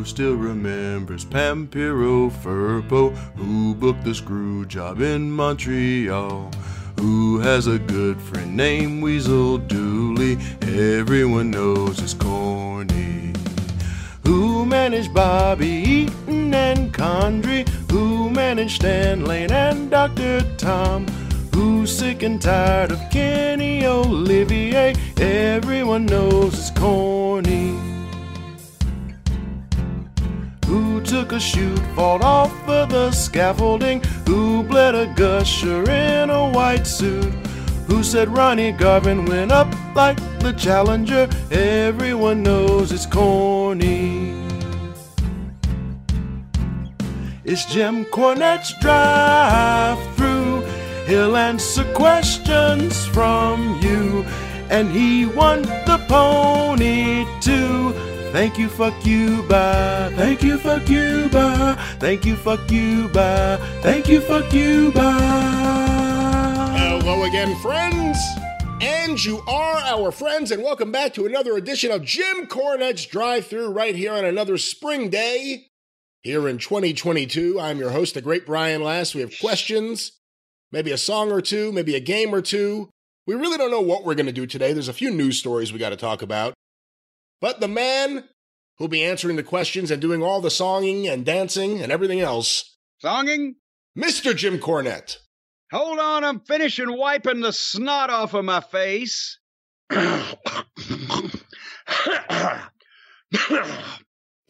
Who still remembers Pampero Firpo, Who booked the screw job in Montreal? Who has a good friend named Weasel Dooley? Everyone knows it's corny. Who managed Bobby Eaton and Condrey? Who managed Stan Lane and Dr. Tom? Who's sick and tired of Kenny Olivier? Everyone knows it's corny. Took a shoot, fought off of the scaffolding? Who bled a gusher in a white suit? Who said Ronnie Garvin went up like the Challenger? Everyone knows it's corny. It's Jim Cornette's Drive Thru. He'll answer questions from you. And he won the pony too. Thank you, fuck you, bye. Thank you, fuck you, bye. Thank you, fuck you, bye. Thank you, fuck you, bye. Hello again, friends. And you are our friends, and welcome back to another edition of Jim Cornette's Drive Thru right here on another spring day. Here in 2022, I'm your host, the great Brian Last. We have questions, maybe a song or two, maybe a game or two. We really don't know what we're going to do today. There's a few news stories we got to talk about. But the man who'll be answering the questions and doing all the songing and dancing and everything else, Songing? Mr. Jim Cornette. Hold on, I'm finishing wiping the snot off of my face.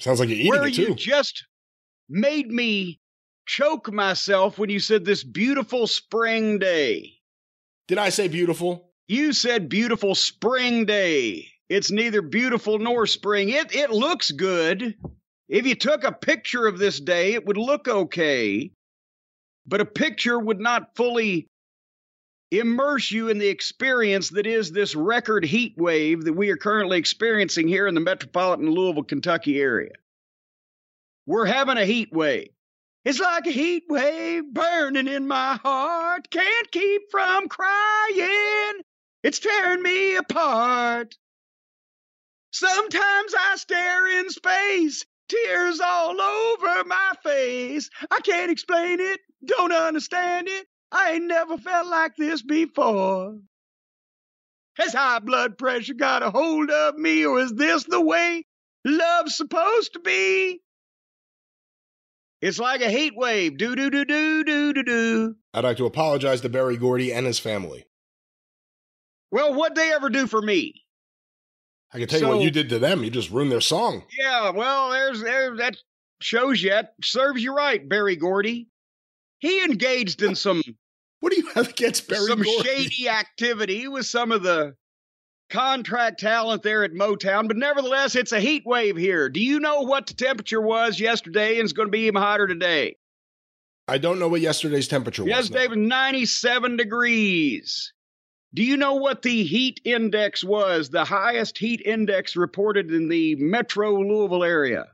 Sounds like you're eating Where it you just made me choke myself when you said this beautiful spring day. Did I say beautiful? You said beautiful spring day. It's neither beautiful nor spring. It it looks good. If you took a picture of this day, it would look okay. But a picture would not fully immerse you in the experience that is this record heat wave that we are currently experiencing here in the metropolitan Louisville, Kentucky area. We're having a heat wave. It's like a heat wave burning in my heart. Can't keep from crying. It's tearing me apart. Sometimes I stare in space, tears all over my face. I can't explain it, don't understand it. I ain't never felt like this before. Has high blood pressure got a hold of me, or is this the way love's supposed to be? It's like a heat wave. Do do do do do do do. I'd like to apologize to Berry Gordy and his family. Well, what'd they ever do for me? I can tell you what you did to them. You just ruined their song. Yeah, well, there's there that shows you that serves you right, Berry Gordy. He engaged in some What do you have against Berry some Gordy? shady activity with some of the contract talent there at Motown, but nevertheless, it's a heat wave here. Do you know what the temperature was yesterday and it's going to be even hotter today? I don't know what yesterday's temperature was. Yesterday was 97 degrees. Do you know what the heat index was? The highest heat index reported in the metro Louisville area?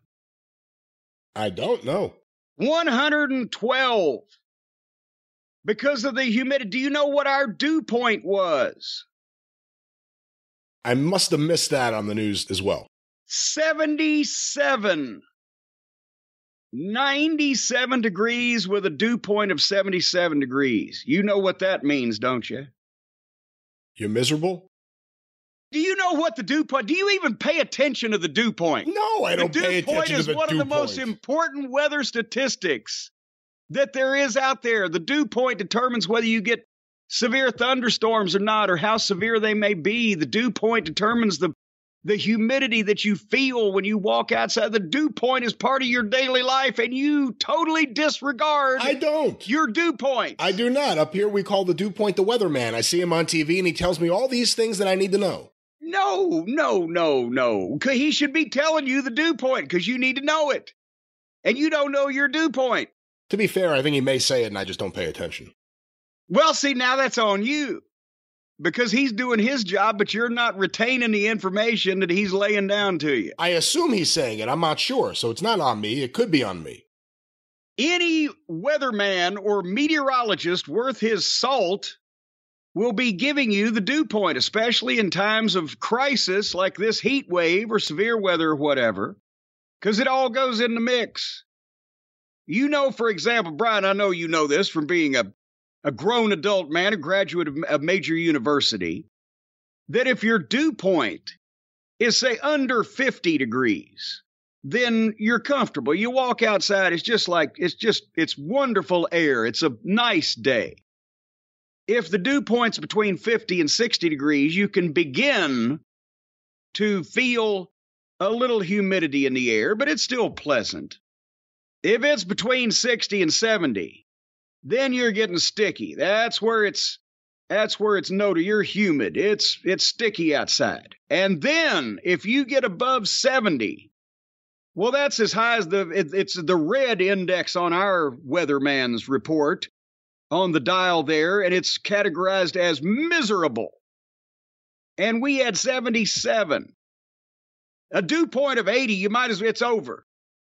I don't know. 112 because of the humidity. Do you know what our dew point was? I must have missed that on the news as well. 77. 97 degrees with a dew point of 77 degrees. You know what that means, don't you? You're miserable? Do you know what the dew point? Do you even pay attention to the dew point? No, I the don't dew pay point attention is to the one dew of the most important weather statistics that there is out there. The dew point determines whether you get severe thunderstorms or not, or how severe they may be. The dew point determines the the humidity that you feel when you walk outside. The dew point is part of your daily life, and you totally disregard I don't. your dew point. I do not. Up here, we call the dew point the weatherman. I see him on TV and he tells me all these things that I need to know. No, no, no, no. He should be telling you the dew point because you need to know it. And you don't know your dew point. To be fair, I think he may say it and I just don't pay attention. Well, see, now that's on you because he's doing his job, but you're not retaining the information that he's laying down to you. I assume he's saying it. I'm not sure. So it's not on me. It could be on me. Any weatherman or meteorologist worth his salt will be giving you the dew point, especially in times of crisis like this heat wave or severe weather or whatever. because it all goes in the mix. You know, for example, Brian, I know you know this from being a, a grown adult man, a graduate of a major university, that if your dew point is, say, under 50 degrees, then you're comfortable. You walk outside, it's just like, it's just, it's wonderful air. It's a nice day. If the dew point's between 50 and 60 degrees, you can begin to feel a little humidity in the air, but it's still pleasant. If it's between 60 and 70, then you're getting sticky. That's where it's that's where it's noted. You're humid. It's it's sticky outside. And then if you get above 70, well, that's as high as the it, it's the red index on our weatherman's report on the dial there, and it's categorized as miserable. And we had 77. A dew point of 80, you might as well, it's over.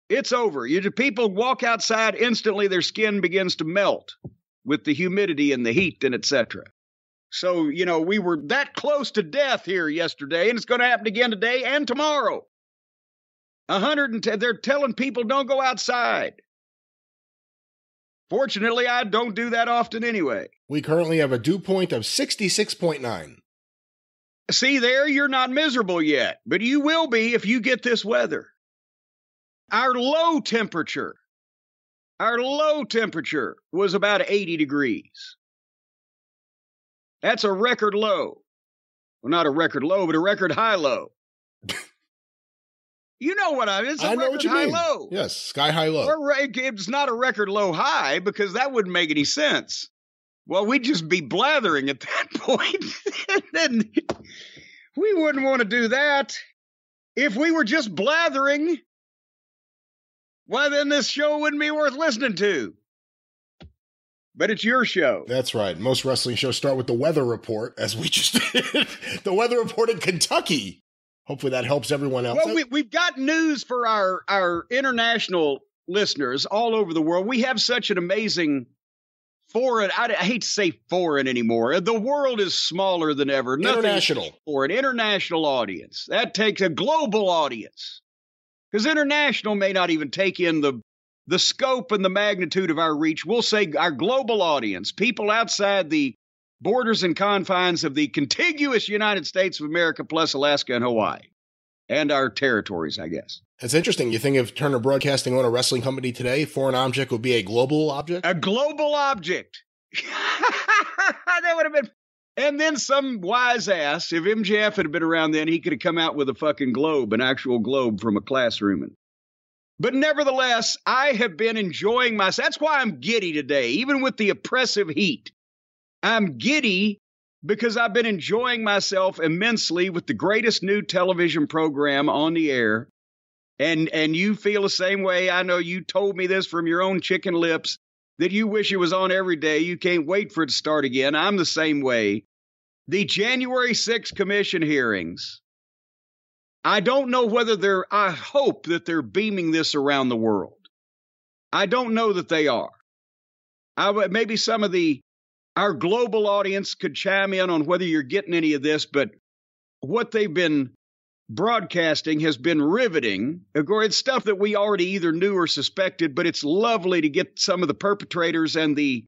It's over. You people walk outside instantly, their skin begins to melt with the humidity and the heat and etc. So, you know, we were that close to death here yesterday, and it's going to happen again today and tomorrow. A 110, they're telling people don't go outside. Fortunately, I don't do that often anyway. We currently have a dew point of 66.9. See, there, you're not miserable yet, but you will be if you get this weather. Our low temperature, our low temperature was about 80 degrees. That's a record low. Well, not a record low, but a record high low. You know what I mean? It's a I know what you high mean. low. Yes, sky high low. Or it's not a record low high because that wouldn't make any sense. Well, we'd just be blathering at that point. and we wouldn't want to do that. If we were just blathering, why then this show wouldn't be worth listening to. But it's your show. That's right. Most wrestling shows start with the weather report, as we just did. the weather report in Kentucky. Hopefully that helps everyone else. Well, we, we've got news for our, our international listeners all over the world. We have such an amazing foreign, I, I hate to say foreign anymore. The world is smaller than ever. Nothing International. For an international audience. That takes a global audience. Because international may not even take in the the scope and the magnitude of our reach. We'll say our global audience, people outside the borders and confines of the contiguous United States of America, plus Alaska and Hawaii, and our territories, I guess. it's interesting. You think if Turner Broadcasting owned a wrestling company today, foreign object would be a global object? A global object. that would have been. And then some wise ass, if MJF had been around then, he could have come out with a fucking globe, an actual globe from a classroom. But nevertheless, I have been enjoying myself. That's why I'm giddy today, even with the oppressive heat. I'm giddy because I've been enjoying myself immensely with the greatest new television program on the air. And and you feel the same way. I know you told me this from your own chicken lips that you wish it was on every day. You can't wait for it to start again. I'm the same way. The January 6th commission hearings. I don't know whether they're I hope that they're beaming this around the world. I don't know that they are. I maybe some of the our global audience could chime in on whether you're getting any of this, but what they've been broadcasting has been riveting. It's stuff that we already either knew or suspected, but it's lovely to get some of the perpetrators and the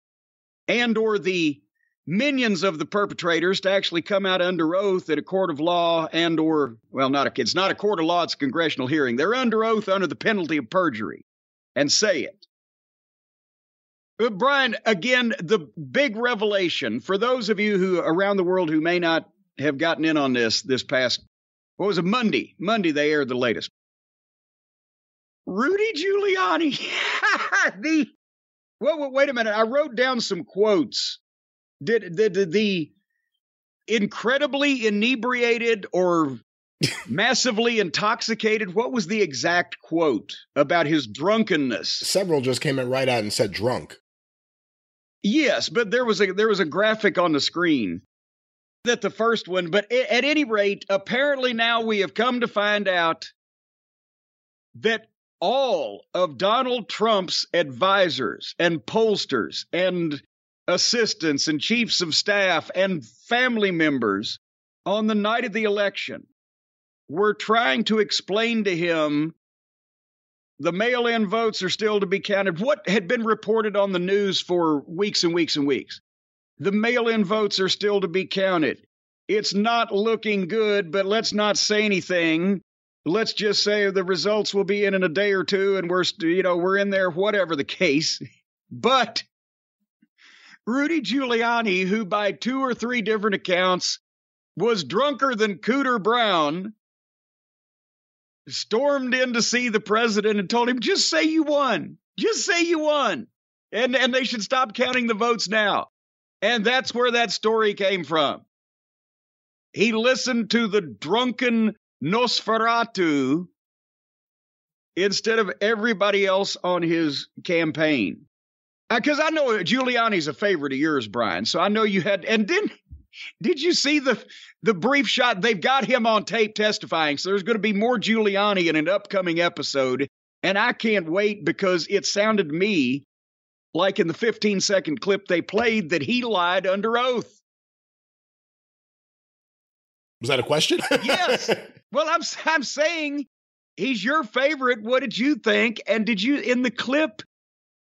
and or the minions of the perpetrators to actually come out under oath at a court of law and or well not a it's not a court of law it's a congressional hearing they're under oath under the penalty of perjury and say it but Brian, again, the big revelation for those of you who around the world who may not have gotten in on this this past what was it Monday? Monday they aired the latest. Rudy Giuliani. the well, wait a minute. I wrote down some quotes. Did the the, the incredibly inebriated or massively intoxicated? What was the exact quote about his drunkenness? Several just came in right out and said drunk. Yes, but there was a there was a graphic on the screen that the first one. But a- at any rate, apparently now we have come to find out that all of Donald Trump's advisors and pollsters and assistants and chiefs of staff and family members on the night of the election were trying to explain to him The mail in votes are still to be counted. What had been reported on the news for weeks and weeks and weeks? The mail in votes are still to be counted. It's not looking good, but let's not say anything. Let's just say the results will be in in a day or two and we're, you know, we're in there, whatever the case. But Rudy Giuliani, who by two or three different accounts was drunker than Cooter Brown, stormed in to see the president and told him, just say you won. Just say you won. And, and they should stop counting the votes now. And that's where that story came from. He listened to the drunken Nosferatu instead of everybody else on his campaign. Because uh, I know Giuliani's a favorite of yours, Brian. So I know you had, and then did you see the the brief shot? They've got him on tape testifying. So there's going to be more Giuliani in an upcoming episode. And I can't wait because it sounded to me like in the 15 second clip they played that he lied under oath. Was that a question? yes. Well, I'm I'm saying he's your favorite. What did you think? And did you in the clip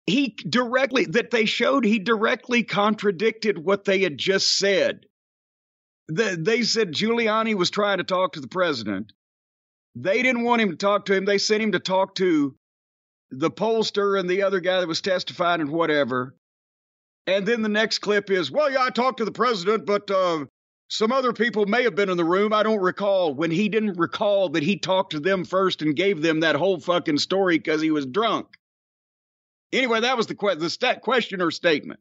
he directly that they showed he directly contradicted what they had just said. The, they said Giuliani was trying to talk to the president. They didn't want him to talk to him. They sent him to talk to the pollster and the other guy that was testifying and whatever. And then the next clip is, well, yeah, I talked to the president, but uh, some other people may have been in the room. I don't recall when he didn't recall that he talked to them first and gave them that whole fucking story because he was drunk. Anyway, that was the, que- the st- question or statement.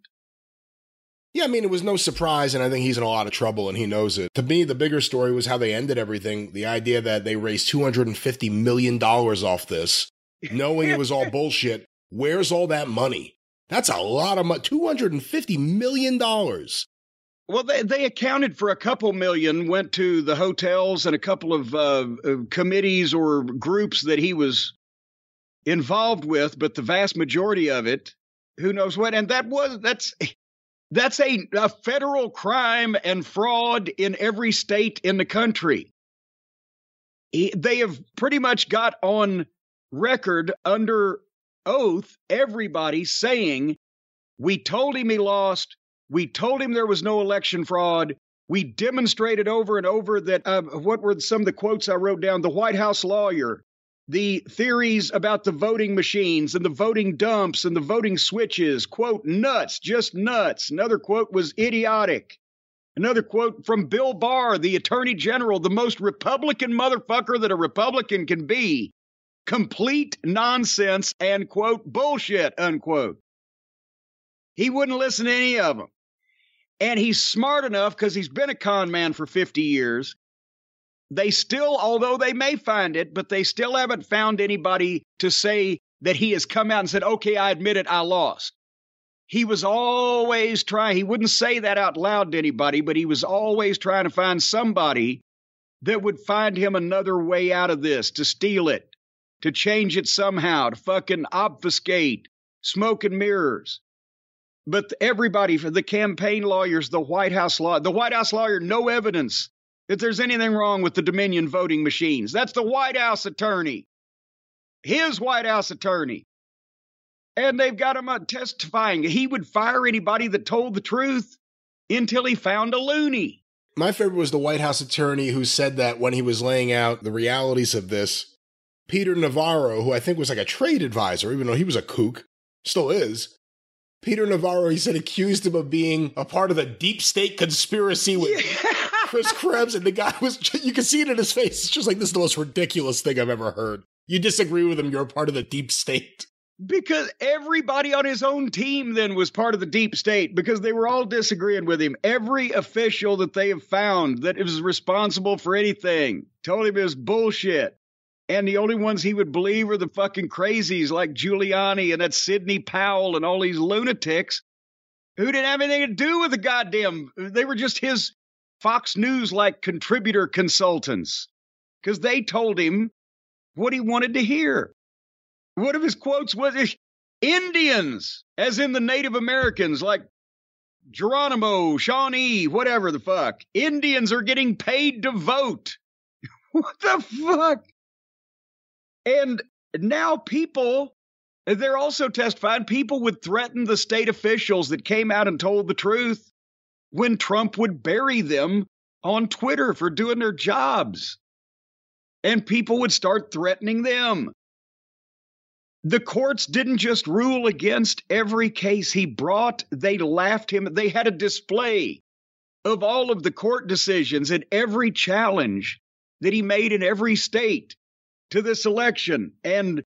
Yeah, I mean, it was no surprise, and I think he's in a lot of trouble, and he knows it. To me, the bigger story was how they ended everything. The idea that they raised $250 million off this, knowing it was all bullshit. Where's all that money? That's a lot of money. $250 million. Well, they, they accounted for a couple million, went to the hotels and a couple of uh, committees or groups that he was involved with, but the vast majority of it, who knows what? And that was that's that's a, a federal crime and fraud in every state in the country. They have pretty much got on record under oath everybody saying we told him he lost. We told him there was no election fraud. We demonstrated over and over that. Uh, what were some of the quotes I wrote down? The White House lawyer the theories about the voting machines and the voting dumps and the voting switches, quote, nuts, just nuts. Another quote was idiotic. Another quote from Bill Barr, the Attorney General, the most Republican motherfucker that a Republican can be. Complete nonsense and, quote, bullshit, unquote. He wouldn't listen to any of them. And he's smart enough because he's been a con man for 50 years they still, although they may find it, but they still haven't found anybody to say that he has come out and said, okay, I admit it, I lost. He was always trying, he wouldn't say that out loud to anybody, but he was always trying to find somebody that would find him another way out of this, to steal it, to change it somehow, to fucking obfuscate, smoke and mirrors. But everybody, for the campaign lawyers, the White House law, the White House lawyer, no evidence that there's anything wrong with the Dominion voting machines. That's the White House attorney, his White House attorney. And they've got him testifying. He would fire anybody that told the truth until he found a loony. My favorite was the White House attorney who said that when he was laying out the realities of this. Peter Navarro, who I think was like a trade advisor, even though he was a kook, still is. Peter Navarro, he said, accused him of being a part of the deep state conspiracy with Chris Krebs, and the guy was, you can see it in his face. It's just like, this is the most ridiculous thing I've ever heard. You disagree with him, you're a part of the deep state. Because everybody on his own team then was part of the deep state because they were all disagreeing with him. Every official that they have found that was responsible for anything told him it was bullshit. And the only ones he would believe are the fucking crazies like Giuliani and that Sidney Powell and all these lunatics who didn't have anything to do with the goddamn. They were just his Fox News like contributor consultants because they told him what he wanted to hear. One of his quotes was Indians, as in the Native Americans, like Geronimo, Shawnee, whatever the fuck. Indians are getting paid to vote. what the fuck? And now people, they're also testifying, people would threaten the state officials that came out and told the truth when Trump would bury them on Twitter for doing their jobs. And people would start threatening them. The courts didn't just rule against every case he brought, they laughed him. They had a display of all of the court decisions and every challenge that he made in every state to this election. And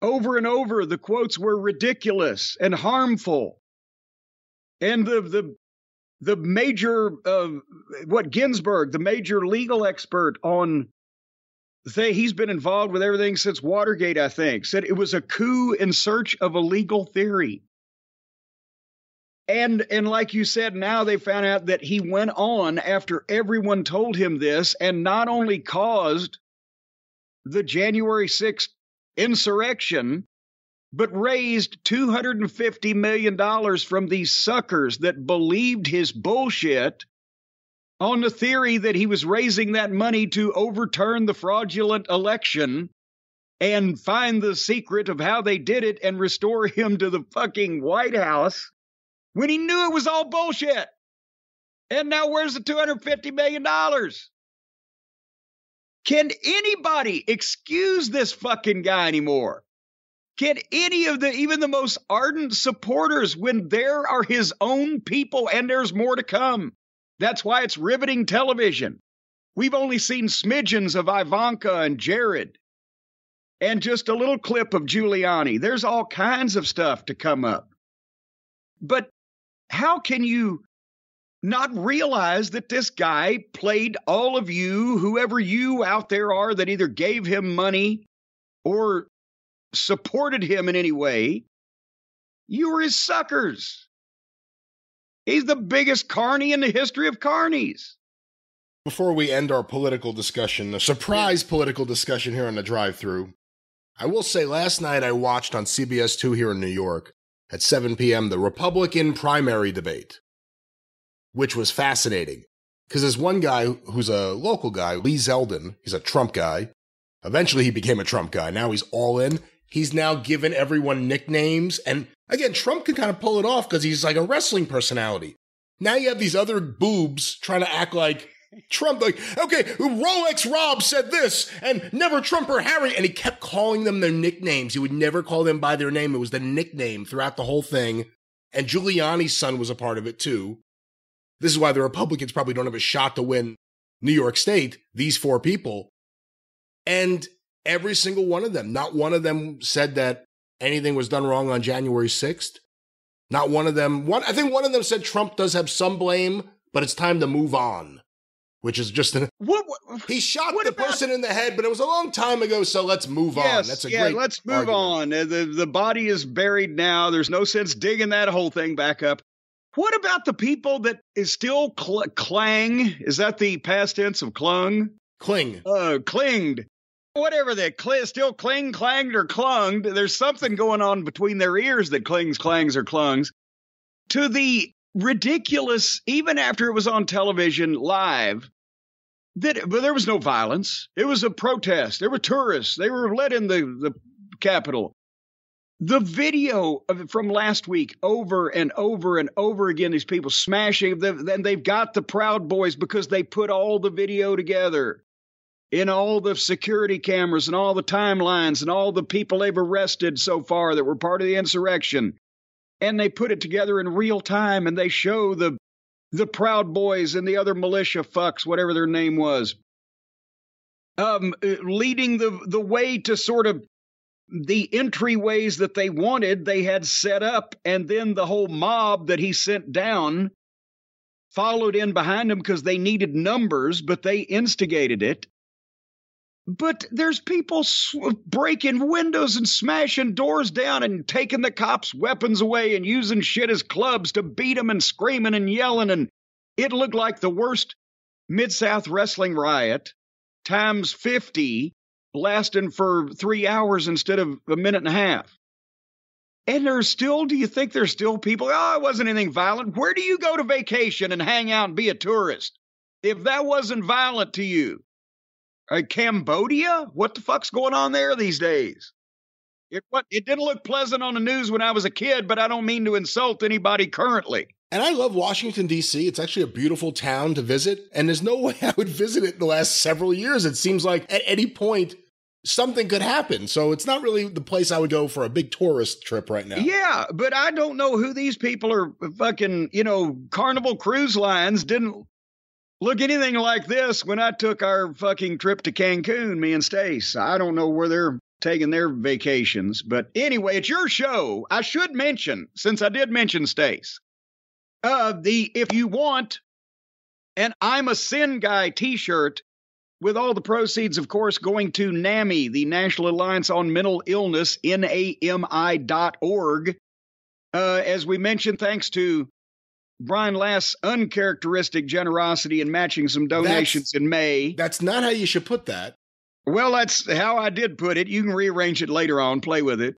over and over, the quotes were ridiculous and harmful. And the, the, the major, uh, what Ginsberg, the major legal expert on say he's been involved with everything since Watergate, I think, said it was a coup in search of a legal theory. And and like you said, now they found out that he went on after everyone told him this and not only caused the January 6th insurrection, but raised $250 million from these suckers that believed his bullshit on the theory that he was raising that money to overturn the fraudulent election and find the secret of how they did it and restore him to the fucking White House when he knew it was all bullshit. And now where's the $250 million? Can anybody excuse this fucking guy anymore? Can any of the, even the most ardent supporters, when there are his own people and there's more to come, that's why it's riveting television. We've only seen smidgens of Ivanka and Jared and just a little clip of Giuliani. There's all kinds of stuff to come up. But how can you not realize that this guy played all of you, whoever you out there are that either gave him money or supported him in any way? You were his suckers. He's the biggest carny in the history of carnies. Before we end our political discussion, a surprise political discussion here on the Drive Thru, I will say last night I watched on CBS 2 here in New York at 7 p.m. the Republican primary debate, which was fascinating. Because there's one guy who's a local guy, Lee Zeldin, he's a Trump guy. Eventually he became a Trump guy. Now he's all in. He's now given everyone nicknames and Again, Trump can kind of pull it off because he's like a wrestling personality. Now you have these other boobs trying to act like Trump, like, okay, Rolex Rob said this, and never Trump or Harry. And he kept calling them their nicknames. He would never call them by their name. It was the nickname throughout the whole thing. And Giuliani's son was a part of it too. This is why the Republicans probably don't have a shot to win New York State, these four people. And every single one of them, not one of them said that anything was done wrong on January 6th. Not one of them. One, I think one of them said Trump does have some blame, but it's time to move on. Which is just an. What, what he shot what the about, person in the head, but it was a long time ago, so let's move yes, on. That's a yeah, great. let's move argument. on. The the body is buried now. There's no sense digging that whole thing back up. What about the people that is still cl- clang? Is that the past tense of clung? Cling. Uh, clinged whatever they cl- still cling, clanged, or clunged, there's something going on between their ears that clings, clangs, or clungs. To the ridiculous, even after it was on television live, that but there was no violence. It was a protest. There were tourists. They were let in the, the Capitol. The video of from last week, over and over and over again, these people smashing. Then they've got the Proud Boys because they put all the video together in all the security cameras and all the timelines and all the people they've arrested so far that were part of the insurrection. And they put it together in real time and they show the the Proud Boys and the other militia fucks, whatever their name was, um, leading the the way to sort of the entryways that they wanted. They had set up, and then the whole mob that he sent down followed in behind him because they needed numbers, but they instigated it. But there's people breaking windows and smashing doors down and taking the cops' weapons away and using shit as clubs to beat them and screaming and yelling. And it looked like the worst Mid South wrestling riot times 50, lasting for three hours instead of a minute and a half. And there's still, do you think there's still people? Oh, it wasn't anything violent. Where do you go to vacation and hang out and be a tourist? If that wasn't violent to you, uh, Cambodia? What the fuck's going on there these days? It what it didn't look pleasant on the news when I was a kid, but I don't mean to insult anybody currently. And I love Washington, D.C. It's actually a beautiful town to visit. And there's no way I would visit it in the last several years. It seems like at any point, something could happen. So it's not really the place I would go for a big tourist trip right now. Yeah, but I don't know who these people are fucking, you know, Carnival Cruise Lines didn't look anything like this when I took our fucking trip to Cancun, me and Stace. I don't know where they're taking their vacations, but anyway, it's your show. I should mention, since I did mention Stace, uh, the if you want an I'm a Sin Guy t-shirt with all the proceeds, of course, going to NAMI, the National Alliance on Mental Illness, N-A-M-I dot org. Uh, as we mentioned, thanks to Brian Last's uncharacteristic generosity in matching some donations That's- in May. That's not how you should put that. Well, that's how I did put it. You can rearrange it later on, play with it,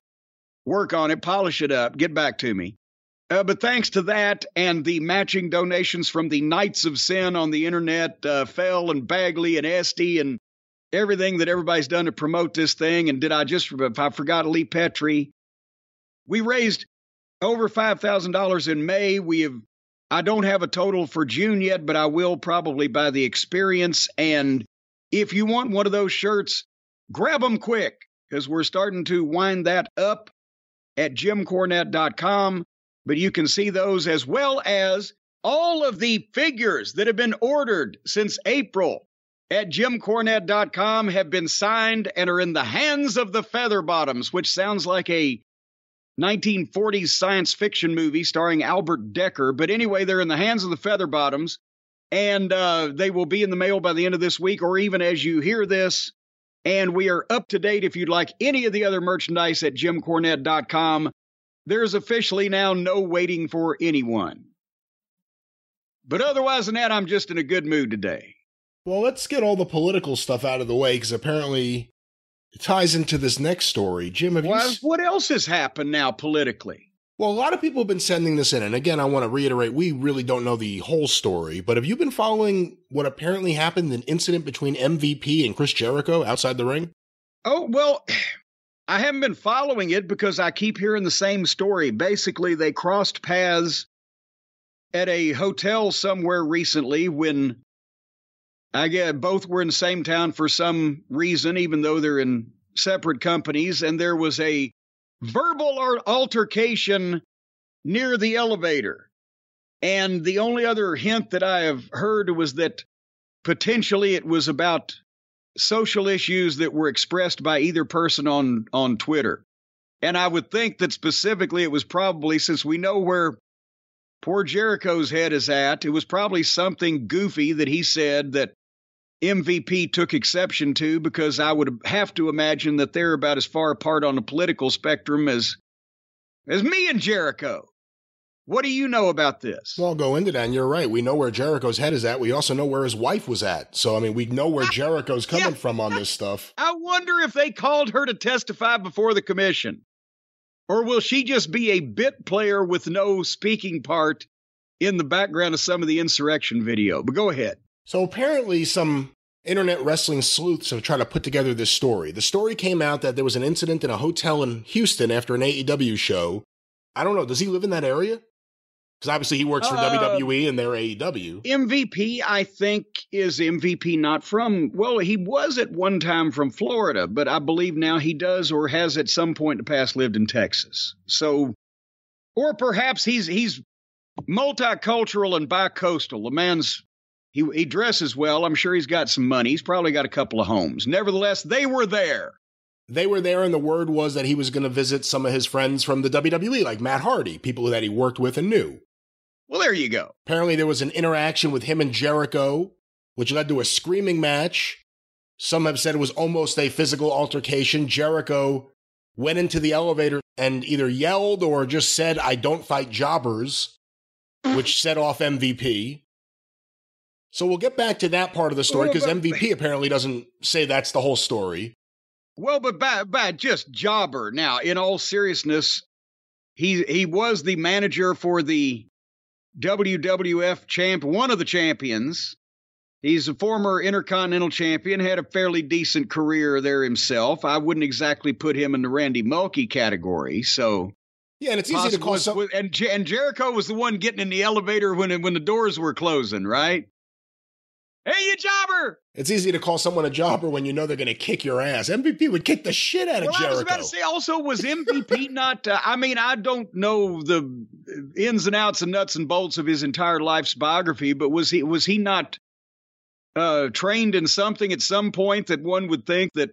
work on it, polish it up, get back to me. Uh, but thanks to that and the matching donations from the Knights of Sin on the internet, uh, Fell and Bagley and Esty and everything that everybody's done to promote this thing. And did I just, if I forgot Lee Petrie, we raised over $5,000 in May. We have, I don't have a total for June yet, but I will probably by the experience. And if you want one of those shirts, grab them quick because we're starting to wind that up at jimcornette.com. But you can see those as well as all of the figures that have been ordered since April at jimcornette.com have been signed and are in the hands of the Featherbottoms, which sounds like a 1940s science fiction movie starring Albert Dekker. But anyway, they're in the hands of the Featherbottoms, and uh, they will be in the mail by the end of this week, or even as you hear this. And we are up to date if you'd like any of the other merchandise at jimcornette.com. There's officially now no waiting for anyone. But otherwise than that, I'm just in a good mood today. Well, let's get all the political stuff out of the way because apparently it ties into this next story. Jim, have you? Well, s- what else has happened now politically? Well, a lot of people have been sending this in. And again, I want to reiterate we really don't know the whole story, but have you been following what apparently happened an incident between MVP and Chris Jericho outside the ring? Oh, well, I haven't been following it because I keep hearing the same story. Basically, they crossed paths at a hotel somewhere recently when I get both were in the same town for some reason, even though they're in separate companies, and there was a verbal altercation near the elevator. And the only other hint that I have heard was that potentially it was about social issues that were expressed by either person on on Twitter. And I would think that specifically it was probably since we know where poor Jericho's head is at, it was probably something goofy that he said that MVP took exception to because I would have to imagine that they're about as far apart on the political spectrum as as me and Jericho. What do you know about this? Well, I'll go into that, and you're right. We know where Jericho's head is at. We also know where his wife was at. So, I mean, we know where Jericho's coming Yeah. from on this stuff. I wonder if they called her to testify before the commission. Or will she just be a bit player with no speaking part in the background of some of the insurrection video? But go ahead. So apparently, some internet wrestling sleuths have tried to put together this story. The story came out that there was an incident in a hotel in Houston after an AEW show. I don't know. Does he live in that area? Because obviously he works for Uh, WWE and they're AEW. MVP, I think, is MVP not from, well, he was at one time from Florida, but I believe now he does or has at some point in the past lived in Texas. So, or perhaps he's, he's multicultural and bicoastal. The man's, he, he dresses well. I'm sure he's got some money. He's probably got a couple of homes. Nevertheless, they were there. They were there, and the word was that he was going to visit some of his friends from the WWE, like Matt Hardy, people that he worked with and knew. Well, there you go. Apparently, there was an interaction with him and Jericho, which led to a screaming match. Some have said it was almost a physical altercation. Jericho went into the elevator and either yelled or just said, I don't fight jobbers, which set off MVP. So we'll get back to that part of the story because Well, MVP apparently doesn't say that's the whole story. Well, but by, by just jobber. Now, in all seriousness, he he was the manager for the WWF champ, one of the champions. He's a former Intercontinental Champion, had a fairly decent career there himself. I wouldn't exactly put him in the Randy Mulkey category. So yeah, and it's easy to call was, some- and and Jericho was the one getting in the elevator when when the doors were closing, right? Hey, you jobber! It's easy to call someone a jobber when you know they're going to kick your ass. MVP would kick the shit out of well, Jericho. I was about to say also was MVP not? Uh, I mean, I don't know the ins and outs and nuts and bolts of his entire life's biography, but was he was he not uh, trained in something at some point that one would think that?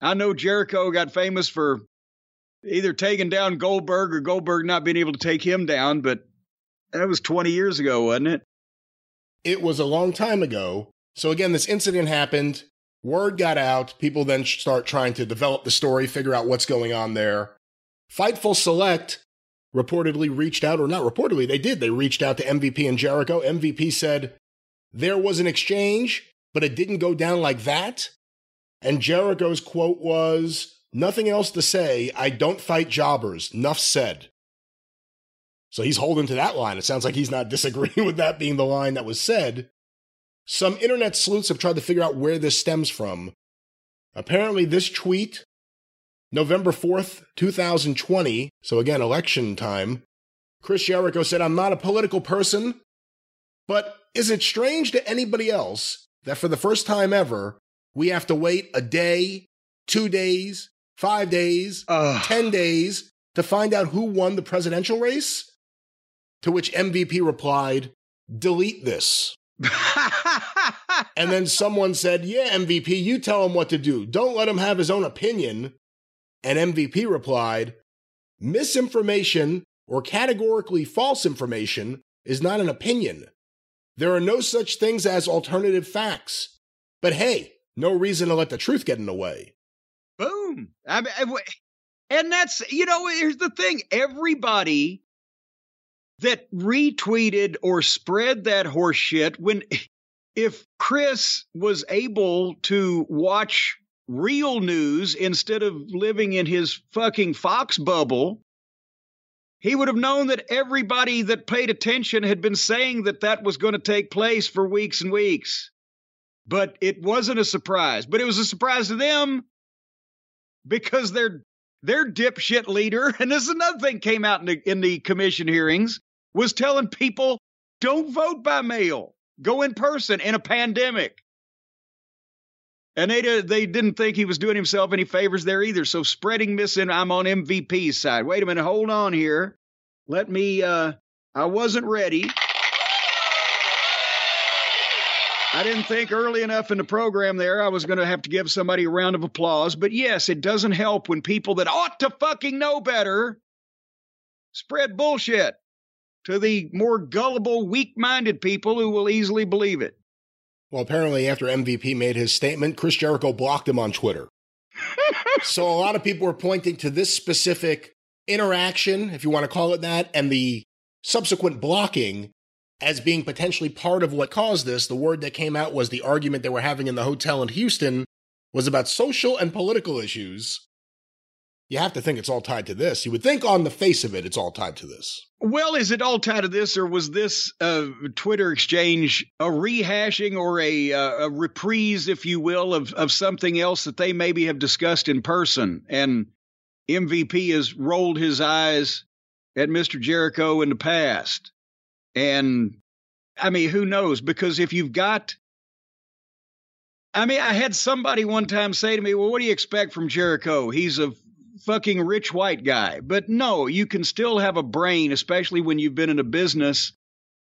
I know Jericho got famous for either taking down Goldberg or Goldberg not being able to take him down, but that was 20 years ago, wasn't it? It was a long time ago. So again, this incident happened. Word got out. People then start trying to develop the story, figure out what's going on there. Fightful Select reportedly reached out, or not reportedly, they did. They reached out to MVP and Jericho. MVP said there was an exchange, but it didn't go down like that. And Jericho's quote was, Nothing else to say. I don't fight jobbers. Nuff said. So he's holding to that line. It sounds like he's not disagreeing with that being the line that was said. Some internet sleuths have tried to figure out where this stems from. Apparently, this tweet, November 4th, 2020, so again, election time, Chris Jericho said, I'm not a political person, but is it strange to anybody else that for the first time ever, we have to wait a day, two days, five days, Ugh. 10 days to find out who won the presidential race? To which MVP replied, delete this. And then someone said, Yeah, MVP, you tell him what to do. Don't let him have his own opinion. And MVP replied, Misinformation or categorically false information is not an opinion. There are no such things as alternative facts. But hey, no reason to let the truth get in the way. Boom. I mean, and that's you know here's the thing. Everybody that retweeted or spread that horse shit when if Chris was able to watch real news instead of living in his fucking Fox bubble, he would have known that everybody that paid attention had been saying that that was going to take place for weeks and weeks. But it wasn't a surprise. But it was a surprise to them because their their dipshit leader, and this is another thing came out in the in the commission hearings, was telling people don't vote by mail, go in person in a pandemic. And they did, they didn't think he was doing himself any favors there either. So spreading missing, I'm on MVP's side. Wait a minute, hold on here. Let me. uh I wasn't ready. I didn't think early enough in the program there I was going to have to give somebody a round of applause. But yes, it doesn't help when people that ought to fucking know better spread bullshit to the more gullible, weak minded people who will easily believe it. Well, apparently, after MVP made his statement, Chris Jericho blocked him on Twitter. so a lot of people were pointing to this specific interaction, if you want to call it that, and the subsequent blocking as being potentially part of what caused this. The word that came out was the argument they were having in the hotel in Houston was about social and political issues. You have to think it's all tied to this. You would think on the face of it, it's all tied to this. Well, is it all tied to this, or was this uh, Twitter exchange a rehashing or a, uh, a reprise, if you will, of, of something else that they maybe have discussed in person? And MVP has rolled his eyes at Mr. Jericho in the past. And I mean, who knows? Because if you've got, I mean, I had somebody one time say to me, Well, what do you expect from Jericho? He's a fucking rich white guy. But no, you can still have a brain, especially when you've been in a business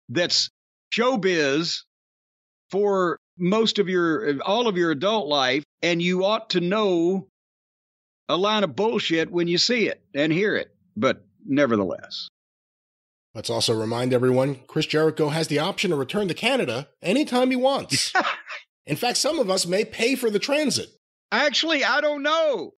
that's showbiz for most of your, all of your adult life. And you ought to know a line of bullshit when you see it and hear it. But nevertheless. Let's also remind everyone Chris Jericho has the option to return to Canada anytime he wants. In fact, some of us may pay for the transit. Actually, I don't know.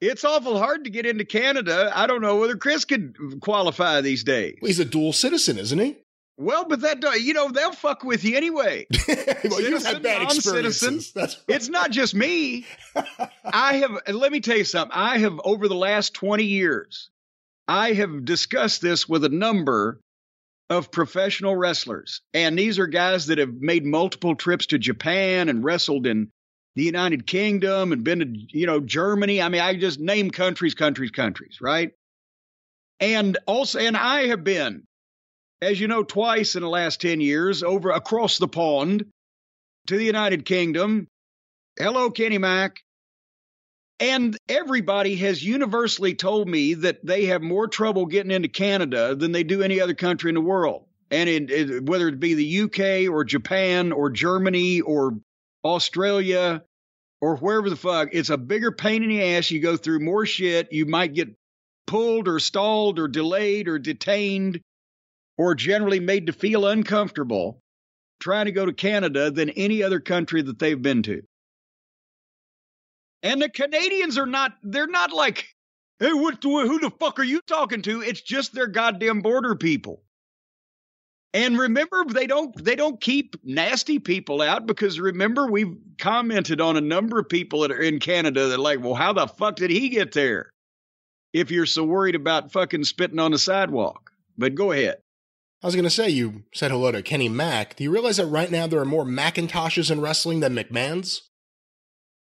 It's awful hard to get into Canada. I don't know whether Chris could qualify these days. He's a dual citizen, isn't he? Well, but that you know they'll fuck with you anyway. well, you've had bad experiences. That's right. It's not just me. I have. Let me tell you something. I have over the last twenty years, I have discussed this with a number of professional wrestlers. And these are guys that have made multiple trips to Japan and wrestled in the United Kingdom and been to, you know, Germany. I mean, I just name countries, countries, countries, right? And also, and I have been, as you know, twice in the last 10 years over across the pond to the United Kingdom. Hello, Kenny Mack. And everybody has universally told me that they have more trouble getting into Canada than they do any other country in the world. And it, it, whether it be the UK or Japan or Germany or Australia or wherever the fuck, it's a bigger pain in the ass. You go through more shit. You might get pulled or stalled or delayed or detained or generally made to feel uncomfortable trying to go to Canada than any other country that they've been to. And the Canadians are not, they're not like, hey, what, who the fuck are you talking to? It's just their goddamn border people. And remember, they don't they don't keep nasty people out because remember we've commented on a number of people that are in Canada that are like, well, how the fuck did he get there? If you're so worried about fucking spitting on the sidewalk. But go ahead. I was going to say, you said hello to Kenny Mack. Do you realize that right now there are more McIntoshes in wrestling than McMahons?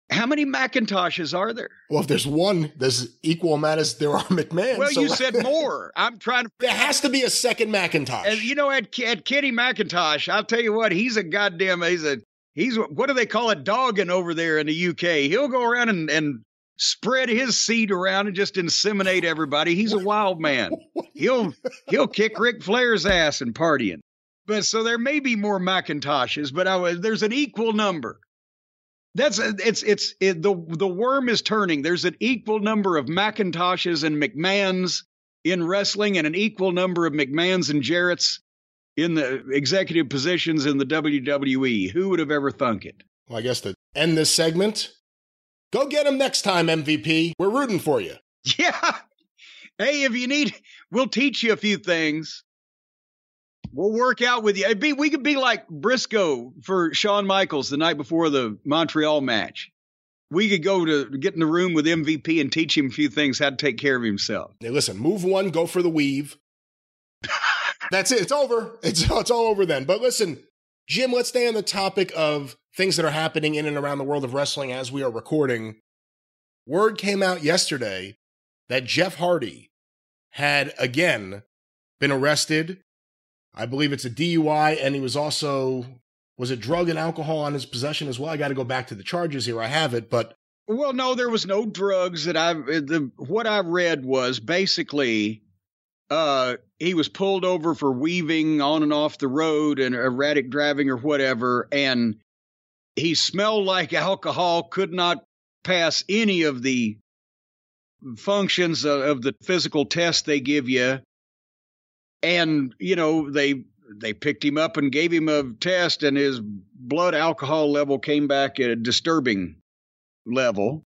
How many McIntoshes are there? Well, if there's one, there's equal amount as there are McMahon. Well, so you said more. I'm trying to. There has to be a second McIntosh. And you know, at, at Kenny McIntosh, I'll tell you what, he's a goddamn, he's a, he's, what do they call it, dogging over there in the UK. He'll go around and, and spread his seed around and just inseminate everybody. He's a wild man. He'll, he'll kick Ric Flair's ass and partying. But so there may be more McIntoshes, but I, was, there's an equal number. That's it's it's it, the the worm is turning. There's an equal number of McIntoshes and McMahons in wrestling, and an equal number of McMahons and Jarretts in the executive positions in the WWE. Who would have ever thunk it? Well, I guess to end this segment, go get him next time, MVP. We're rooting for you. Yeah. Hey, if you need, we'll teach you a few things. We'll work out with you. It'd be, we could be like Brisco for Shawn Michaels the night before the Montreal match. We could go to get in the room with MVP and teach him a few things how to take care of himself. Hey, listen, move one, go for the weave. That's it. It's over. It's it's all over then. But listen, Jim, let's stay on the topic of things that are happening in and around the world of wrestling as we are recording. Word came out yesterday that Jeff Hardy had again been arrested I believe it's a DUI, and he was also was it drug and alcohol on his possession as well. I got to go back to the charges here. I have it, but well, no, there was no drugs that I the what I read was basically uh he was pulled over for weaving on and off the road and erratic driving or whatever and he smelled like alcohol could not pass any of the functions of, of the physical test they give you and you know they they picked him up and gave him a test and his blood alcohol level came back at a disturbing level.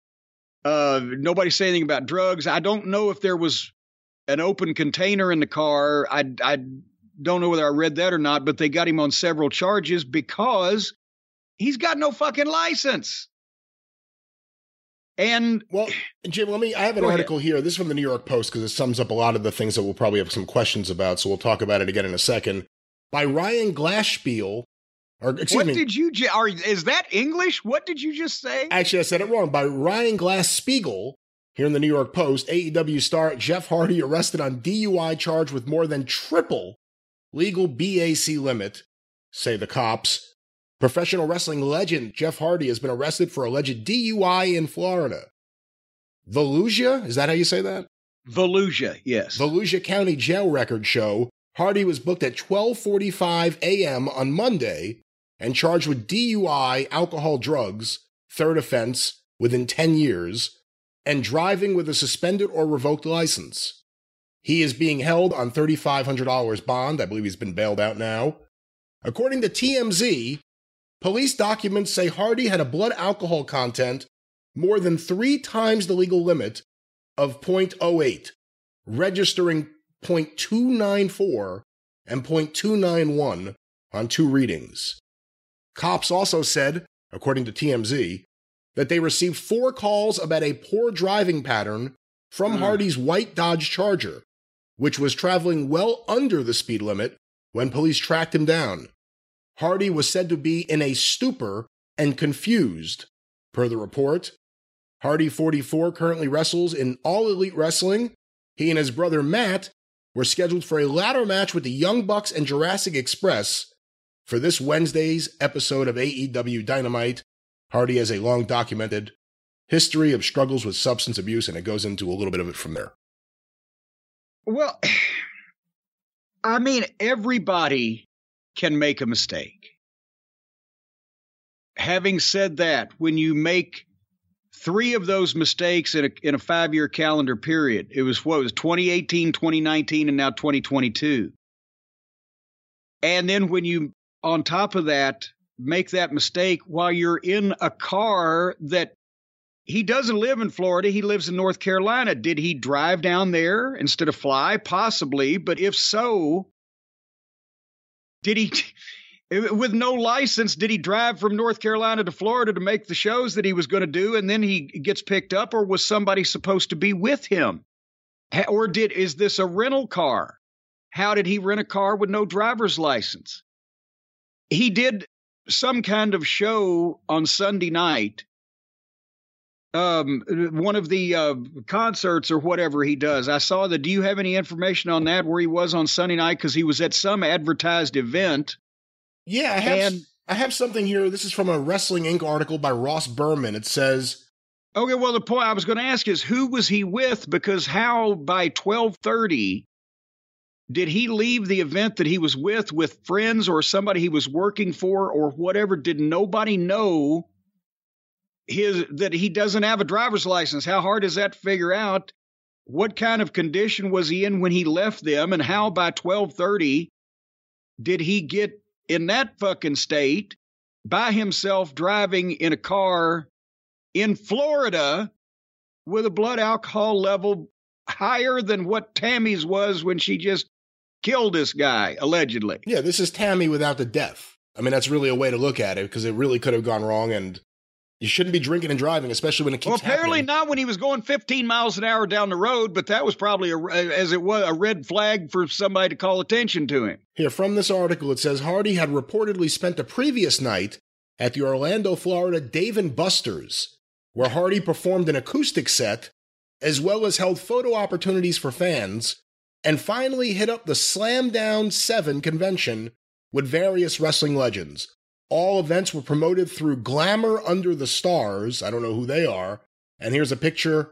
Uh nobody said anything about drugs. I don't know if there was an open container in the car. I i don't know whether i read that or not but they got him on several charges because he's got no fucking license and well, Jim, let me. I have an article ahead. here. This is from the New York Post because it sums up a lot of the things that we'll probably have some questions about. So we'll talk about it again in a second. By Ryan Glasspiegel. Or excuse what me. did you? Are, is that English? What did you just say? Actually, I said it wrong. By Ryan Glasspiegel. Here in the New York Post, AEW star Jeff Hardy arrested on DUI charge with more than triple legal BAC limit, say the cops. Professional wrestling legend Jeff Hardy has been arrested for alleged DUI in Florida. Volusia, is that how you say that? Volusia, yes. Volusia County Jail records show Hardy was booked at 12:45 a.m. on Monday and charged with DUI, alcohol, drugs, third offense within 10 years, and driving with a suspended or revoked license. He is being held on $3,500 bond. I believe he's been bailed out now. According to TMZ, Police documents say Hardy had a blood alcohol content more than three times the legal limit of 0.08, registering 0.294 and 0.291 on two readings. Cops also said, according to TMZ, that they received four calls about a poor driving pattern from mm. Hardy's white Dodge Charger, which was traveling well under the speed limit when police tracked him down. Hardy was said to be in a stupor and confused. Per the report, Hardy 44 currently wrestles in All Elite Wrestling. He and his brother Matt were scheduled for a ladder match with the Young Bucks and Jurassic Express for this Wednesday's episode of AEW Dynamite. Hardy has a long documented history of struggles with substance abuse, and it goes into a little bit of it from there. Well, I mean, everybody can make a mistake. Having said that, when you make three of those mistakes in a, in a five year calendar period, it was what was 2018, 2019, and now 2022. And then when you, on top of that, make that mistake while you're in a car that he doesn't live in Florida. He lives in North Carolina. Did he drive down there instead of fly? Possibly. But if so, did he, with no license, did he drive from North Carolina to Florida to make the shows that he was going to do and then he gets picked up? Or was somebody supposed to be with him? Or did, is this a rental car? How did he rent a car with no driver's license? He did some kind of show on Sunday night um, one of the uh, concerts or whatever he does. I saw that. Do you have any information on that? Where he was on Sunday night because he was at some advertised event. Yeah, I have. And, I have something here. This is from a Wrestling Inc. article by Ross Berman. It says. Okay, well, the point I was going to ask is who was he with? Because how by twelve thirty did he leave the event that he was with with friends or somebody he was working for or whatever? Did nobody know his that he doesn't have a driver's license. How hard is that to figure out? What kind of condition was he in when he left them, and how by twelve thirty did he get in that fucking state by himself driving in a car in Florida with a blood alcohol level higher than what Tammy's was when she just killed this guy allegedly. Yeah, this is Tammy without the death. I mean, that's really a way to look at it because it really could have gone wrong and you shouldn't be drinking and driving, especially when it keeps. Well, apparently happening. not when he was going 15 miles an hour down the road, but that was probably a, as it was a red flag for somebody to call attention to him. Here from this article, it says Hardy had reportedly spent the previous night at the Orlando, Florida Dave and Buster's, where Hardy performed an acoustic set, as well as held photo opportunities for fans, and finally hit up the Slam Down Seven convention with various wrestling legends. All events were promoted through Glamour Under the Stars. I don't know who they are. And here's a picture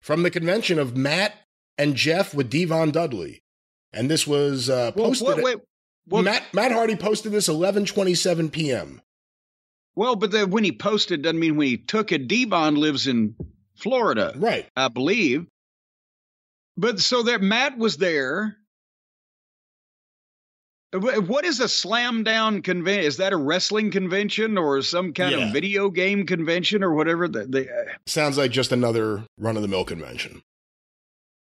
from the convention of Matt and Jeff with Devon Dudley. And this was uh, posted. Well, wait, wait, Matt, Matt Hardy posted this 11:27 p.m. Well, but the, when he posted doesn't mean when he took it. Devon lives in Florida, right? I believe. But so that Matt was there, what is a slam down convention? Is that a wrestling convention or some kind yeah. of video game convention or whatever? The, the, uh, Sounds like just another run of the mill convention.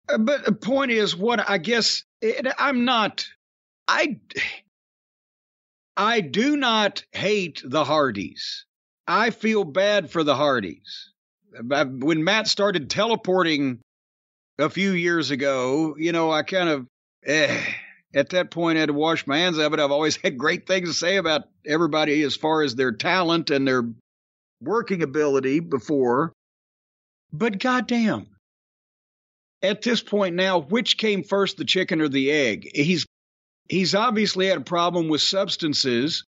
Uh, but the point is, what I guess it, I'm not. I I do not hate the Hardys. I feel bad for the Hardys. When Matt started teleporting a few years ago, you know, I kind of. Eh, at that point I had to wash my hands of it. I've always had great things to say about everybody as far as their talent and their working ability before. But goddamn. At this point now, which came first, the chicken or the egg? He's he's obviously had a problem with substances,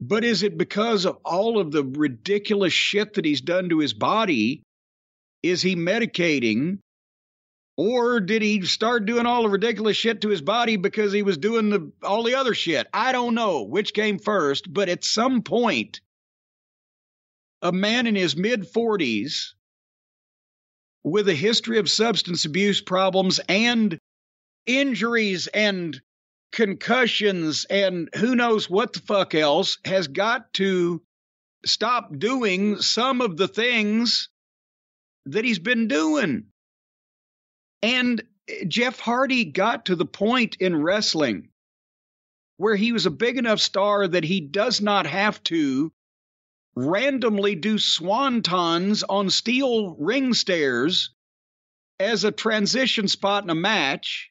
but is it because of all of the ridiculous shit that he's done to his body? Is he medicating? Or did he start doing all the ridiculous shit to his body because he was doing the all the other shit? I don't know which came first, but at some point, a man in his mid 40s with a history of substance abuse problems and injuries and concussions and who knows what the fuck else has got to stop doing some of the things that he's been doing. And Jeff Hardy got to the point in wrestling where he was a big enough star that he does not have to randomly do swantons on steel ring stairs as a transition spot in a match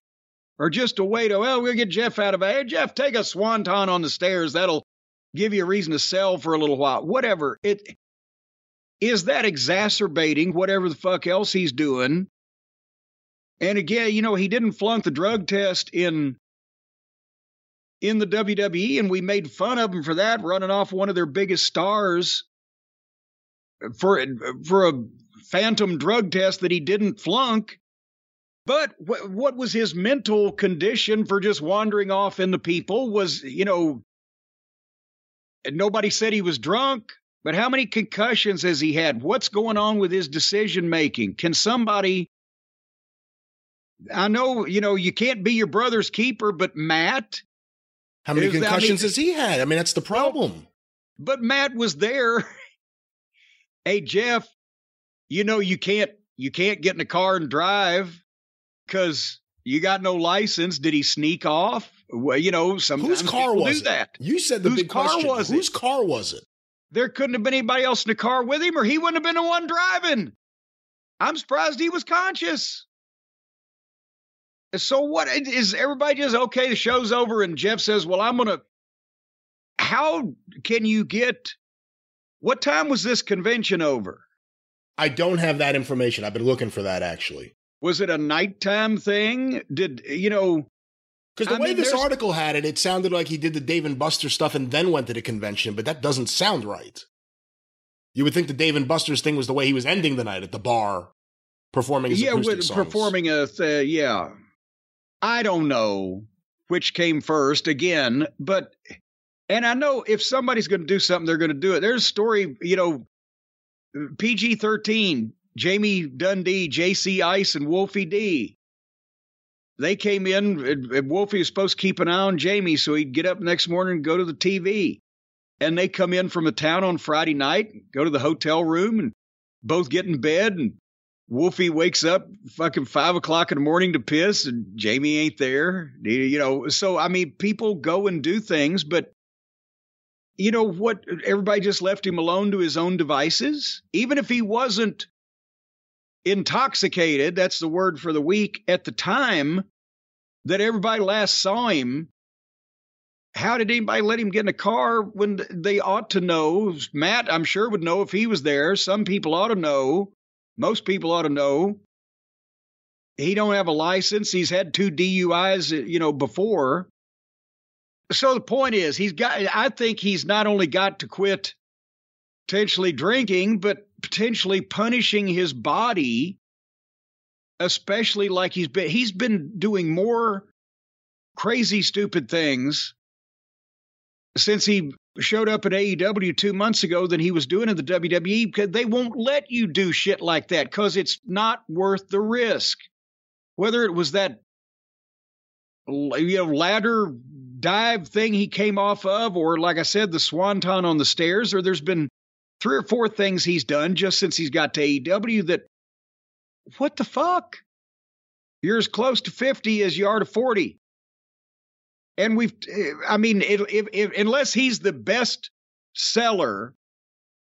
or just a way to, well, we'll get Jeff out of it. Hey, Jeff, take a swanton on the stairs. That'll give you a reason to sell for a little while. Whatever. It is that exacerbating whatever the fuck else he's doing. And again, you know, he didn't flunk the drug test in in the WWE, and we made fun of him for that, running off one of their biggest stars for for a phantom drug test that he didn't flunk. But wh- what was his mental condition for just wandering off in the people? Was you know, nobody said he was drunk. But how many concussions has he had? What's going on with his decision making? Can somebody I know, you know, you can't be your brother's keeper, but Matt. How many concussions I mean, has he had? I mean, that's the problem. But Matt was there. hey, Jeff, you know you can't you can't get in a car and drive because you got no license. Did he sneak off? Well, you know, sometimes whose car was do that. You said the whose big car question. was Whose car was it? There couldn't have been anybody else in the car with him, or he wouldn't have been the one driving. I'm surprised he was conscious. So what is everybody just okay? The show's over, and Jeff says, "Well, I'm gonna." How can you get? What time was this convention over? I don't have that information. I've been looking for that actually. Was it a nighttime thing? Did you know? Because the I way mean, this there's- article had it, it sounded like he did the Dave and Buster stuff and then went to the convention, but that doesn't sound right. You would think the Dave and Buster's thing was the way he was ending the night at the bar, performing his yeah, with songs. performing a th- yeah. I don't know which came first again, but and I know if somebody's going to do something, they're going to do it. There's a story, you know, PG thirteen, Jamie Dundee, J.C. Ice, and Wolfie D. They came in, and, Wolfie was supposed to keep an eye on Jamie so he'd get up next morning and go to the TV. And they come in from a town on Friday night, go to the hotel room, and both get in bed. And Wolfie wakes up fucking five o'clock in the morning to piss, and Jamie ain't there. You know, so I mean, people go and do things, but you know what? Everybody just left him alone to his own devices. Even if he wasn't intoxicated, that's the word for the week, at the time that everybody last saw him, how did anybody let him get in a car when they ought to know? Matt, I'm sure, would know if he was there. Some people ought to know. Most people ought to know. He don't have a license. He's had two DUIs, uh, you know, before. So the point is, he's got. I think he's not only got to quit potentially drinking, but potentially punishing his body, especially like he's been. He's been doing more crazy, stupid things since he showed up at AEW two months ago than he was doing in the WWE because they won't let you do shit like that because it's not worth the risk. Whether it was that you know ladder dive thing he came off of, or like I said, the swanton on the stairs, or there's been three or four things he's done just since he's got to AEW that what the fuck? You're as close to 50 as you are to 40 and we've eh, i mean it, unless he's the best seller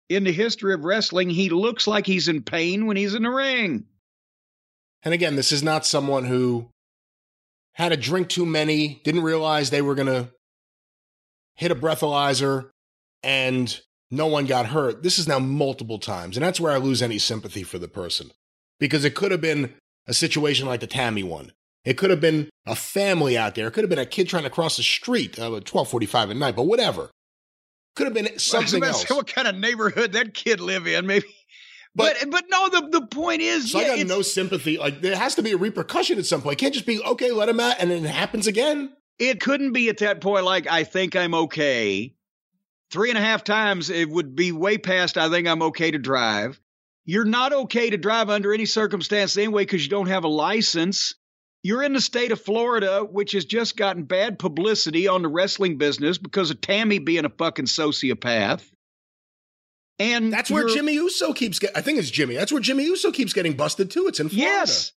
in the history of wrestling he looks like he's in pain when he's in the ring And again, this is not someone who had a drink too many, didn't realize they were going to hit a breathalyzer, and no one got hurt. This is now multiple times. And that's where I lose any sympathy for the person. Because it could have been a situation like the Tammy one. It could have been a family out there. It could have been a kid trying to cross the street uh, at 1245 at night, but whatever. Could have been something else. what kind of neighborhood that kid live in maybe but but, but no the, the point is So yeah, I got no sympathy. Like there has to be a repercussion at some point. It can't just be okay, let him out, and then it happens again. it couldn't be at that point like I think I'm okay. Three and a half times it would be way past I think I'm okay to drive. You're not okay to drive under any circumstance anyway because you don't have a license. You're in the state of Florida, which has just gotten bad publicity on the wrestling business because of Tammy being a fucking sociopath. And That's where Jimmy Uso keeps getting. I think it's Jimmy. That's where Jimmy Uso keeps getting busted too. It's in Florida. Yes.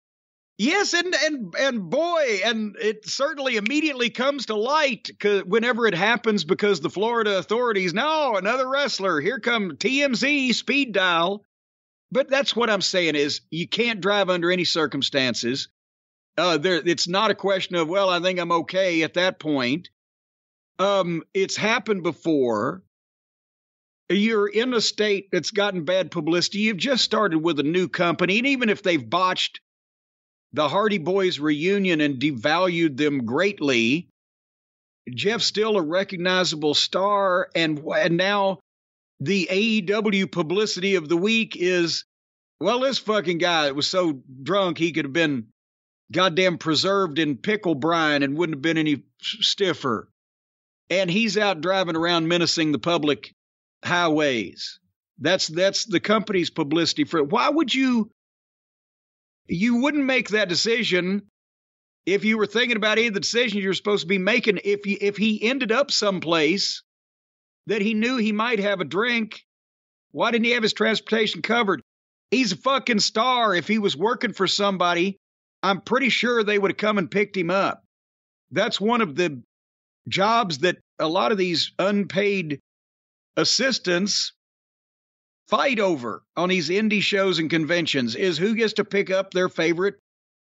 Yes, and and and boy, and it certainly immediately comes to light whenever it happens because the Florida authorities, no, another wrestler, here come TMZ speed dial. But that's what I'm saying is you can't drive under any circumstances. Uh, there, it's not a question of well, I think I'm okay at that point. Um, it's happened before. You're in a state that's gotten bad publicity. You've just started with a new company, and even if they've botched the Hardy Boys reunion and devalued them greatly, Jeff's still a recognizable star, and and now the AEW publicity of the week is, well, this fucking guy was so drunk he could have been goddamn preserved in pickle brine and wouldn't have been any stiffer. And he's out driving around menacing the public highways. That's that's the company's publicity for it. Why would you you wouldn't make that decision if you were thinking about any of the decisions you're supposed to be making if if he ended up someplace that he knew he might have a drink why didn't he have his transportation covered he's a fucking star if he was working for somebody i'm pretty sure they would have come and picked him up that's one of the jobs that a lot of these unpaid assistants fight over on these indie shows and conventions is who gets to pick up their favorite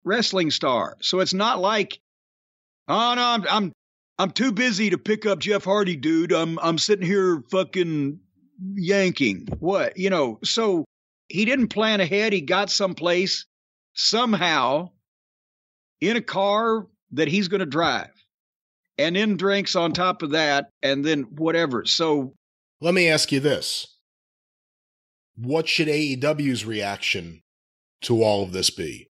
wrestling star. So it's not like, oh no, I'm I'm I'm too busy to pick up Jeff Hardy, dude. I'm I'm sitting here fucking yanking. What? You know, so he didn't plan ahead. He got someplace somehow in a car that he's going to drive. And then drinks on top of that and then whatever. So let me ask you this. What should AEW's reaction to all of this be?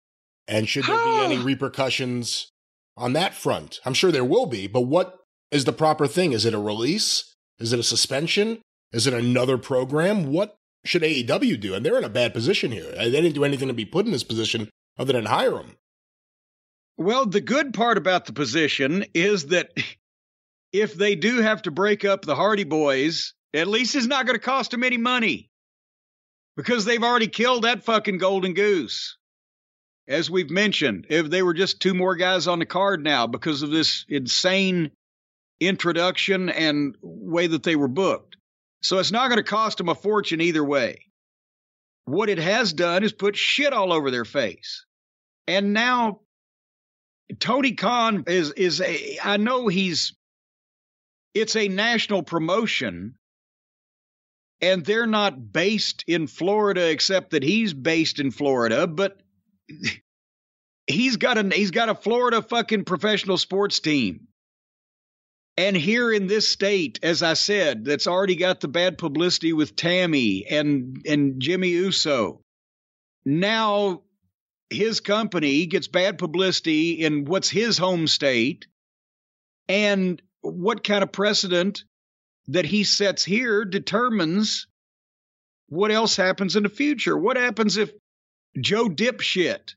And should there be any repercussions on that front? I'm sure there will be, but what is the proper thing? Is it a release? Is it a suspension? Is it another program? What should AEW do? And they're in a bad position here. They didn't do anything to be put in this position other than hire them. Well, the good part about the position is that if they do have to break up the Hardy Boys, at least it's not going to cost them any money because they've already killed that fucking golden goose as we've mentioned, if they were just two more guys on the card now because of this insane introduction and way that they were booked. So it's not going to cost them a fortune either way. What it has done is put shit all over their face. And now Tony Khan is is a I know he's it's a national promotion and they're not based in Florida except that he's based in Florida, but he's got a he's got a Florida fucking professional sports team. And here in this state, as I said, that's already got the bad publicity with Tammy and and Jimmy Uso. Now his company gets bad publicity in what's his home state and what kind of precedent that he sets here determines what else happens in the future. What happens if Joe Dipshit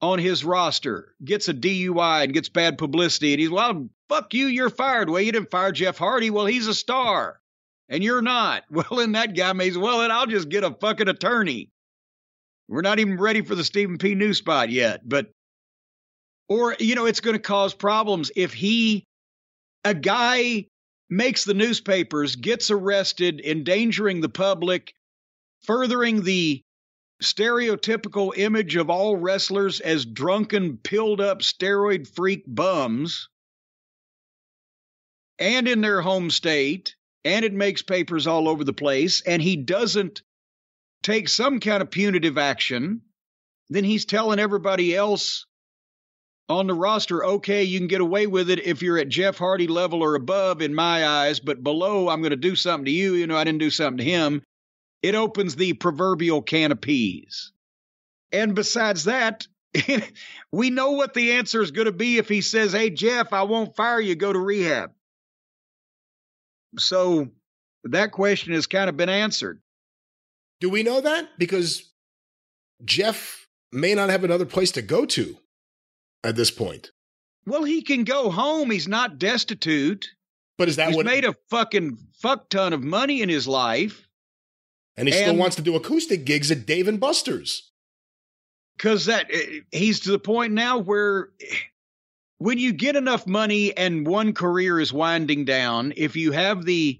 on his roster gets a DUI and gets bad publicity, and he's, well, fuck you, you're fired. Well, you didn't fire Jeff Hardy. Well, he's a star, and you're not. Well, then that guy may as well, then I'll just get a fucking attorney. We're not even ready for the Stephen P. New spot yet, but, or, you know, it's going to cause problems if he, a guy makes the newspapers, gets arrested, endangering the public, furthering the stereotypical image of all wrestlers as drunken, pilled up, steroid freak bums, and in their home state, and it makes papers all over the place, and he doesn't take some kind of punitive action, then he's telling everybody else on the roster, okay, you can get away with it if you're at Jeff Hardy level or above in my eyes, but below, I'm going to do something to you. You know, I didn't do something to him it opens the proverbial can of peas. And besides that, we know what the answer is going to be if he says, Hey, Jeff, I won't fire you, go to rehab. So that question has kind of been answered. Do we know that? Because Jeff may not have another place to go to at this point. Well, he can go home. He's not destitute. But is that what He's what made a fucking fuck ton of money in his life? and he still wants to do acoustic gigs at Dave and Buster's. Because that eh, he's to the point now where when you get enough money and one career is winding down, if you have the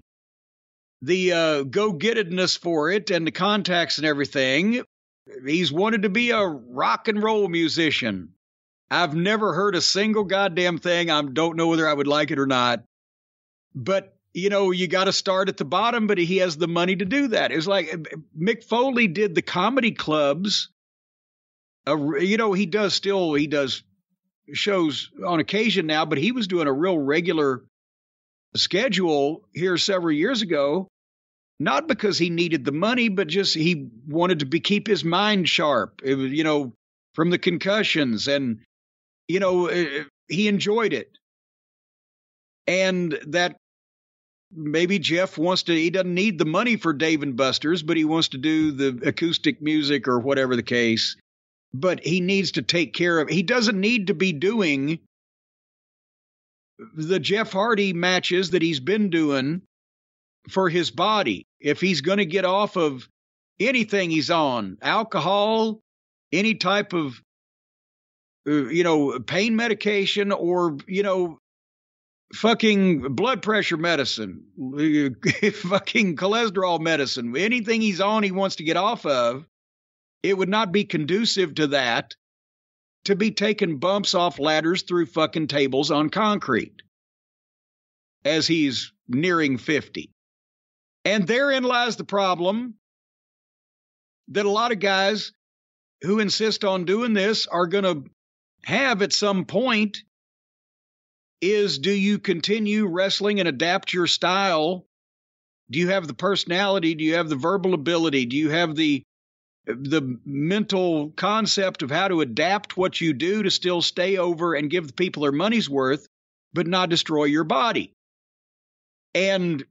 the uh, go gettedness for it and the contacts and everything, he's wanted to be a rock and roll musician. I've never heard a single goddamn thing. I don't know whether I would like it or not. But you know, you got to start at the bottom, but he has the money to do that. It's like Mick Foley did the comedy clubs. Uh, you know, he does still, he does shows on occasion now, but he was doing a real regular schedule here several years ago. Not because he needed the money, but just he wanted to be, keep his mind sharp, it you know, from the concussions. And, you know, uh, he enjoyed it. And that maybe Jeff wants to, he doesn't need the money for Dave and Buster's, but he wants to do the acoustic music or whatever the case. But he needs to take care of, he doesn't need to be doing the Jeff Hardy matches that he's been doing for his body. If he's going to get off of anything he's on, alcohol, any type of, uh, you know, pain medication or, you know, fucking blood pressure medicine, fucking cholesterol medicine, anything he's on, he wants to get off of, it would not be conducive to that to be taking bumps off ladders through fucking tables on concrete as he's nearing 50. And therein lies the problem that a lot of guys who insist on doing this are going to have at some point is do you continue wrestling and adapt your style? Do you have the personality? Do you have the verbal ability? Do you have the the mental concept of how to adapt what you do to still stay over and give the people their money's worth, but not destroy your body? And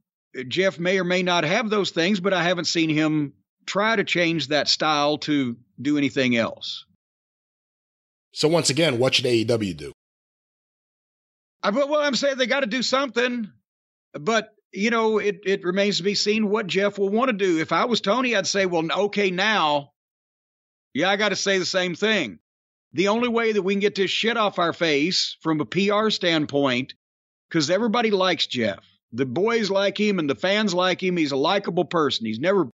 Jeff may or may not have those things, but I haven't seen him try to change that style to do anything else. So once again, what should AEW do? I, well, I'm saying they got to do something, but you know, it it remains to be seen what Jeff will want to do. If I was Tony, I'd say, well, okay, now, yeah, I got to say the same thing. The only way that we can get this shit off our face from a PR standpoint, because everybody likes Jeff. The boys like him and the fans like him. He's a likable person. He's never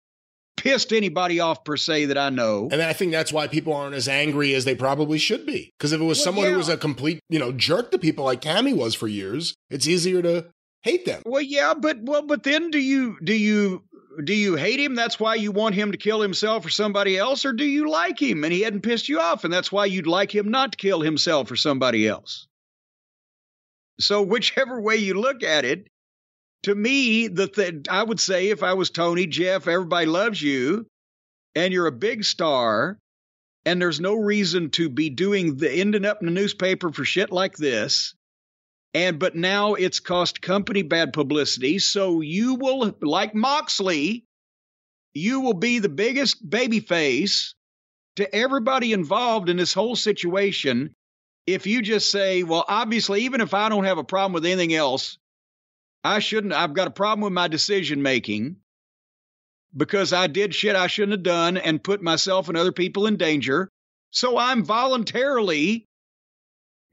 pissed anybody off per se that I know. And I think that's why people aren't as angry as they probably should be. Because if it was well, someone yeah. who was a complete, you know, jerk to people like Cammy was for years, it's easier to hate them. Well, yeah, but well, but then do you do you do you hate him? That's why you want him to kill himself or somebody else, or do you like him and he hadn't pissed you off, and that's why you'd like him not to kill himself or somebody else? So whichever way you look at it, to me, the th- I would say if I was Tony, Jeff, everybody loves you, and you're a big star, and there's no reason to be doing the ending up in the newspaper for shit like this. And but now it's cost company bad publicity, so you will like Moxley, you will be the biggest baby face to everybody involved in this whole situation if you just say, well, obviously, even if I don't have a problem with anything else, I shouldn't, I've got a problem with my decision making because I did shit I shouldn't have done and put myself and other people in danger. So I'm voluntarily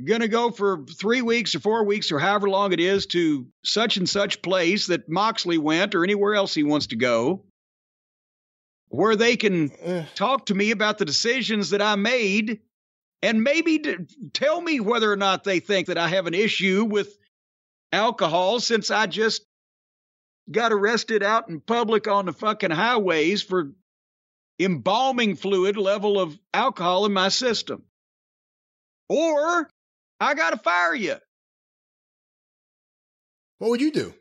going to go for three weeks or four weeks or however long it is to such and such place that Moxley went or anywhere else he wants to go, where they can talk to me about the decisions that I made and maybe tell me whether or not they think that I have an issue with alcohol since I just got arrested out in public on the fucking highways for embalming fluid level of alcohol in my system. Or I got to fire you. What would you do?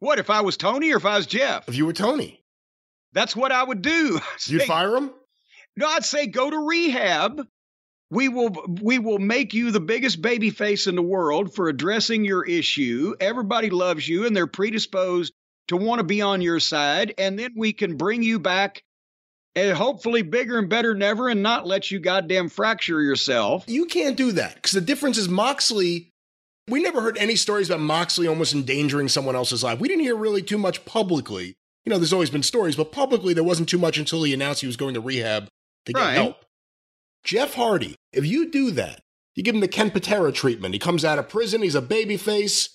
What if I was Tony or if I was Jeff? If you were Tony, that's what I would do. You'd fire him? No, I'd say go to rehab we will we will make you the biggest baby face in the world for addressing your issue. Everybody loves you and they're predisposed to want to be on your side and then we can bring you back and hopefully bigger and better than ever and not let you goddamn fracture yourself. You can't do that cuz the difference is Moxley we never heard any stories about Moxley almost endangering someone else's life. We didn't hear really too much publicly. You know, there's always been stories, but publicly there wasn't too much until he announced he was going to rehab to get right. help. Jeff Hardy, if you do that, you give him the Ken Patera treatment. He comes out of prison, he's a baby face,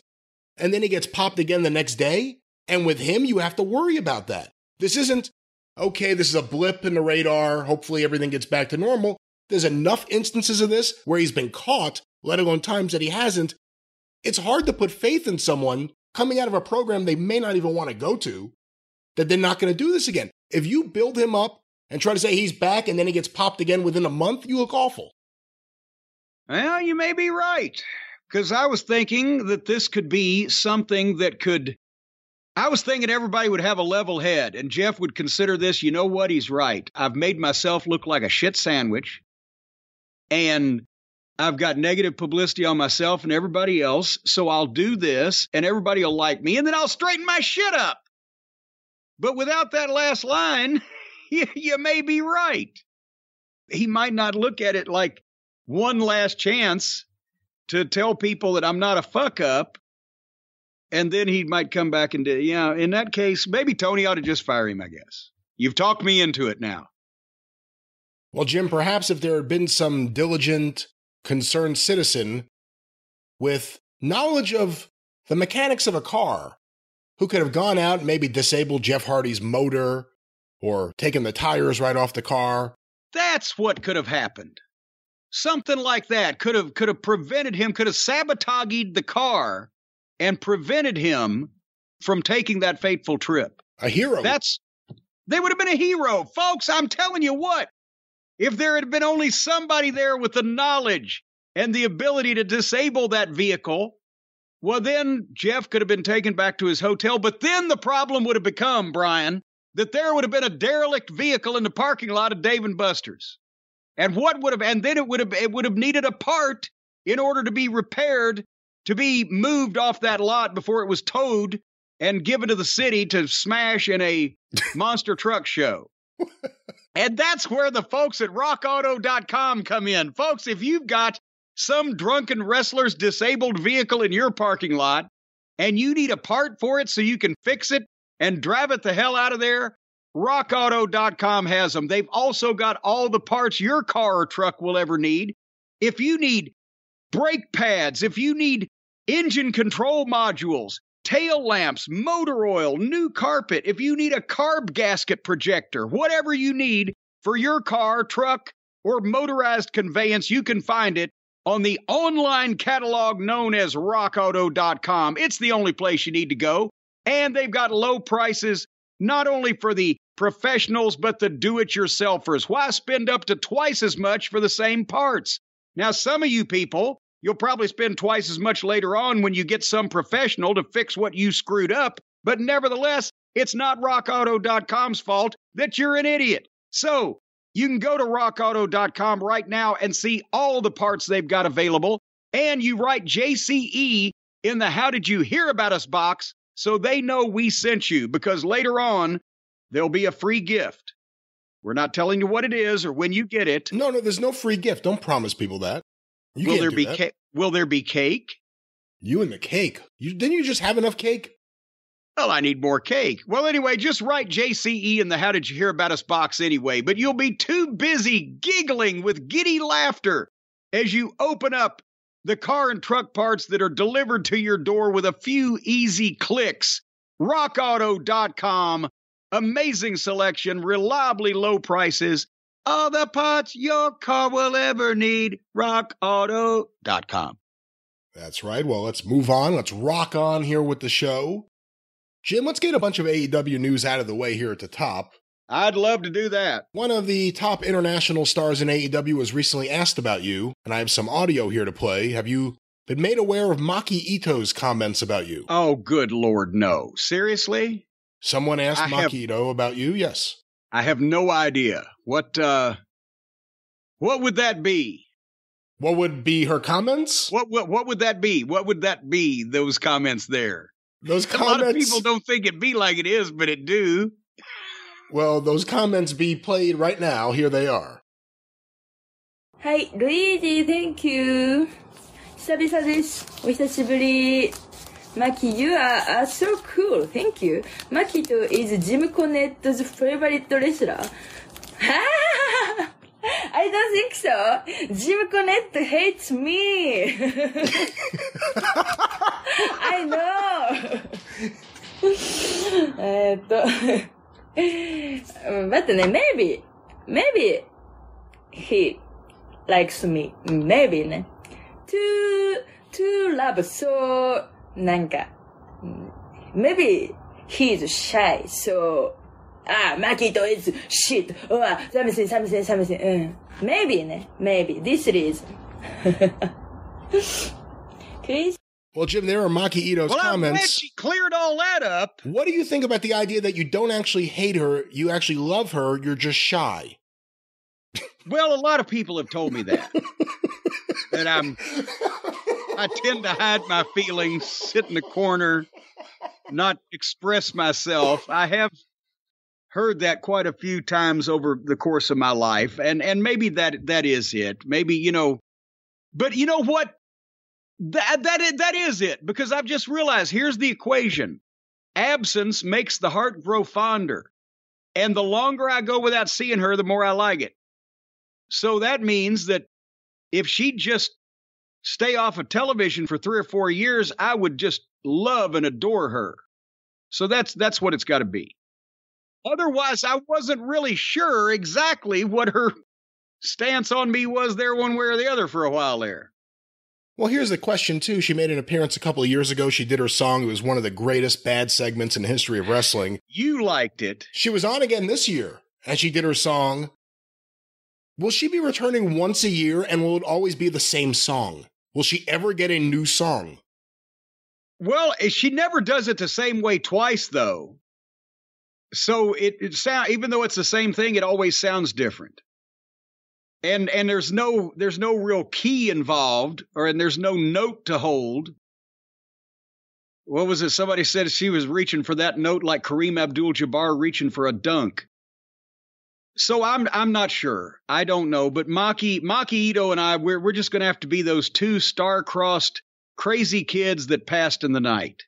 and then he gets popped again the next day. And with him, you have to worry about that. This isn't, okay, this is a blip in the radar. Hopefully everything gets back to normal. there's enough instances of this where he's been caught, let alone times that he hasn't. It's hard to put faith in someone coming out of a program they may not even want to go to that they're not going to do this again. If you build him up and try to say he's back and then he gets popped again within a month, you look awful. Well, you may be right. Because I was thinking that this could be something that could. I was thinking everybody would have a level head, and Jeff would consider this, you know what? He's right. I've made myself look like a shit sandwich, and I've got negative publicity on myself and everybody else, so I'll do this, and everybody will like me, and then I'll straighten my shit up. But without that last line, you, you may be right. He might not look at it like one last chance to tell people that I'm not a fuck up. And then he might come back and do, yeah, in that case, maybe Tony ought to just fire him, I guess. You've talked me into it now. Well, Jim, perhaps if there had been some diligent, concerned citizen with knowledge of the mechanics of a car who could have gone out and maybe disabled Jeff Hardy's motor or taken the tires right off the car. That's what could have happened. Something like that could have could have prevented him, could have sabotaged the car and prevented him from taking that fateful trip. A hero. That's they would have been a hero, folks. I'm telling you what. If there had been only somebody there with the knowledge and the ability to disable that vehicle, well, then Jeff could have been taken back to his hotel. But then the problem would have become, Brian, that there would have been a derelict vehicle in the parking lot of Dave and Buster's. And what would have, and then it would have, it would have needed a part in order to be repaired, to be moved off that lot before it was towed and given to the city to smash in a monster truck show. and that's where the folks at rockauto.com come in. Folks, if you've got some drunken wrestler's disabled vehicle in your parking lot and you need a part for it so you can fix it and drive it the hell out of there, rockauto.com has them. They've also got all the parts your car or truck will ever need. If you need brake pads, if you need engine control modules, tail lamps, motor oil, new carpet, if you need a carb gasket projector, whatever you need for your car, truck, or motorized conveyance, you can find it on the online catalog known as rockauto.com. It's the only place you need to go. And they've got low prices not only for the professionals, but the do it yourselfers. Why spend up to twice as much for the same parts? Now, some of you people, you'll probably spend twice as much later on when you get some professional to fix what you screwed up. But nevertheless, it's not rockauto.com's fault that you're an idiot. So you can go to rockauto.com right now and see all the parts they've got available. And you write JCE in the How Did You Hear About Us box so they know we sent you because later on there'll be a free gift. We're not telling you what it is or when you get it. No, no, there's no free gift. Don't promise people that. You will there be cake? will there be cake? You and the cake. You didn't you just have enough cake? Well, I need more cake. Well, anyway, just write JCE in the How Did You Hear About Us box anyway, but you'll be too busy giggling with giddy laughter as you open up the car and truck parts that are delivered to your door with a few easy clicks. RockAuto.com. Amazing selection, reliably low prices, all the parts your car will ever need. RockAuto.com. That's right. Well, let's move on. Let's rock on here with the show. Jim, let's get a bunch of AEW news out of the way here at the top. I'd love to do that. One of the top international stars in AEW was recently asked about you, and I have some audio here to play. Have you been made aware of Maki Ito's comments about you? Oh, good lord, no. Seriously? Someone asked I Maki have, Ito about you? Yes. I have no idea. What uh what would that be? What would be her comments? What what what would that be? What would that be? Those comments there. Those comments. A lot of people don't think it be like it is, but it do. Well, those comments be played right now. Here they are. はい、ルイージ、Thank you. 久々です。お久しぶり。 Maki, you are, are so cool. Thank you. Makito is Jim Cornette's favorite wrestler. I don't think so. Jim Cornette hates me. I know. えっと。but then maybe, maybe he likes me. Maybe ね。to, to love, so, なんか、maybe he's shy, so, あ、マキト is shit, うわ、something, something, something, うん。maybe ね。maybe, this reason. Chris? Well, Jim, there are Maki Ito's Well, I'm glad comments. she cleared all that up. What do you think about the idea that you don't actually hate her, you actually love her, you're just shy? Well, a lot of people have told me that. that I'm I tend to hide my feelings, sit in the corner, not express myself. I have heard that quite a few times over the course of my life and and maybe that that is it. Maybe, you know, but you know what? That that is, that is it because I've just realized here's the equation. Absence makes the heart grow fonder. And the longer I go without seeing her, the more I like it. So that means that if she'd just stay off of television for three or four years, I would just love and adore her. So that's that's what it's got to be. Otherwise, I wasn't really sure exactly what her stance on me was there one way or the other for a while there. Well, here's the question, too. She made an appearance a couple of years ago. She did her song. It was one of the greatest bad segments in the history of wrestling. You liked it. She was on again this year and she did her song. Will she be returning once a year and will it always be the same song? Will she ever get a new song? Well, eh, she never does it the same way twice, though. So it, it sound even though it's the same thing, it always sounds different. And and there's no there's no real key involved, or and there's no note to hold. What was it? Somebody said she was reaching for that note like Kareem Abdul-Jabbar reaching for a dunk. So I'm I'm not sure. I don't know, but Maki Maki Itoh and I we're we're just going to have to be those two star-crossed crazy kids that passed in the night.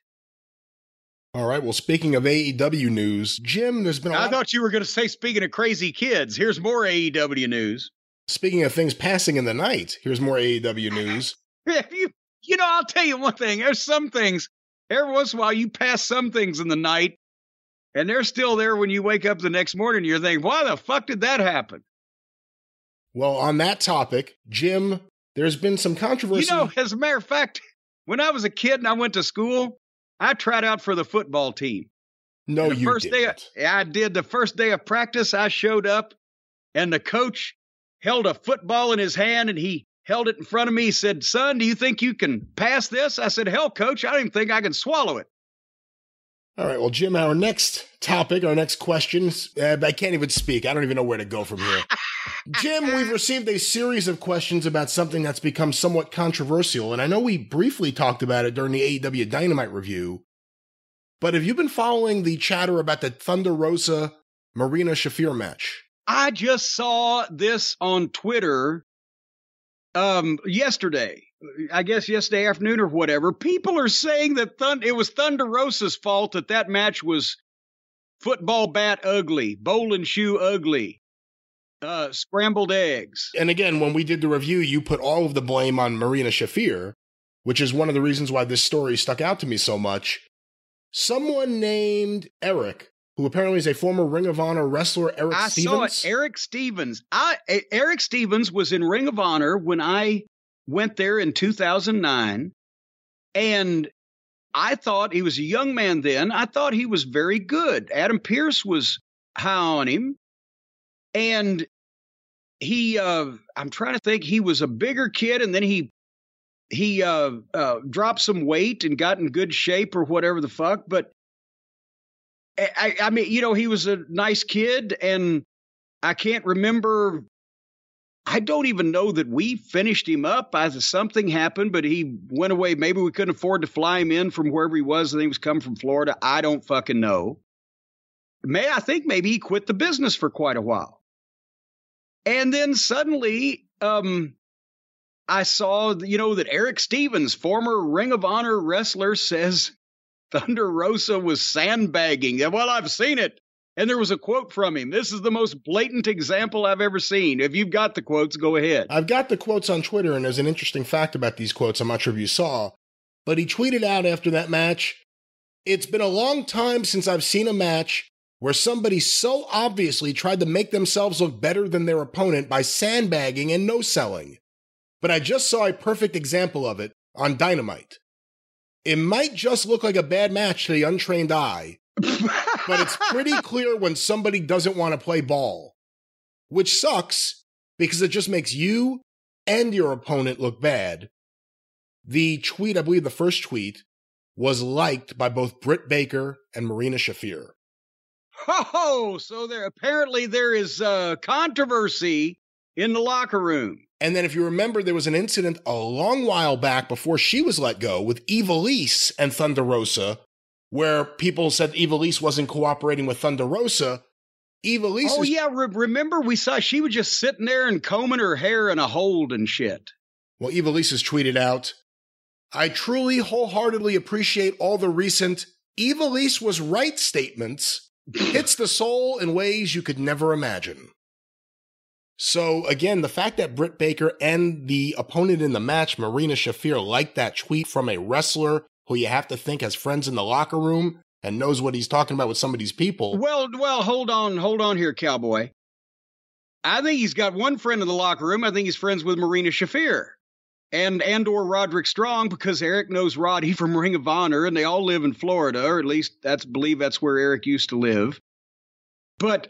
All right. Well, speaking of AEW news, Jim, there's been a I thought you were going to say, speaking of crazy kids, here's more AEW news. speaking of things passing in the night, here's more AEW news. You, you know, I'll tell you one thing. There's some things. Every once in a while, you pass some things in the night, and they're still there when you wake up the next morning. You're thinking, why the fuck did that happen? Well, on that topic, Jim, there's been some controversy. You know, as a matter of fact, when I was a kid and I went to school, I tried out for the football team. no, the you first didn't. of, I did the first day of practice. I showed up, and the coach held a football in his hand, and he held it in front of me. He said, "Son, do you think you can pass this?" I said, "Hell, coach, I don't even think I can swallow it." All right. Well, Jim, our next topic, our next questions. Uh, I can't even speak. I don't even know where to go from here. Jim, we've received a series of questions about something that's become somewhat controversial, and I know we briefly talked about it during the AEW Dynamite review. But have you been following the chatter about the Thunder Rosa Marina Shafir match? I just saw this on Twitter um yesterday. I guess yesterday afternoon or whatever. People are saying that Thun- it was Thunder Rosa's fault that that match was football bat ugly, bowling shoe ugly, uh, scrambled eggs. And again, when we did the review, you put all of the blame on Marina Shafir, which is one of the reasons why this story stuck out to me so much. Someone named Eric, who apparently is a former Ring of Honor wrestler, Eric Stevens. I Stevens. saw it. Eric Stevens. I Eric Stevens was in Ring of Honor when I went there in 2009, and I thought he was a young man then. I thought he was very good. Adam Pearce was high on him, and he. Uh, I'm trying to think. He was a bigger kid, and then he he uh, uh, dropped some weight and got in good shape or whatever the fuck. But I, I mean, you know, he was a nice kid, and I can't remember. I don't even know that we finished him up. I, something happened, but he went away. Maybe we couldn't afford to fly him in from wherever he was. Think he was coming from Florida. I don't fucking know. May I think maybe he quit the business for quite a while. And then suddenly, um, I saw, you know, that Eric Stevens, former Ring of Honor wrestler, says Thunder Rosa was sandbagging. Well, I've seen it. And there was a quote from him. This is the most blatant example I've ever seen. If you've got the quotes, go ahead. I've got the quotes on Twitter, and there's an interesting fact about these quotes. I'm not sure if you saw, but he tweeted out after that match It's been a long time since I've seen a match where somebody so obviously tried to make themselves look better than their opponent by sandbagging and no selling. But I just saw a perfect example of it on Dynamite. It might just look like a bad match to the untrained eye, but it's pretty clear when somebody doesn't want to play ball, which sucks because it just makes you and your opponent look bad. The tweet, I believe the first tweet, was liked by both Britt Baker and Marina Shafir. Oh, so there apparently there is uh, controversy in the locker room. And then, if you remember, there was an incident a long while back before she was let go with Ivelisse and Thunder Rosa, where people said Ivelisse wasn't cooperating with Thunder Rosa. Ivelisse. Oh yeah, Re- remember we saw she was just sitting there and combing her hair in a hold and shit. Well, Ivelisse has tweeted out, "I truly, wholeheartedly appreciate all the recent Ivelisse was right statements. Hits the soul in ways you could never imagine." So again, the fact that Britt Baker and the opponent in the match, Marina Shafir, liked that tweet from a wrestler who you have to think has friends in the locker room and knows what he's talking about with some of these people. Well, well, hold on, hold on here, cowboy. I think he's got one friend in the locker room. I think he's friends with Marina Shafir and and or Roderick Strong because Eric knows Roddy from Ring of Honor, and they all live in Florida, or at least that's believe that's where Eric used to live. But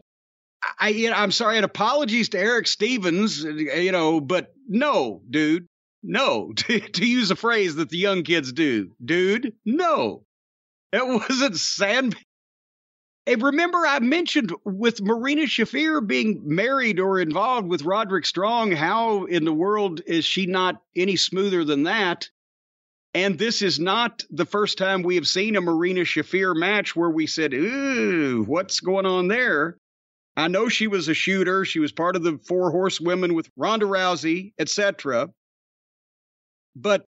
I, you know, I'm sorry, and apologies to Eric Stevens, you know, but no, dude, no, to, to use a phrase that the young kids do, dude, no, it wasn't sand. Remember I mentioned with Marina Shafir being married or involved with Roderick Strong, how in the world is she not any smoother than that? And this is not the first time we have seen a Marina Shafir match where we said, ooh, what's going on there? I know she was a shooter. She was part of the four horsewomen with Ronda Rousey, etc. But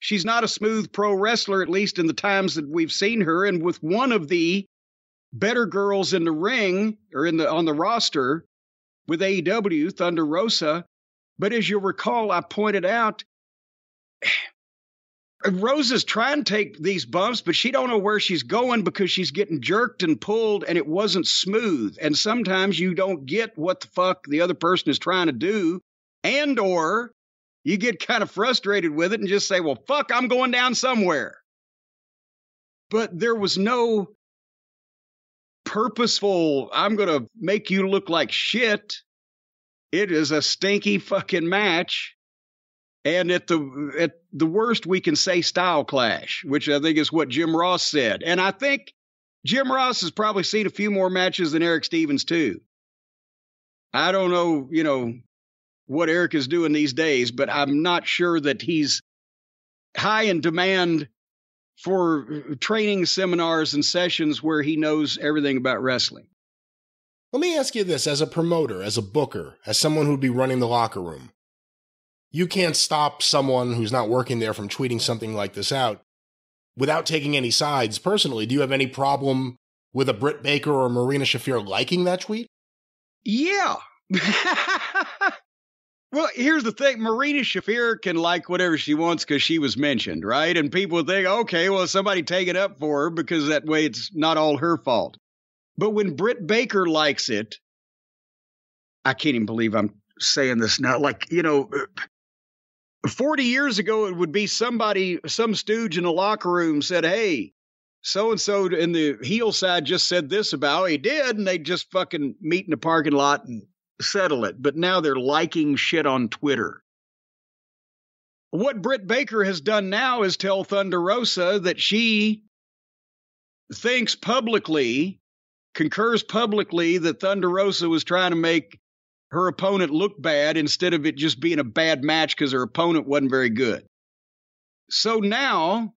she's not a smooth pro wrestler, at least in the times that we've seen her. And with one of the better girls in the ring or in the on the roster with AEW, Thunder Rosa. But as you'll recall, I pointed out Rosa's trying to take these bumps, but she don't know where she's going because she's getting jerked and pulled and it wasn't smooth. And sometimes you don't get what the fuck the other person is trying to do. And or you get kind of frustrated with it and just say, well, fuck, I'm going down somewhere. But there was no purposeful, I'm going to make you look like shit. It is a stinky fucking match and at the at the worst we can say style clash which i think is what jim ross said. And i think jim ross has probably seen a few more matches than eric stevens too. I don't know you know what eric is doing these days but i'm not sure that he's high in demand for uh, training seminars and sessions where he knows everything about wrestling. Let me ask you this as a promoter as a booker as someone who'd be running the locker room you can't stop someone who's not working there from tweeting something like this out without taking any sides personally. Do you have any problem with a Britt Baker or Marina Shafir liking that tweet? Yeah. well, here's the thing Marina Shafir can like whatever she wants because she was mentioned, right? And people think, okay, well, somebody take it up for her because that way it's not all her fault. But when Britt Baker likes it, I can't even believe I'm saying this now. Like, you know, 40 years ago, it would be somebody, some stooge in a locker room said, Hey, so and so in the heel side just said this about he did, and they just fucking meet in the parking lot and settle it. But now they're liking shit on Twitter. What Britt Baker has done now is tell Thunder Rosa that she thinks publicly, concurs publicly that Thunder Rosa was trying to make her opponent looked bad instead of it just being a bad match because her opponent wasn't very good. So now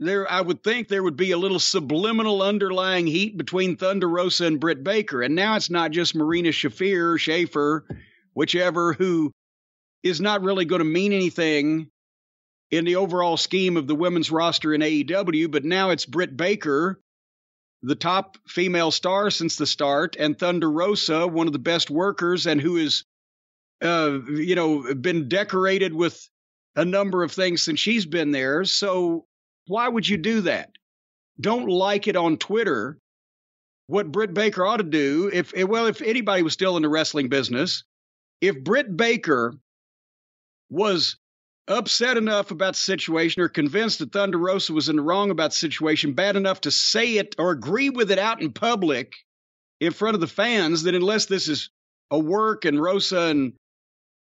there I would think there would be a little subliminal underlying heat between Thunder Rosa and Britt Baker. And now it's not just Marina Shafir, Schaefer, whichever, who is not really going to mean anything in the overall scheme of the women's roster in AEW, but now it's Britt Baker the top female star since the start, and Thunder Rosa, one of the best workers, and who is, uh, you know, been decorated with a number of things since she's been there. So why would you do that? Don't like it on Twitter, what Britt Baker ought to do if well, if anybody was still in the wrestling business, if Britt Baker was upset enough about the situation or convinced that Thunder Rosa was in the wrong about the situation, bad enough to say it or agree with it out in public in front of the fans, that unless this is a work and Rosa and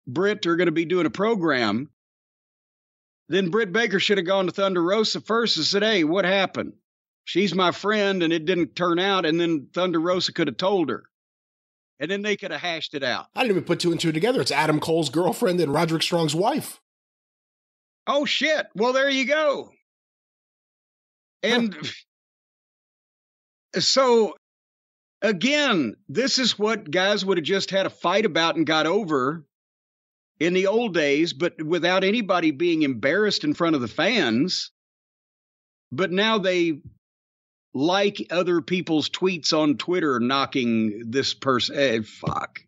Britt are going to be doing a program, then Britt Baker should have gone to Thunder Rosa first and said, Hey, what happened? She's my friend and it didn't turn out. And then Thunder Rosa could have told her. And then they could have hashed it out. I didn't even put two and two together. It's Adam Cole's girlfriend and Roderick Strong's wife. Oh, shit. Well, there you go. And so, again, this is what guys would have just had a fight about and got over in the old days, but without anybody being embarrassed in front of the fans. But now they like other people's tweets on Twitter knocking this person. Eh, fuck.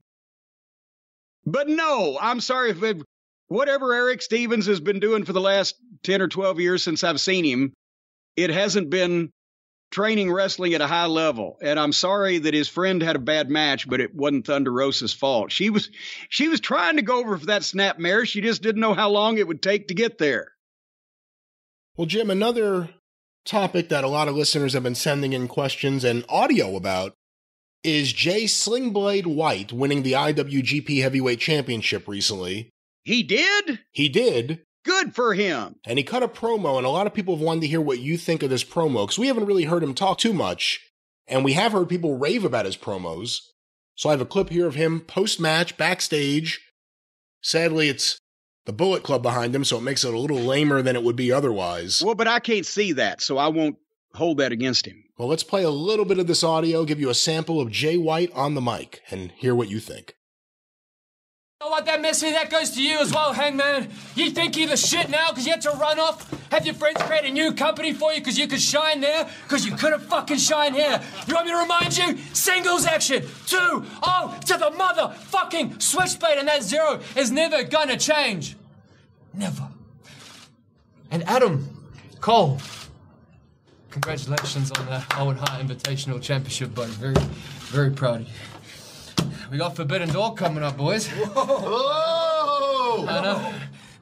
But no, I'm sorry if it, whatever Eric Stevens has been doing for the last 10 or 12 years since I've seen him, it hasn't been training wrestling at a high level. And I'm sorry that his friend had a bad match, but it wasn't Thunder Rosa's fault. She was she was trying to go over for that snap mare. She just didn't know how long it would take to get there. Well, Jim, another topic that a lot of listeners have been sending in questions and audio about is Jay Slingblade White winning the IWGP Heavyweight Championship recently. He did? He did. Good for him. And he cut a promo, and a lot of people have wanted to hear what you think of this promo because we haven't really heard him talk too much. And we have heard people rave about his promos. So I have a clip here of him post match, backstage. Sadly, it's the Bullet Club behind him, so it makes it a little lamer than it would be otherwise. Well, but I can't see that, so I won't hold that against him. Well, let's play a little bit of this audio, give you a sample of Jay White on the mic, and hear what you think. You know what, that message, that goes to you as well, Hangman. You think you're the shit now because you had to run off? Have your friends create a new company for you because you could shine there? Because you couldn't fucking shine here. You want me to remind you? Singles action. Two. Oh, to the motherfucking switchblade, and that zero is never gonna change. Never. And Adam Cole, congratulations on the Owen Hart Invitational Championship, buddy. Very, very proud of you. We got Forbidden Door coming up, boys. Whoa! I know.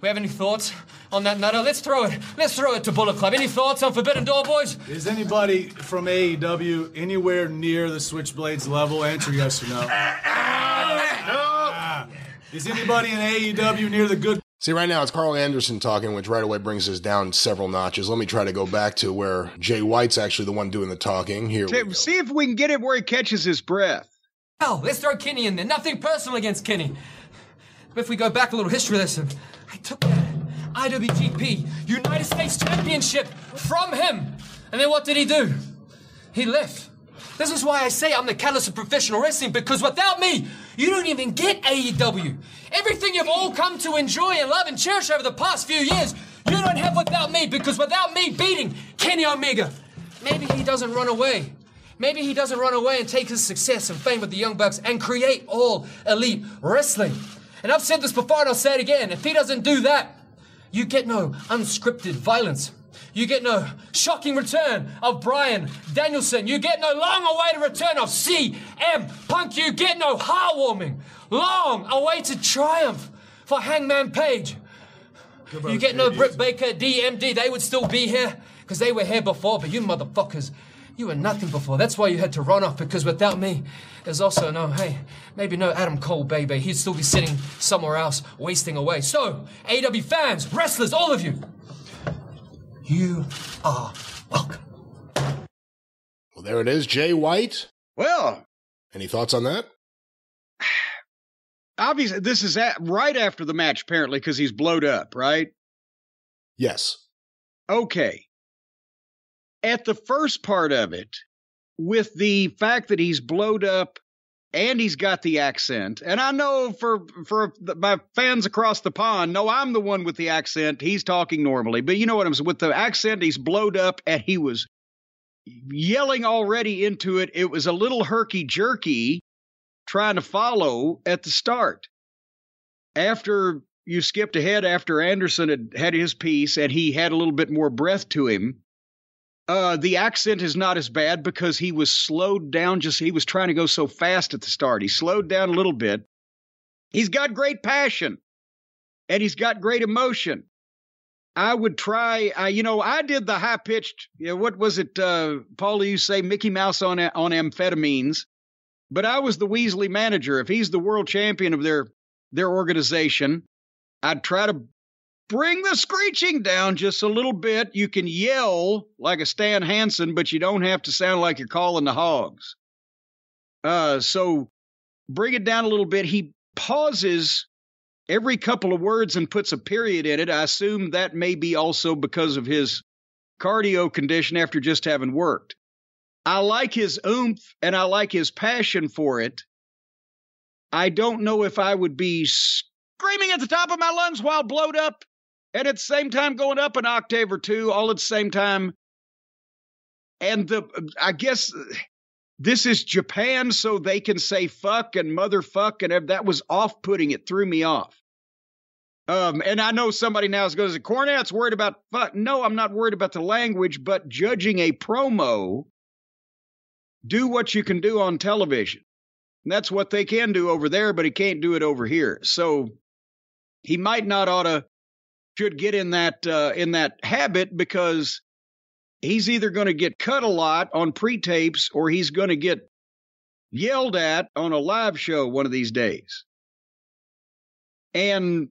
We have any thoughts on that nutter? Let's throw it. Let's throw it to Bullet Club. Any thoughts on Forbidden Door, boys? Is anybody from AEW anywhere near the Switchblades level? Answer yes or no. no. Is anybody in AEW near the good? See, right now it's Karl Anderson talking, which right away brings us down several notches. Let me try to go back to where Jay White's actually the one doing the talking. Here we go. See if we can get it where he catches his breath. Hell, let's throw Kenny in there. Nothing personal against Kenny. But if we go back a little history lesson, I took that IWGP United States Championship from him. And then what did he do? He left. This is why I say I'm the catalyst of professional wrestling, because without me, you don't even get AEW. Everything you've all come to enjoy and love and cherish over the past few years, you don't have without me, because without me beating Kenny Omega, maybe he doesn't run away. Maybe he doesn't run away and take his success and fame with the Young Bucks and create all elite wrestling. And I've said this before and I'll say it again. If he doesn't do that, you get no unscripted violence. You get no shocking return of Bryan Danielson. You get no long awaited return of CM Punk. You get no heartwarming, long awaited triumph for Hangman Page. You get no Britt Baker, DMD. They would still be here because they were here before, but you motherfuckers, you were nothing before. That's why you had to run off because without me, there's also no, hey, maybe no Adam Cole, baby. He'd still be sitting somewhere else, wasting away. So, AW fans, wrestlers, all of you, you are welcome. Well, there it is, Jay White. Well, Any thoughts on that? obviously, this is at, right after the match, apparently, because he's blowed up, right? Yes. Okay. At the first part of it, with the fact that he's blowed up and he's got the accent, and I know for for my fans across the pond, no, I'm the one with the accent. He's talking normally, but you know what I'm saying. With the accent, he's blowed up and he was yelling already into it. It was a little herky jerky trying to follow at the start. After you skipped ahead, after Anderson had had his piece and he had a little bit more breath to him, Uh, the accent is not as bad because he was slowed down. Just he was trying to go so fast at the start. He slowed down a little bit. He's got great passion, and he's got great emotion. I would try. Uh, you know, I did the high pitched. You know, what was it, uh, Paul? You say Mickey Mouse on on amphetamines, but I was the Weasley manager. If he's the world champion of their their organization, I'd try to bring the screeching down just a little bit. You can yell like a Stan Hansen, but you don't have to sound like you're calling the hogs. Uh, so bring it down a little bit. He pauses every couple of words and puts a period in it. I assume that may be also because of his cardio condition after just having worked. I like his oomph and I like his passion for it. I don't know if I would be screaming at the top of my lungs while blowed up and at the same time going up an octave or two all at the same time. And the I guess this is Japan, so they can say fuck and motherfuck, and that was off putting. It threw me off. Um, and I know somebody now is going to say, Cornette's worried about fuck. No, I'm not worried about the language, but judging a promo, do what you can do on television. And that's what they can do over there, but he can't do it over here. So he might not ought to should get in that uh, in that habit because he's either going to get cut a lot on pre-tapes or he's going to get yelled at on a live show one of these days. And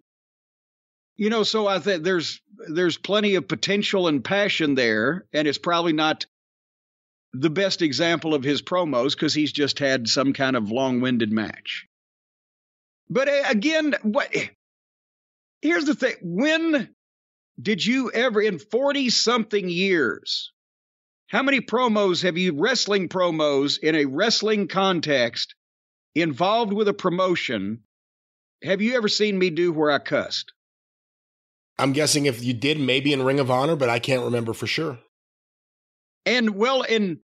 you know, so I think there's there's plenty of potential and passion there, and it's probably not the best example of his promos because he's just had some kind of long-winded match. But uh, again, what here's the thing. When did you ever in 40 something years how many promos have you wrestling promos in a wrestling context involved with a promotion have you ever seen me do where i cussed? I'm guessing if you did maybe in ring of honor but i can't remember for sure. And well in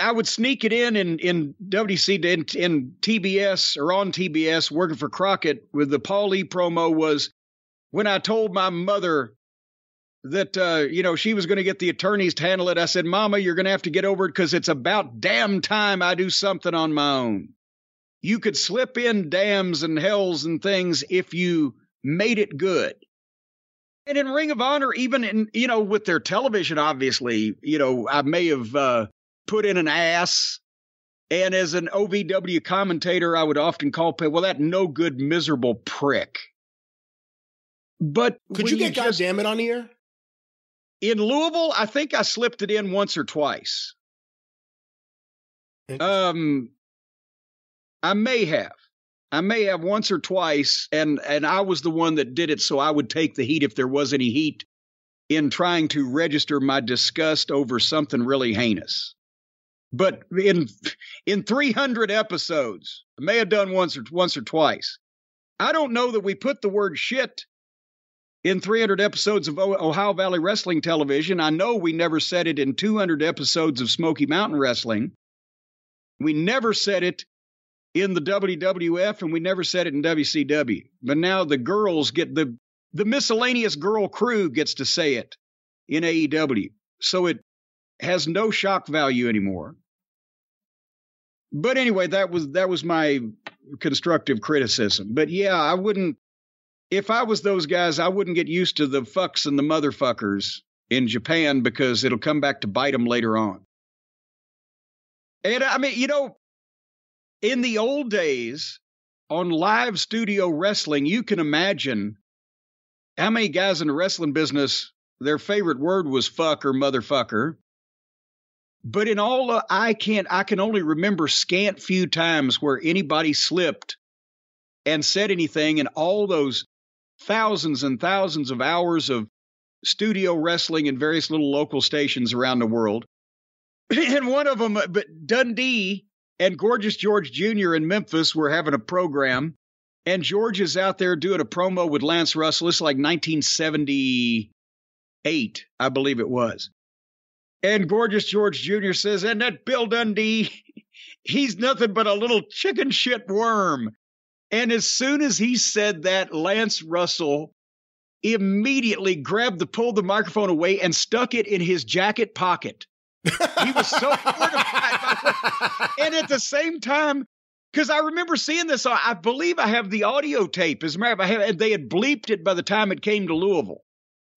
I would sneak it in in in WC in, in TBS or on TBS working for Crockett with the Paul E promo was when I told my mother that uh, you know she was going to get the attorneys to handle it. I said, "Mama, you're going to have to get over it because it's about damn time I do something on my own." You could slip in dams and hells and things if you made it good. And in Ring of Honor, even in you know with their television, obviously, you know I may have uh, put in an ass. And as an OVW commentator, I would often call, well, that no good, miserable prick. But could you get you just, it on here? In Louisville, I think I slipped it in once or twice. Um, I may have. I may have once or twice, and and I was the one that did it, so I would take the heat if there was any heat in trying to register my disgust over something really heinous. But in in 300 episodes, I may have done once or once or twice. I don't know that we put the word shit in 300 episodes of Ohio Valley Wrestling Television. I know we never said it in 200 episodes of Smoky Mountain Wrestling. We never said it in the WWF and we never said it in WCW. But now the girls get the the miscellaneous girl crew gets to say it in AEW. So it has no shock value anymore. But anyway, that was that was my constructive criticism. But yeah, I wouldn't if I was those guys, I wouldn't get used to the fucks and the motherfuckers in Japan because it'll come back to bite them later on. And I mean, you know, in the old days on live studio wrestling, you can imagine how many guys in the wrestling business their favorite word was fuck or motherfucker. But in all, uh, I can't, I can only remember scant few times where anybody slipped and said anything in all those thousands and thousands of hours of studio wrestling in various little local stations around the world. and one of them, uh, but Dundee and Gorgeous George Jr. in Memphis were having a program. And George is out there doing a promo with Lance Russell. It's like 1978, I believe it was. And Gorgeous George Jr. says, and that Bill Dundee, he's nothing but a little chicken shit worm. And as soon as he said that, Lance Russell immediately grabbed the pulled the microphone away and stuck it in his jacket pocket. He was so mortified. and at the same time, because I remember seeing this, I believe I have the audio tape. As a matter of fact, I have, they had bleeped it by the time it came to Louisville.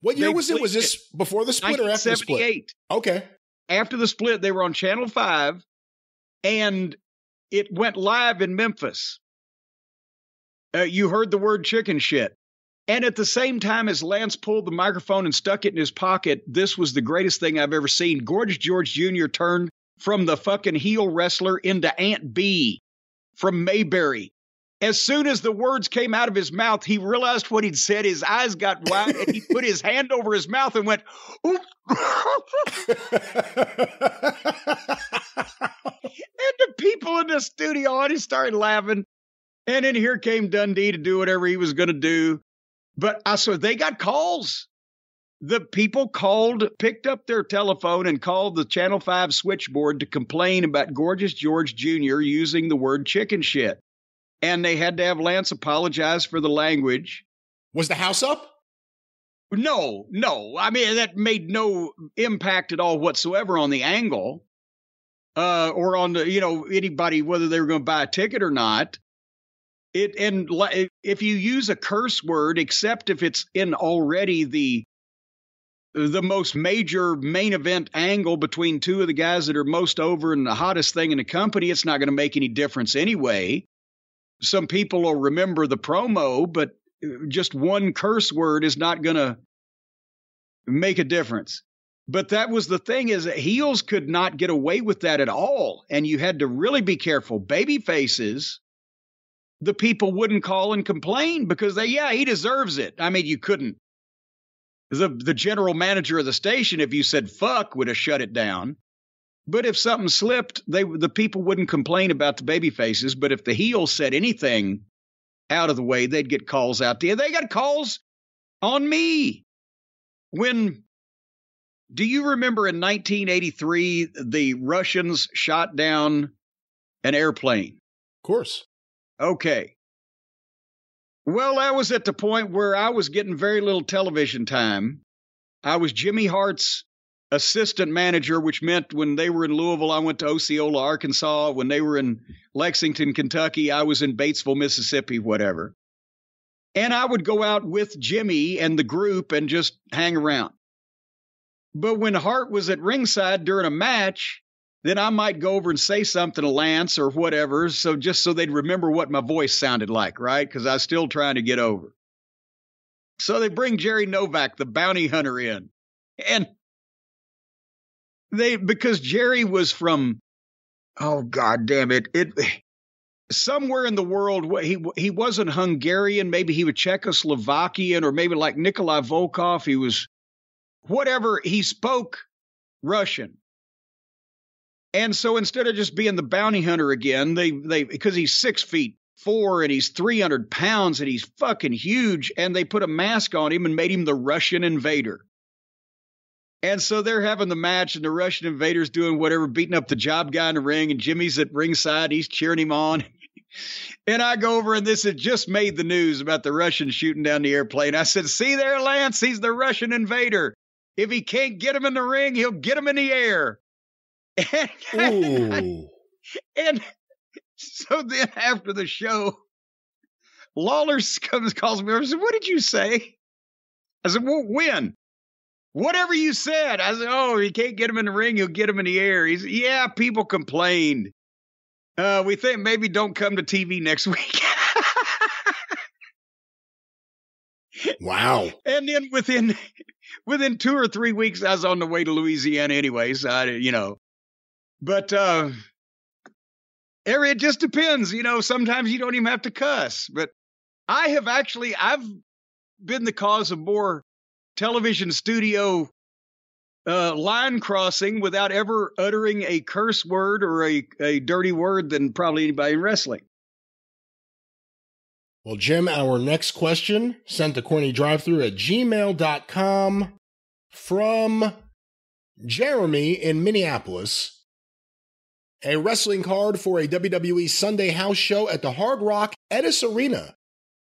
What year was it? Was this before the split or after the split? Okay. After the split, they were on Channel 5 and it went live in Memphis. Uh, you heard the word chicken shit. And at the same time as Lance pulled the microphone and stuck it in his pocket, this was the greatest thing I've ever seen. Gorgeous George Jr. turned from the fucking heel wrestler into Aunt Bee from Mayberry. As soon as the words came out of his mouth, he realized what he'd said. His eyes got wide and he put his hand over his mouth and went, Oop. and the people in the studio audience started laughing. And then here came Dundee to do whatever he was going to do. But I saw they got calls. The people called, picked up their telephone and called the Channel 5 switchboard to complain about Gorgeous George Jr. using the word chicken shit. And they had to have Lance apologize for the language. Was the house up? No, no. I mean, that made no impact at all whatsoever on the angle uh, or on the, you know, anybody, whether they were going to buy a ticket or not. It and if you use a curse word, except if it's in already the the most major main event angle between two of the guys that are most over and the hottest thing in the company, it's not going to make any difference anyway. Some people will remember the promo, but uh, just one curse word is not going to make a difference. But that was the thing is that heels could not get away with that at all. And you had to really be careful. Baby faces the people wouldn't call and complain because they, yeah, he deserves it. I mean, you couldn't. The, the general manager of the station, if you said fuck, would have shut it down. But if something slipped, they the people wouldn't complain about the baby faces. But if the heel said anything out of the way, they'd get calls out there. They got calls on me. When do you remember in 1983 the Russians shot down an airplane? Of course. Okay. Well, I was at the point where I was getting very little television time. I was Jimmy Hart's assistant manager, which meant when they were in Louisville, I went to Osceola, Arkansas. When they were in Lexington, Kentucky, I was in Batesville, Mississippi, whatever. And I would go out with Jimmy and the group and just hang around. But when Hart was at ringside during a match, then I might go over and say something to Lance or whatever. So just so they'd remember what my voice sounded like, right? Because I was still trying to get over. So they bring Jerry Novak, the bounty hunter, in. And they, because Jerry was from, oh, God damn it. It, somewhere in the world, he, he wasn't Hungarian. Maybe he was Czechoslovakian or maybe like Nikolai Volkov. He was whatever. He spoke Russian and so instead of just being the bounty hunter again, they they because he's six feet four and he's 300 pounds and he's fucking huge, and they put a mask on him and made him the Russian invader. And so they're having the match, and the Russian invader's doing whatever, beating up the job guy in the ring, and Jimmy's at ringside, he's cheering him on. and I go over, and this had just made the news about the Russian shooting down the airplane. I said, See there, Lance, he's the Russian invader. If he can't get him in the ring, he'll get him in the air. And, and so then after the show, Lawler comes calls me over and said, What did you say? I said, Well, when? Whatever you said. I said, Oh, he can't get him in the ring, he'll get him in the air. He's yeah, people complained. Uh, we think maybe don't come to TV next week. wow. And then within within two or three weeks, I was on the way to Louisiana anyways. I you know but uh, it just depends. You know, sometimes you don't even have to cuss. But I have actually, I've been the cause of more television studio uh, line crossing without ever uttering a curse word or a, a dirty word than probably anybody in wrestling. Well, Jim, our next question sent to corny drive at gmail.com from Jeremy in Minneapolis a wrestling card for a WWE Sunday house show at the Hard Rock Etess Arena.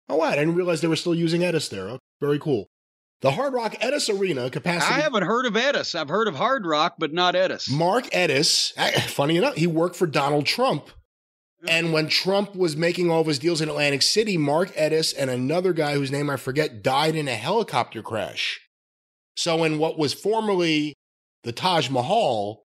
Oh, wow, I didn't realize they were still using Etess there. Very cool. The Hard Rock Etess Arena capacity. I haven't heard of Etess. I've heard of Hard Rock, but not Etess. Mark Etess, funny enough, he worked for Donald Trump. And when Trump was making all of his deals in Atlantic City, Mark Etess and another guy whose name I forget died in a helicopter crash. So, in what was formerly the Taj Mahal,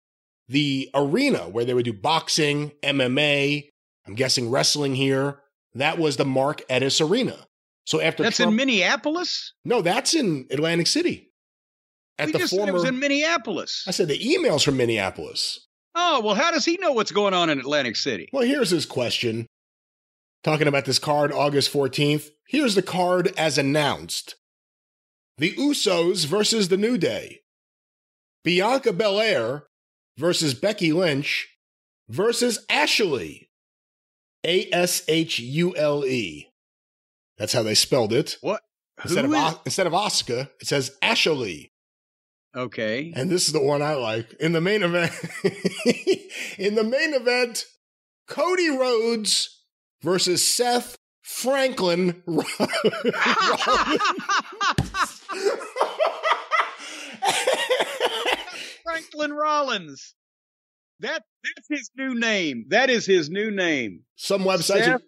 the arena where they would do boxing, MMA, I'm guessing wrestling here, that was the Mark Etess Arena. So after That's Trump, in Minneapolis? no, that's in Atlantic City. At we the just said former, it was in Minneapolis. I said the emails from Minneapolis. Oh, well, how does he know what's going on in Atlantic City? Well, here's his question. Talking about this card August 14th. Here's the card as announced. The Usos versus the New Day. Bianca Belair versus Becky Lynch versus Ashley. A S H U L E. That's how they spelled it. What? Instead Who of, is- O- instead of Oscar, it says Ashley. Okay. And this is the one I like. In the main event, in the main event, Cody Rhodes versus Seth Franklin. Franklin Rollins. That that's his new name. That is his new name. some websites Seth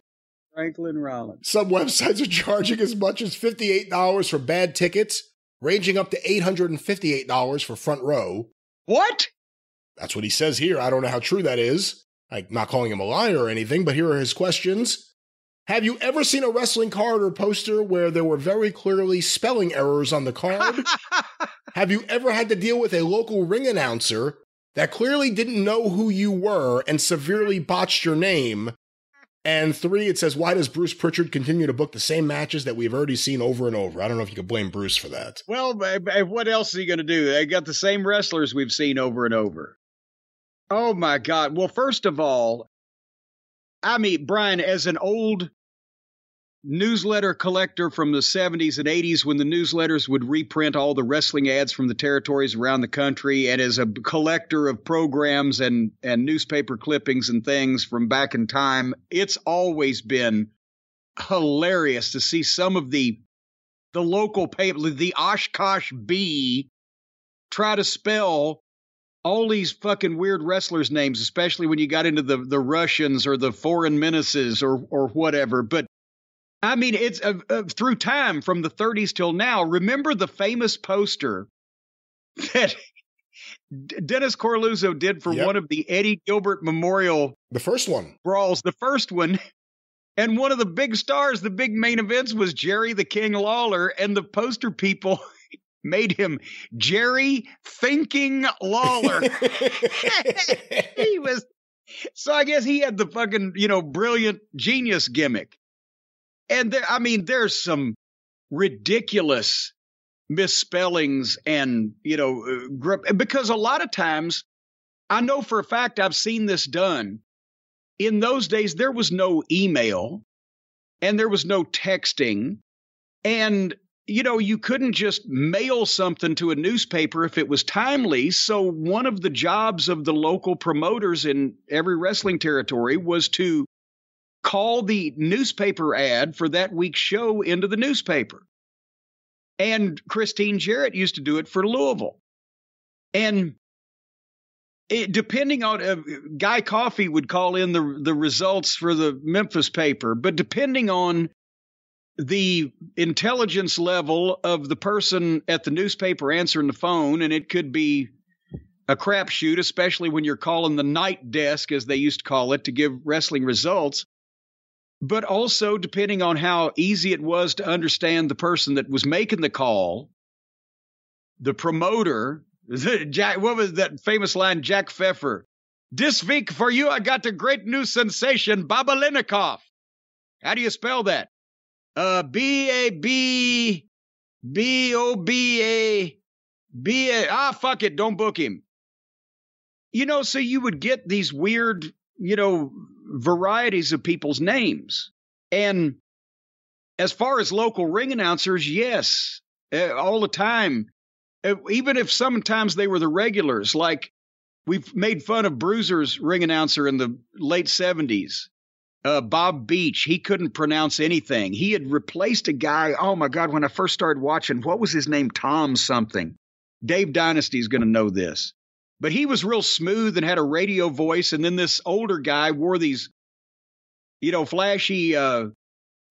Franklin Rollins. some websites are charging as much as $58 for bad tickets, ranging up to $858 for front row. What? That's what he says here. I don't know how true that is. I'm not calling him a liar or anything, but here are his questions. Have you ever seen a wrestling card or poster where there were very clearly spelling errors on the card? Have you ever had to deal with a local ring announcer that clearly didn't know who you were and severely botched your name? And three, it says, why does Bruce Pritchard continue to book the same matches that we've already seen over and over? I don't know if you could blame Bruce for that. well, what else is he going to do? They got the same wrestlers we've seen over and over. Oh my God. Well, first of all, I mean, Brian, as an old newsletter collector from the 70s and 80s when the newsletters would reprint all the wrestling ads from the territories around the country. And as a collector of programs and and newspaper clippings and things from back in time it's always been hilarious to see some of the the local paper the Oshkosh Bee try to spell all these fucking weird wrestlers names especially when you got into the the Russians or the foreign menaces or or whatever. But I mean, it's uh, uh, through time from the 30s till now. Remember the famous poster that Dennis Coralluzzo did for Yep. one of the Eddie Gilbert Memorial The first one. brawls, the first one. And one of the big stars, the big main events was Jerry the King Lawler, and the poster people made him Jerry Thinking Lawler. he was so I guess he had the fucking, you know, brilliant genius gimmick. And there I mean, there's some ridiculous misspellings and, you know, uh, gr- because a lot of times I know for a fact I've seen this done. In those days there was no email and there was no texting and you know, you couldn't just mail something to a newspaper if it was timely. So, one of the jobs of the local promoters in every wrestling territory was to call the newspaper ad for that week's show into the newspaper. And Christine Jarrett used to do it for Louisville. And it, depending on uh, Guy Coffey would call in the the results for the Memphis paper, but depending on the intelligence level of the person at the newspaper answering the phone, and it could be a crapshoot, especially when you're calling the night desk, as they used to call it, to give wrestling results. But also, depending on how easy it was to understand the person that was making the call, the promoter, Jack, what was that famous line, Jack Pfeffer? This week for you, I got the great new sensation, Babalinnikov. How do you spell that? Uh, B A B B O B A B A. Ah, fuck it. Don't book him. You know, so you would get these weird, you know, varieties of people's names. And as far as local ring announcers, yes, uh, all the time. Uh, even if sometimes they were the regulars, like we've made fun of Bruiser's ring announcer in the late 70s uh, Bob Beach, he couldn't pronounce anything. He had replaced a guy. Oh my God, when I first started watching, what was his name? Tom something. Dave Dynasty is going to know this. But he was real smooth and had a radio voice. And then this older guy wore these, you know, flashy uh,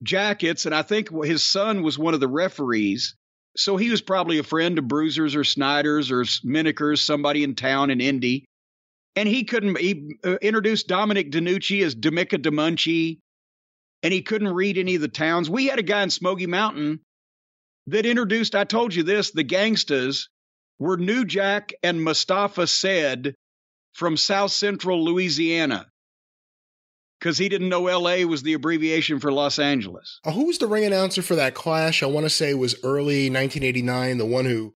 jackets. And I think his son was one of the referees. So he was probably a friend of Bruisers or Snyders or Minnickers, somebody in town in Indy and he couldn't. He uh, introduced Dominic DeNucci as Demika DeMunchie, and he couldn't read any of the towns. We had a guy in Smoky Mountain that introduced. I told you this. The gangstas were New Jack and Mustafa Saed from South Central Louisiana because he didn't know LA was the abbreviation for Los Angeles. Uh, who was the ring announcer for that clash? I want to say was early 1989, the one who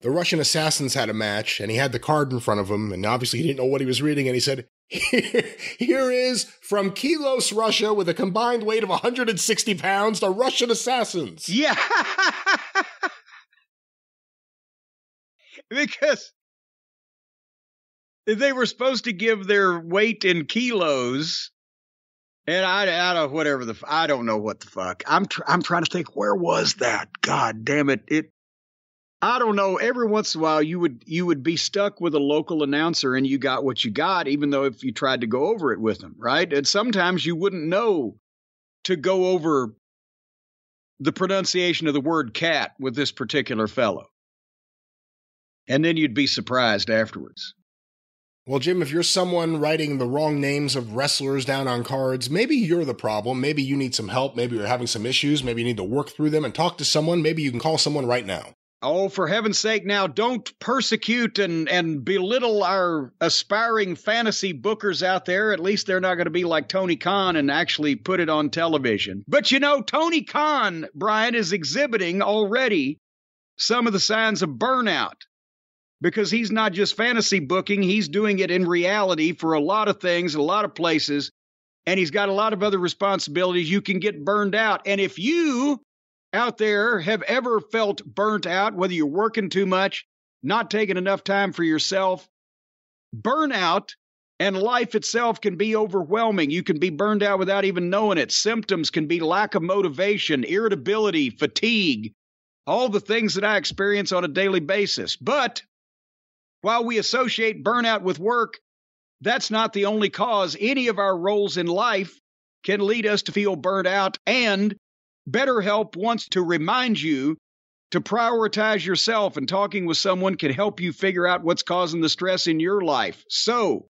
the Russian assassins had a match and he had the card in front of him and obviously he didn't know what he was reading and he said, here is from Kilos, Russia with a combined weight of 160 pounds, the Russian assassins. Yeah. because they were supposed to give their weight in kilos and I, I don't whatever the I don't know what the fuck. I'm tr- I'm trying to think where was that? God damn it! It I don't know. Every once in a while, you would you would be stuck with a local announcer, and you got what you got, even though if you tried to go over it with them, right? And sometimes you wouldn't know to go over the pronunciation of the word cat with this particular fellow, and then you'd be surprised afterwards. Well, Jim, if you're someone writing the wrong names of wrestlers down on cards, maybe you're the problem. Maybe you need some help. Maybe you're having some issues. Maybe you need to work through them and talk to someone. Maybe you can call someone right now. Oh, for heaven's sake, now don't persecute and, and belittle our aspiring fantasy bookers out there. At least they're not going to be like Tony Khan and actually put it on television. But you know, Tony Khan, Brian, is exhibiting already some of the signs of burnout because he's not just fantasy booking, he's doing it in reality for a lot of things, a lot of places, and he's got a lot of other responsibilities. You can get burned out. And if you out there have ever felt burnt out, whether you're working too much, not taking enough time for yourself, burnout and life itself can be overwhelming. You can be burned out without even knowing it. Symptoms can be lack of motivation, irritability, fatigue, all the things that I experience on a daily basis. But while we associate burnout with work, that's not the only cause. Any of our roles in life can lead us to feel burnt out and BetterHelp wants to remind you to prioritize yourself, and talking with someone can help you figure out what's causing the stress in your life. So,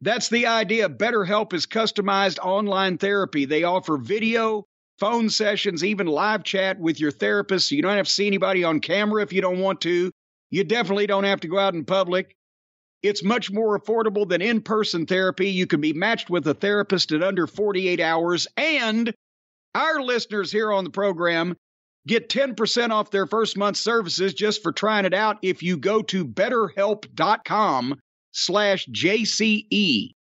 that's the idea. BetterHelp is customized online therapy. They offer video, phone sessions, even live chat with your therapist. So you don't have to see anybody on camera if you don't want to. You definitely don't have to go out in public. It's much more affordable than in person therapy. You can be matched with a therapist in under 48 hours, and our listeners here on the program get 10% off their first month services just for trying it out if you go to betterhelp.com slash JCE.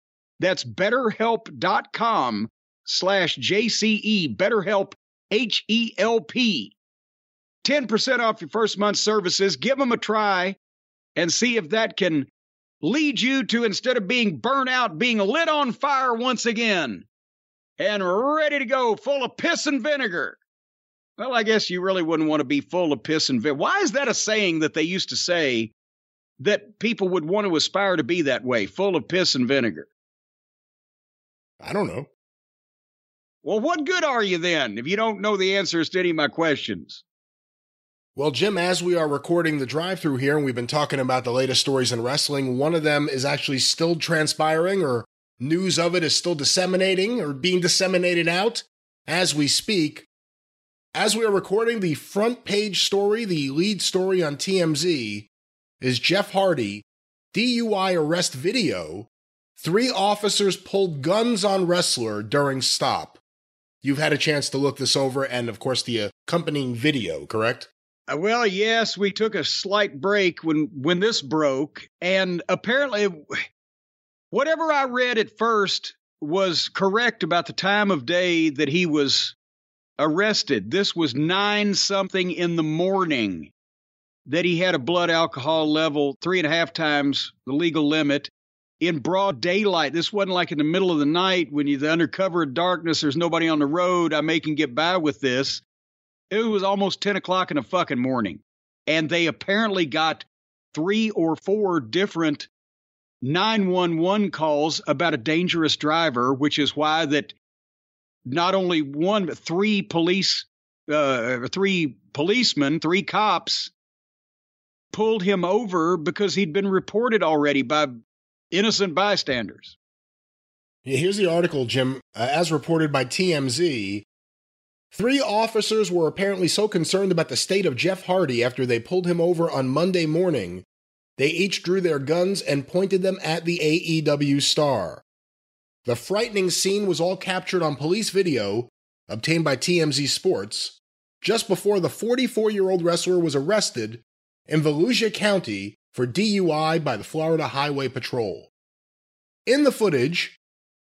That's betterhelp.com slash JCE. BetterHelp, H E L P. 10% off your first month services. Give them a try and see if that can lead you to, instead of being burnt out, being lit on fire once again and ready to go, full of piss and vinegar. Well, I guess you really wouldn't want to be full of piss and vinegar. Why is that a saying that they used to say that people would want to aspire to be that way, full of piss and vinegar? I don't know. Well, what good are you then if you don't know the answers to any of my questions? Well, Jim, as we are recording the Drive Thru here and we've been talking about the latest stories in wrestling, one of them is actually still transpiring or News of it is still disseminating or being disseminated out as we speak. As we are recording, the front page story, the lead story on TMZ, is Jeff Hardy, DUI arrest video. Three officers pulled guns on wrestler during stop. You've had a chance to look this over, and of course, the accompanying video, correct? Uh, well, yes, we took a slight break when when this broke, and apparently whatever I read at first was correct about the time of day that he was arrested. This was nine something in the morning that he had a blood alcohol level three and a half times the legal limit. in broad daylight. This wasn't like in the middle of the night when you're under cover of darkness, there's nobody on the road. I may can get by with this. It was almost 10 o'clock in the fucking morning. And they apparently got three or four different 911 calls about a dangerous driver, which is why that not only one, but three police, uh, three policemen, three cops pulled him over because he'd been reported already by innocent bystanders. Here's the article, Jim. Uh, as reported by TMZ, three officers were apparently so concerned about the state of Jeff Hardy after they pulled him over on Monday morning, they each drew their guns and pointed them at the AEW star. The frightening scene was all captured on police video obtained by TMZ Sports just before the 44 year old wrestler was arrested in Volusia County for DUI by the Florida Highway Patrol. In the footage,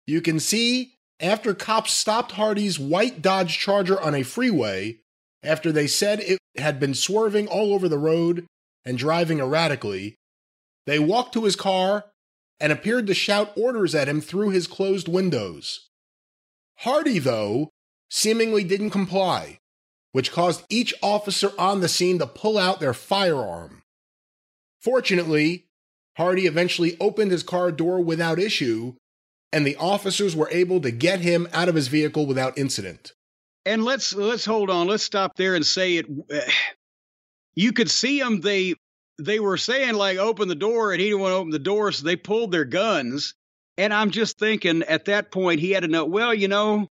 you can see after cops stopped Hardy's white Dodge Charger on a freeway after they said it had been swerving all over the road and driving erratically, they walked to his car and appeared to shout orders at him through his closed windows. Hardy, though, seemingly didn't comply, which caused each officer on the scene to pull out their firearm. Fortunately, Hardy eventually opened his car door without issue, and the officers were able to get him out of his vehicle without incident. And let's let's hold on. Let's stop there and say it. You could see them. They they were saying like open the door, and he didn't want to open the door, so they pulled their guns. And I'm just thinking at that point he had to know. Well, you know,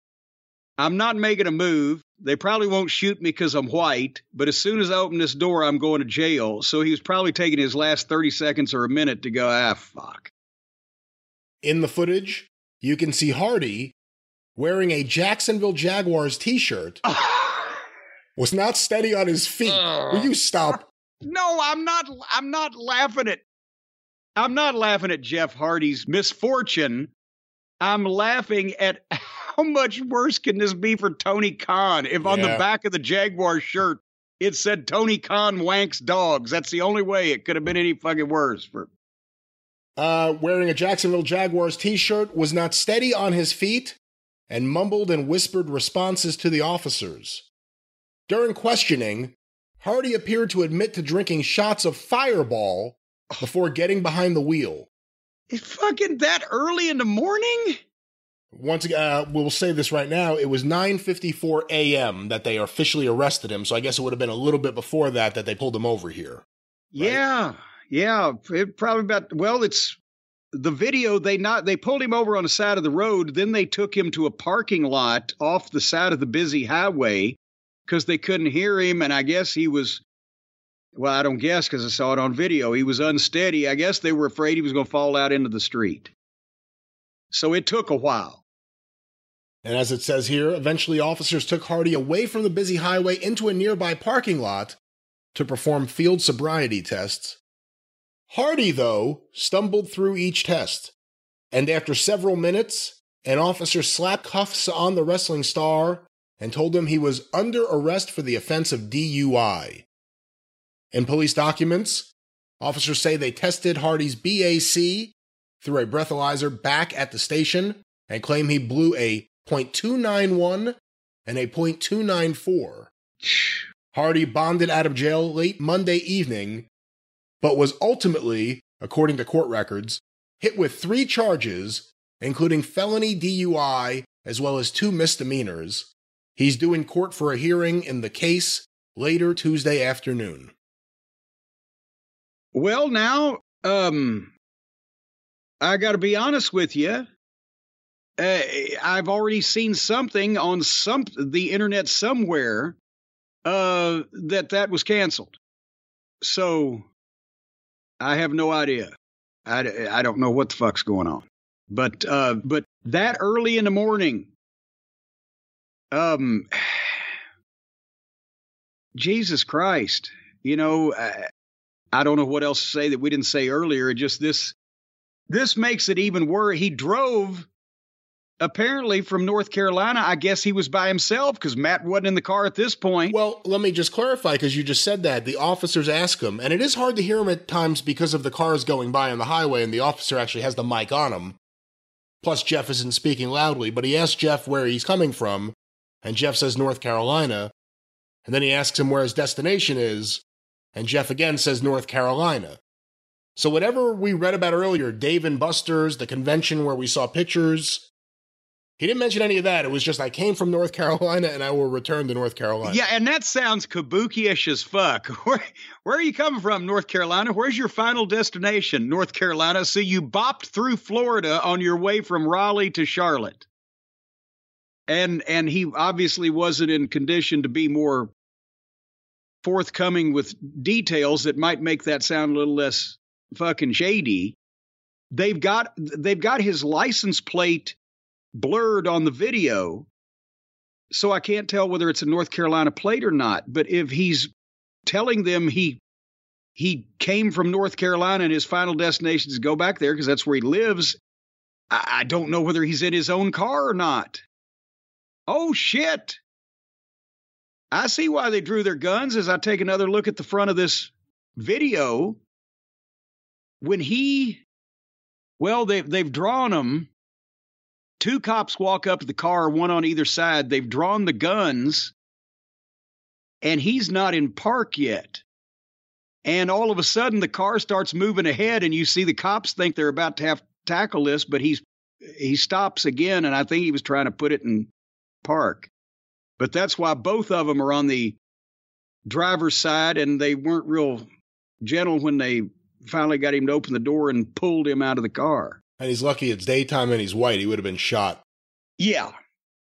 I'm not making a move. They probably won't shoot me because I'm white, but as soon as I open this door, I'm going to jail. So he was probably taking his last 30 seconds or a minute to go, ah, fuck. In the footage, you can see Hardy wearing a Jacksonville Jaguars t shirt, was not steady on his feet. Will you stop? No, I'm not. I'm not laughing at. I'm not laughing at Jeff Hardy's misfortune. I'm laughing at how much worse can this be for Tony Khan if on the back of the Jaguar shirt it said Tony Khan wanks dogs. That's the only way it could have been any fucking worse for. Uh, wearing a Jacksonville Jaguars t shirt, was not steady on his feet, and mumbled and whispered responses to the officers. During questioning, Hardy appeared to admit to drinking shots of fireball before getting behind the wheel. It's fucking that early in the morning. Once again, uh, we'll say this right now. It was 9:54 a.m. that they officially arrested him. So I guess it would have been a little bit before that that they pulled him over here. Yeah, yeah. It probably about well, it's the video. They not they pulled him over on the side of the road. Then they took him to a parking lot off the side of the busy highway because they couldn't hear him. And I guess he was. Well, I don't guess because I saw it on video. He was unsteady. I guess they were afraid he was going to fall out into the street. So it took a while. And as it says here, eventually officers took Hardy away from the busy highway into a nearby parking lot to perform field sobriety tests. Hardy, though, stumbled through each test, and after several minutes, an officer slapped cuffs on the wrestling star and told him he was under arrest for the offense of DUI. In police documents, officers say they tested Hardy's BAC through a breathalyzer back at the station and claim he blew a .291 and a .294. Hardy bonded out of jail late Monday evening, but was ultimately, according to court records, hit with three charges, including felony DUI as well as two misdemeanors. He's due in court for a hearing in the case later Tuesday afternoon. Well, now, um, I got to be honest with you. Uh, I've already seen something on some the internet somewhere uh, that that was canceled. So I have no idea. I, I don't know what the fuck's going on. But uh, but that early in the morning, um, Jesus Christ, you know, uh, I don't know what else to say that we didn't say earlier. Just this, this makes it even worse. He drove apparently from North Carolina. I guess he was by himself because Matt wasn't in the car at this point. Well, let me just clarify because you just said that. The officers ask him, and it is hard to hear him at times because of the cars going by on the highway, and the officer actually has the mic on him. Plus, Jeff isn't speaking loudly, but he asks Jeff where he's coming from, and Jeff says North Carolina. And then he asks him where his destination is, and Jeff again says North Carolina. So, whatever we read about earlier, Dave and Buster's, the convention where we saw pictures, he didn't mention any of that. It was just, I came from North Carolina and I will return to North Carolina. Yeah, and that sounds kabuki-ish as fuck. Where, where are you coming from, North Carolina? Where's your final destination, North Carolina? So you bopped through Florida on your way from Raleigh to Charlotte. And and he obviously wasn't in condition to be more forthcoming with details that might make that sound a little less fucking shady. They've got they've got his license plate blurred on the video, so I can't tell whether it's a North Carolina plate or not. But if he's telling them he he came from North Carolina and his final destination is go back there because that's where he lives, I, I don't know whether he's in his own car or not. Oh shit! I see why they drew their guns as I take another look at the front of this video. When he, well, they've, they've drawn him. Two cops walk up to the car, one on either side. They've drawn the guns, and he's not in park yet. And all of a sudden, the car starts moving ahead, and you see the cops think they're about to have to tackle this, but he's he stops again, and I think he was trying to put it in park. But that's why both of them are on the driver's side, and they weren't real gentle when they finally got him to open the door and pulled him out of the car. And he's lucky it's daytime and he's white. He would have been shot. Yeah. Car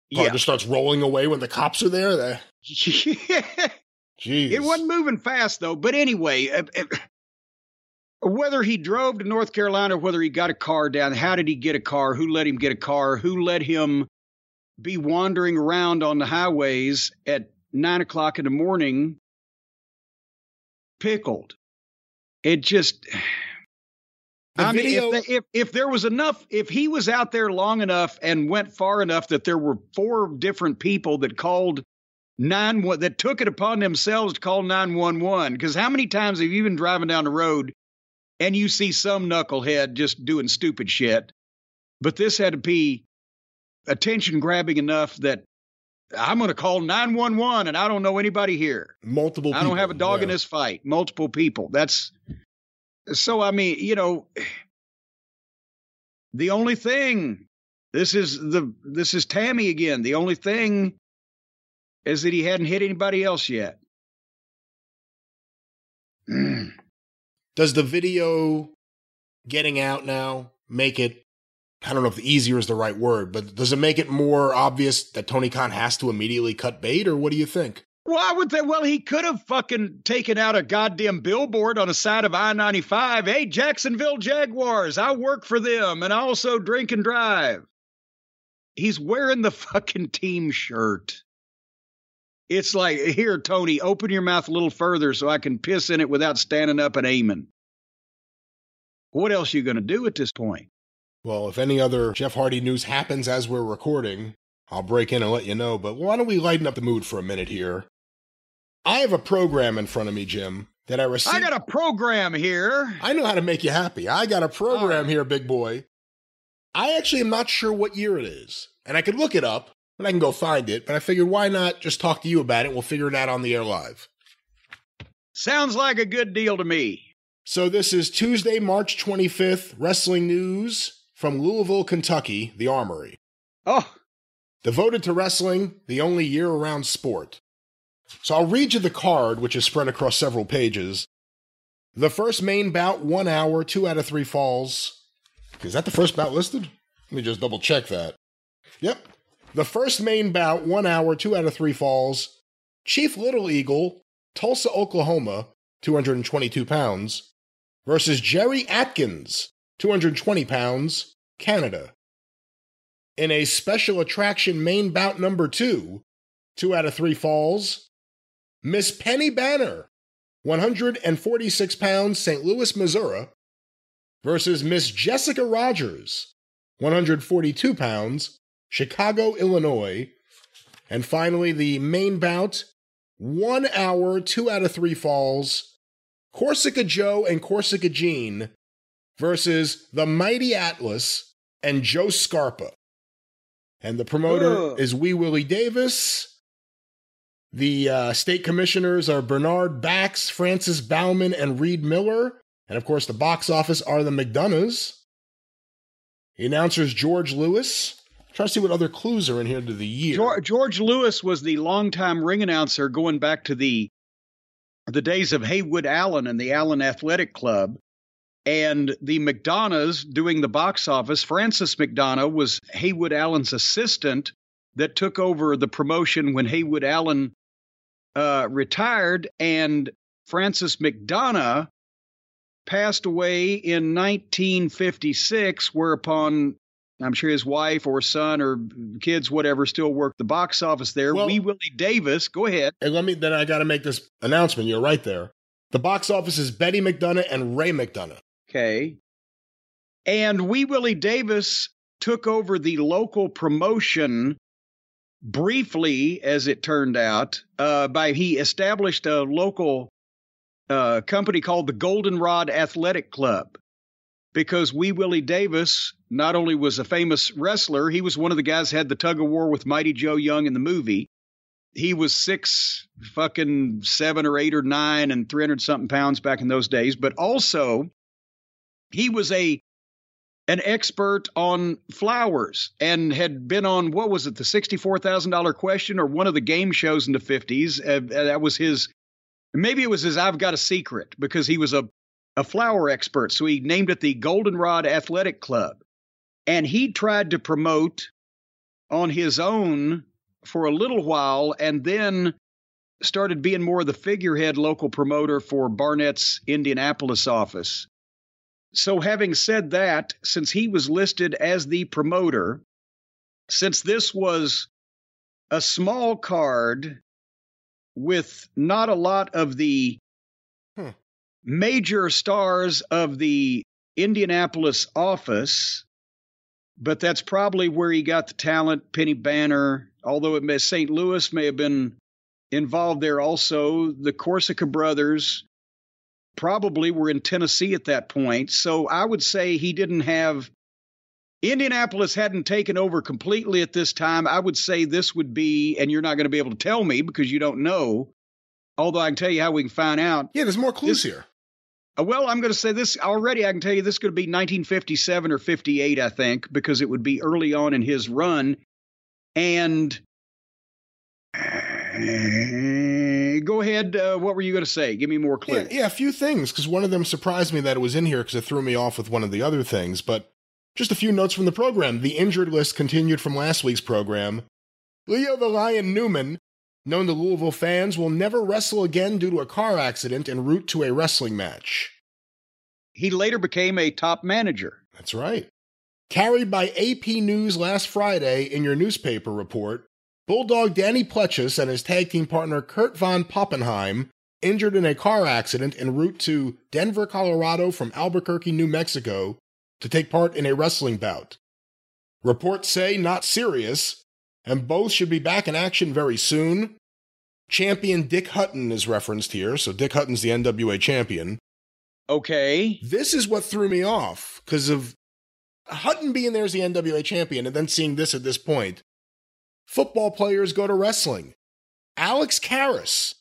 Yeah. just starts rolling away when the cops are there. Jeez. it wasn't moving fast, though. But anyway, uh, uh, whether he drove to North Carolina whether he got a car down, how did he get a car? Who let him get a car? Who let him be wandering around on the highways at nine o'clock in the morning pickled? It just. I video- mean, if, if if there was enough, if he was out there long enough and went far enough that there were four different people that called nine one that took it upon themselves to call nine one one. Because how many times have you been driving down the road and you see some knucklehead just doing stupid shit? But this had to be attention grabbing enough that I'm going to call nine one one, and I don't know anybody here. multiple I don't have a dog in this fight. Multiple people. That's so. I mean, you know, the only thing. This is the this is Tammy again. The only thing is that he hadn't hit anybody else yet. Mm. Does the video getting out now make it? I don't know if easier is the right word, but does it make it more obvious that Tony Khan has to immediately cut bait, or what do you think? Well, I would think, well, he could have fucking taken out a goddamn billboard on the side of I 95. Hey, Jacksonville Jaguars, I work for them and I also drink and drive. He's wearing the fucking team shirt. It's like, here, Tony, open your mouth a little further so I can piss in it without standing up and aiming. What else are you going to do at this point? Well, if any other Jeff Hardy news happens as we're recording, I'll break in and let you know. But why don't we lighten up the mood for a minute here? I have a program in front of me, Jim, that I received. I got a program here. I know how to make you happy. I got a program right. here, big boy. I actually am not sure what year it is, and I could look it up and I can go find it. But I figured, why not just talk to you about it? We'll figure it out on the air live. Sounds like a good deal to me. So this is Tuesday, March 25th, wrestling news from Louisville, Kentucky, the Armory. Oh, Devoted to wrestling, the only year round sport. So I'll read you the card, which is spread across several pages. The first main bout, one hour, two out of three falls. Is that the first bout listed? Let me just double check that. Yep. The first main bout, one hour, two out of three falls. Chief Little Eagle, Tulsa, Oklahoma, 222 pounds, versus Jerry Atkins, 220 pounds, Canada in a special attraction main bout number two, two out of three falls, Miss Penny Banner, 146 pounds, St. Louis, Missouri, versus Miss Jessica Rogers, 142 pounds, Chicago, Illinois. And finally, the main bout one hour, two out of three falls. Corsica Joe and Corsica Jean versus the Mighty Atlas and Joe Scarpa. And the promoter Ugh. is Wee Willie Davis. The uh, state commissioners are Bernard Bax, Francis Bauman, and Reed Miller. And of course, the box office are the McDonoughs. The announcer's George Lewis. Try to see what other clues are in here to the year. George, George Lewis was the longtime ring announcer going back to the the days of Heywood Allen and the Allen Athletic Club. And the McDonoughs doing the box office, Francis McDonough was Heywood Allen's assistant that took over the promotion when Heywood Allen uh, retired. And Francis McDonough passed away in 1956, whereupon I'm sure his wife or son or kids, whatever, still worked the box office there. Well- Wee Willie Davis, go ahead. And let me then I got to make this announcement. You're right there. The box office is Betty McDonough and Ray McDonough. Okay. And Wee Willie Davis took over the local promotion briefly, as it turned out, uh, by he established a local uh, company called the Goldenrod Athletic Club. Because Wee Willie Davis not only was a famous wrestler, he was one of the guys had the tug of war with Mighty Joe Young in the movie. He was six, fucking seven or eight or nine, and 300 something pounds back in those days. But also, he was a an expert on flowers and had been on what was it the $64,000 question or one of the game shows in the 50s uh, that was his maybe it was his I've got a secret because he was a a flower expert. So he named it the Goldenrod Athletic Club. And he tried to promote on his own for a little while and then started being more the figurehead local promoter for Barnett's Indianapolis office so, having said that, since he was listed as the promoter, since this was a small card with not a lot of the Hmm. major stars of the Indianapolis office, but that's probably where he got the talent. Penny Banner, although it may, St. Louis may have been involved there also. The Corsica brothers probably were in Tennessee at that point. So I would say he didn't have Indianapolis hadn't taken over completely at this time. I would say this would be, and you're not going to be able to tell me because you don't know. Although I can tell you how we can find out. Yeah, there's more clues This- here. Uh, Well, I'm going to say this already. I can tell you this to be 1957 or 58, I think, because it would be early on in his run. And go ahead. Uh, what were you going to say? Give me more Yeah, yeah, a few things because one of them surprised me that it was in here because it threw me off with one of the other things. But just a few notes from the program. The injured list continued from last week's program. Leo the Lion Newman, known to Louisville fans, will never wrestle again due to a car accident en route to a wrestling match. He later became a top manager. That's right. Carried by AP News last Friday in your newspaper report, Bulldog Danny Plechas and his tag team partner Kurt Von Poppenheim injured in a car accident en route to Denver, Colorado from Albuquerque, New Mexico to take part in a wrestling bout. Reports say not serious, and both should be back in action very soon. Champion Dick Hutton is referenced here, so Dick Hutton's the NWA champion. Okay. This is what threw me off because of Hutton being there as the NWA champion and then seeing this at this point. Football players go to wrestling. Alex Karras,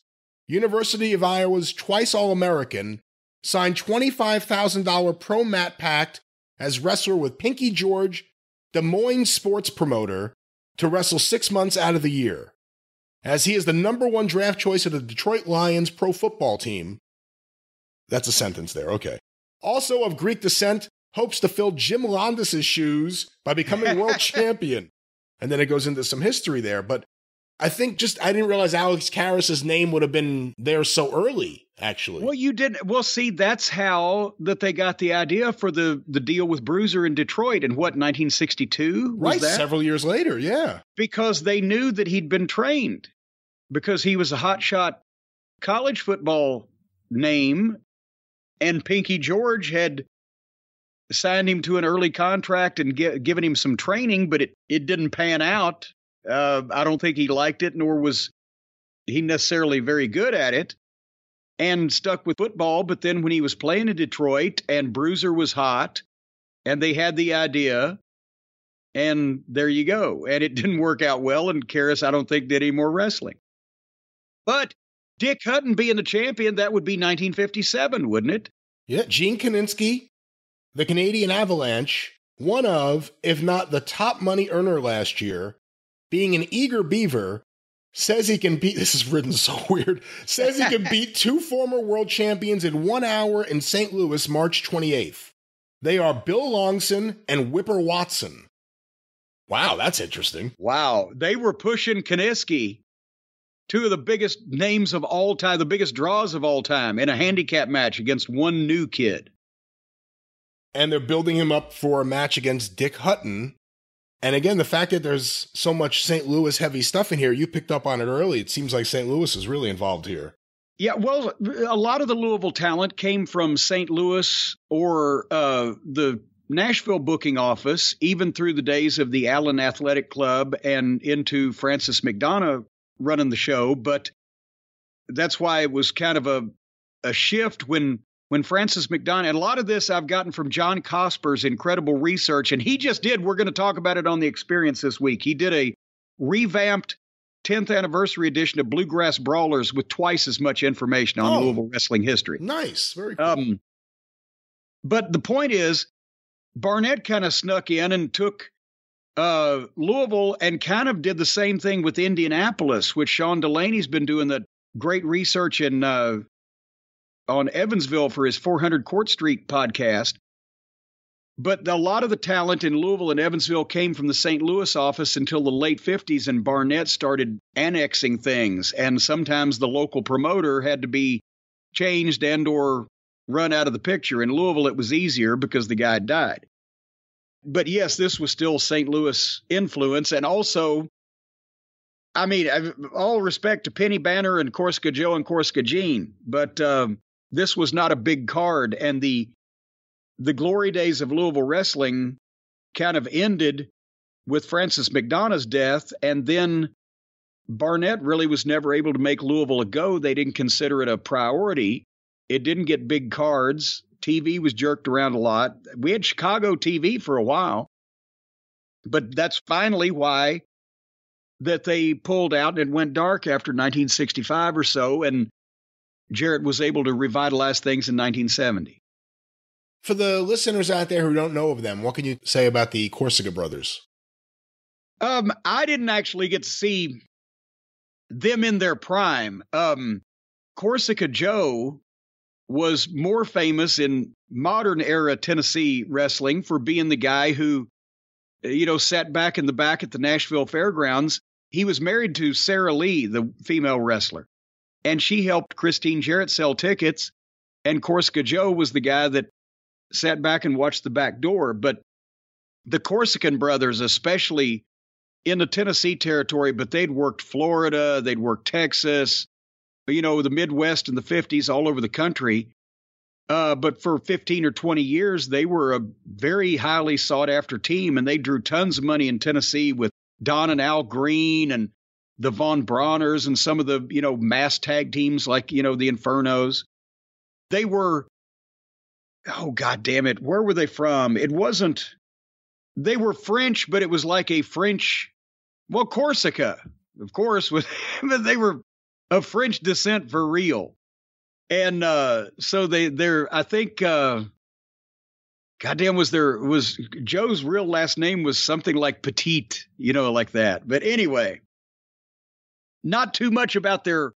University of Iowa's twice All American, signed $25,000 pro mat pact as wrestler with Pinky George, Des Moines sports promoter, to wrestle six months out of the year. As he is the number one draft choice of the Detroit Lions pro football team, that's a sentence there, okay. Also of Greek descent, hopes to fill Jim Londos' shoes by becoming world champion. And then it goes into some history there. But I think just, I didn't realize Alex Karras' name would have been there so early, actually. Well, you did. Well, see, that's how that they got the idea for the the deal with Bruiser in Detroit in what 1962 right, that? several years later, yeah. because they knew that he'd been trained because he was a hotshot college football name and Pinky George had signed him to an early contract and gi- given him some training, but it, it didn't pan out. Uh, I don't think he liked it, nor was he necessarily very good at it, and stuck with football. But then when he was playing in Detroit and Bruiser was hot, and they had the idea, and there you go. And it didn't work out well, and Karras, I don't think, did any more wrestling. But Dick Hutton being the champion, that would be 1957, wouldn't it? Yeah, Gene Kiniski, the Canadian Avalanche, one of, if not the top money earner last year, being an eager beaver, says he can beat. This is written so weird. Says he can beat two former world champions in one hour in St. Louis, March 28th. They are Bill Longson and Whipper Watson. Wow, that's interesting. Wow. They were pushing Kiniski, two of the biggest names of all time, the biggest draws of all time, in a handicap match against one new kid. And they're building him up for a match against Dick Hutton. And again, the fact that there's so much St. Louis heavy stuff in here, you picked up on it early. It seems like St. Louis is really involved here. Yeah, well, a lot of the Louisville talent came from St. Louis or uh, the Nashville booking office, even through the days of the Allen Athletic Club and into Francis McDonough running the show. But that's why it was kind of a a shift when when Francis McDonough and a lot of this I've gotten from John Cosper's incredible research, and he just did. We're going to talk about it on the experience this week. He did a revamped 10th anniversary edition of Bluegrass Brawlers with twice as much information on Oh. Louisville wrestling history. Nice. Very cool. Um, but the point is, Barnett kind of snuck in and took uh, Louisville and kind of did the same thing with Indianapolis, which Sean Delaney's been doing the great research in uh, on Evansville for his 400 Court Street podcast. But a lot of the talent in Louisville and Evansville came from the St. Louis office until the late 50s, and Barnett started annexing things, and sometimes the local promoter had to be changed and or run out of the picture. In Louisville, it was easier because the guy died. But yes, this was still St. Louis influence, and also, I mean, all respect to Penny Banner and Corsica Joe and Corsica Jean, but um, this was not a big card, and the the glory days of Louisville wrestling kind of ended with Francis McDonough's death, and then Barnett really was never able to make Louisville a go. They didn't consider it a priority. It didn't get big cards. TV was jerked around a lot. We had Chicago TV for a while, but that's finally why that they pulled out and went dark after 1965 or so, and Jarrett was able to revitalize things in 1970. For the listeners out there who don't know of them, what can you say about the Corsica brothers? Um, I didn't actually get to see them in their prime. Um, Corsica Joe was more famous in modern era Tennessee wrestling for being the guy who, you know, sat back in the back at the Nashville Fairgrounds. He was married to Sarah Lee, the female wrestler, and she helped Christine Jarrett sell tickets. And Corsica Joe was the guy that sat back and watched the back door. But the Corsican brothers, especially in the Tennessee territory, but they'd worked Florida, they'd worked Texas, you know, the Midwest in the 50s, all over the country. Uh, but for 15 or 20 years, they were a very highly sought after team, and they drew tons of money in Tennessee with Don and Al Green and the Von Brauners and some of the, you know, mass tag teams like, you know, the Infernos. They were, oh, God damn it, where were they from? It wasn't, they were French, but it was like a French, well, Corsica, of course, with, but they were of French descent for real. And uh, so they, they're, I think, uh, goddamn, was there, was Joe's real last name was something like Petite, you know, like that. But anyway, not too much about their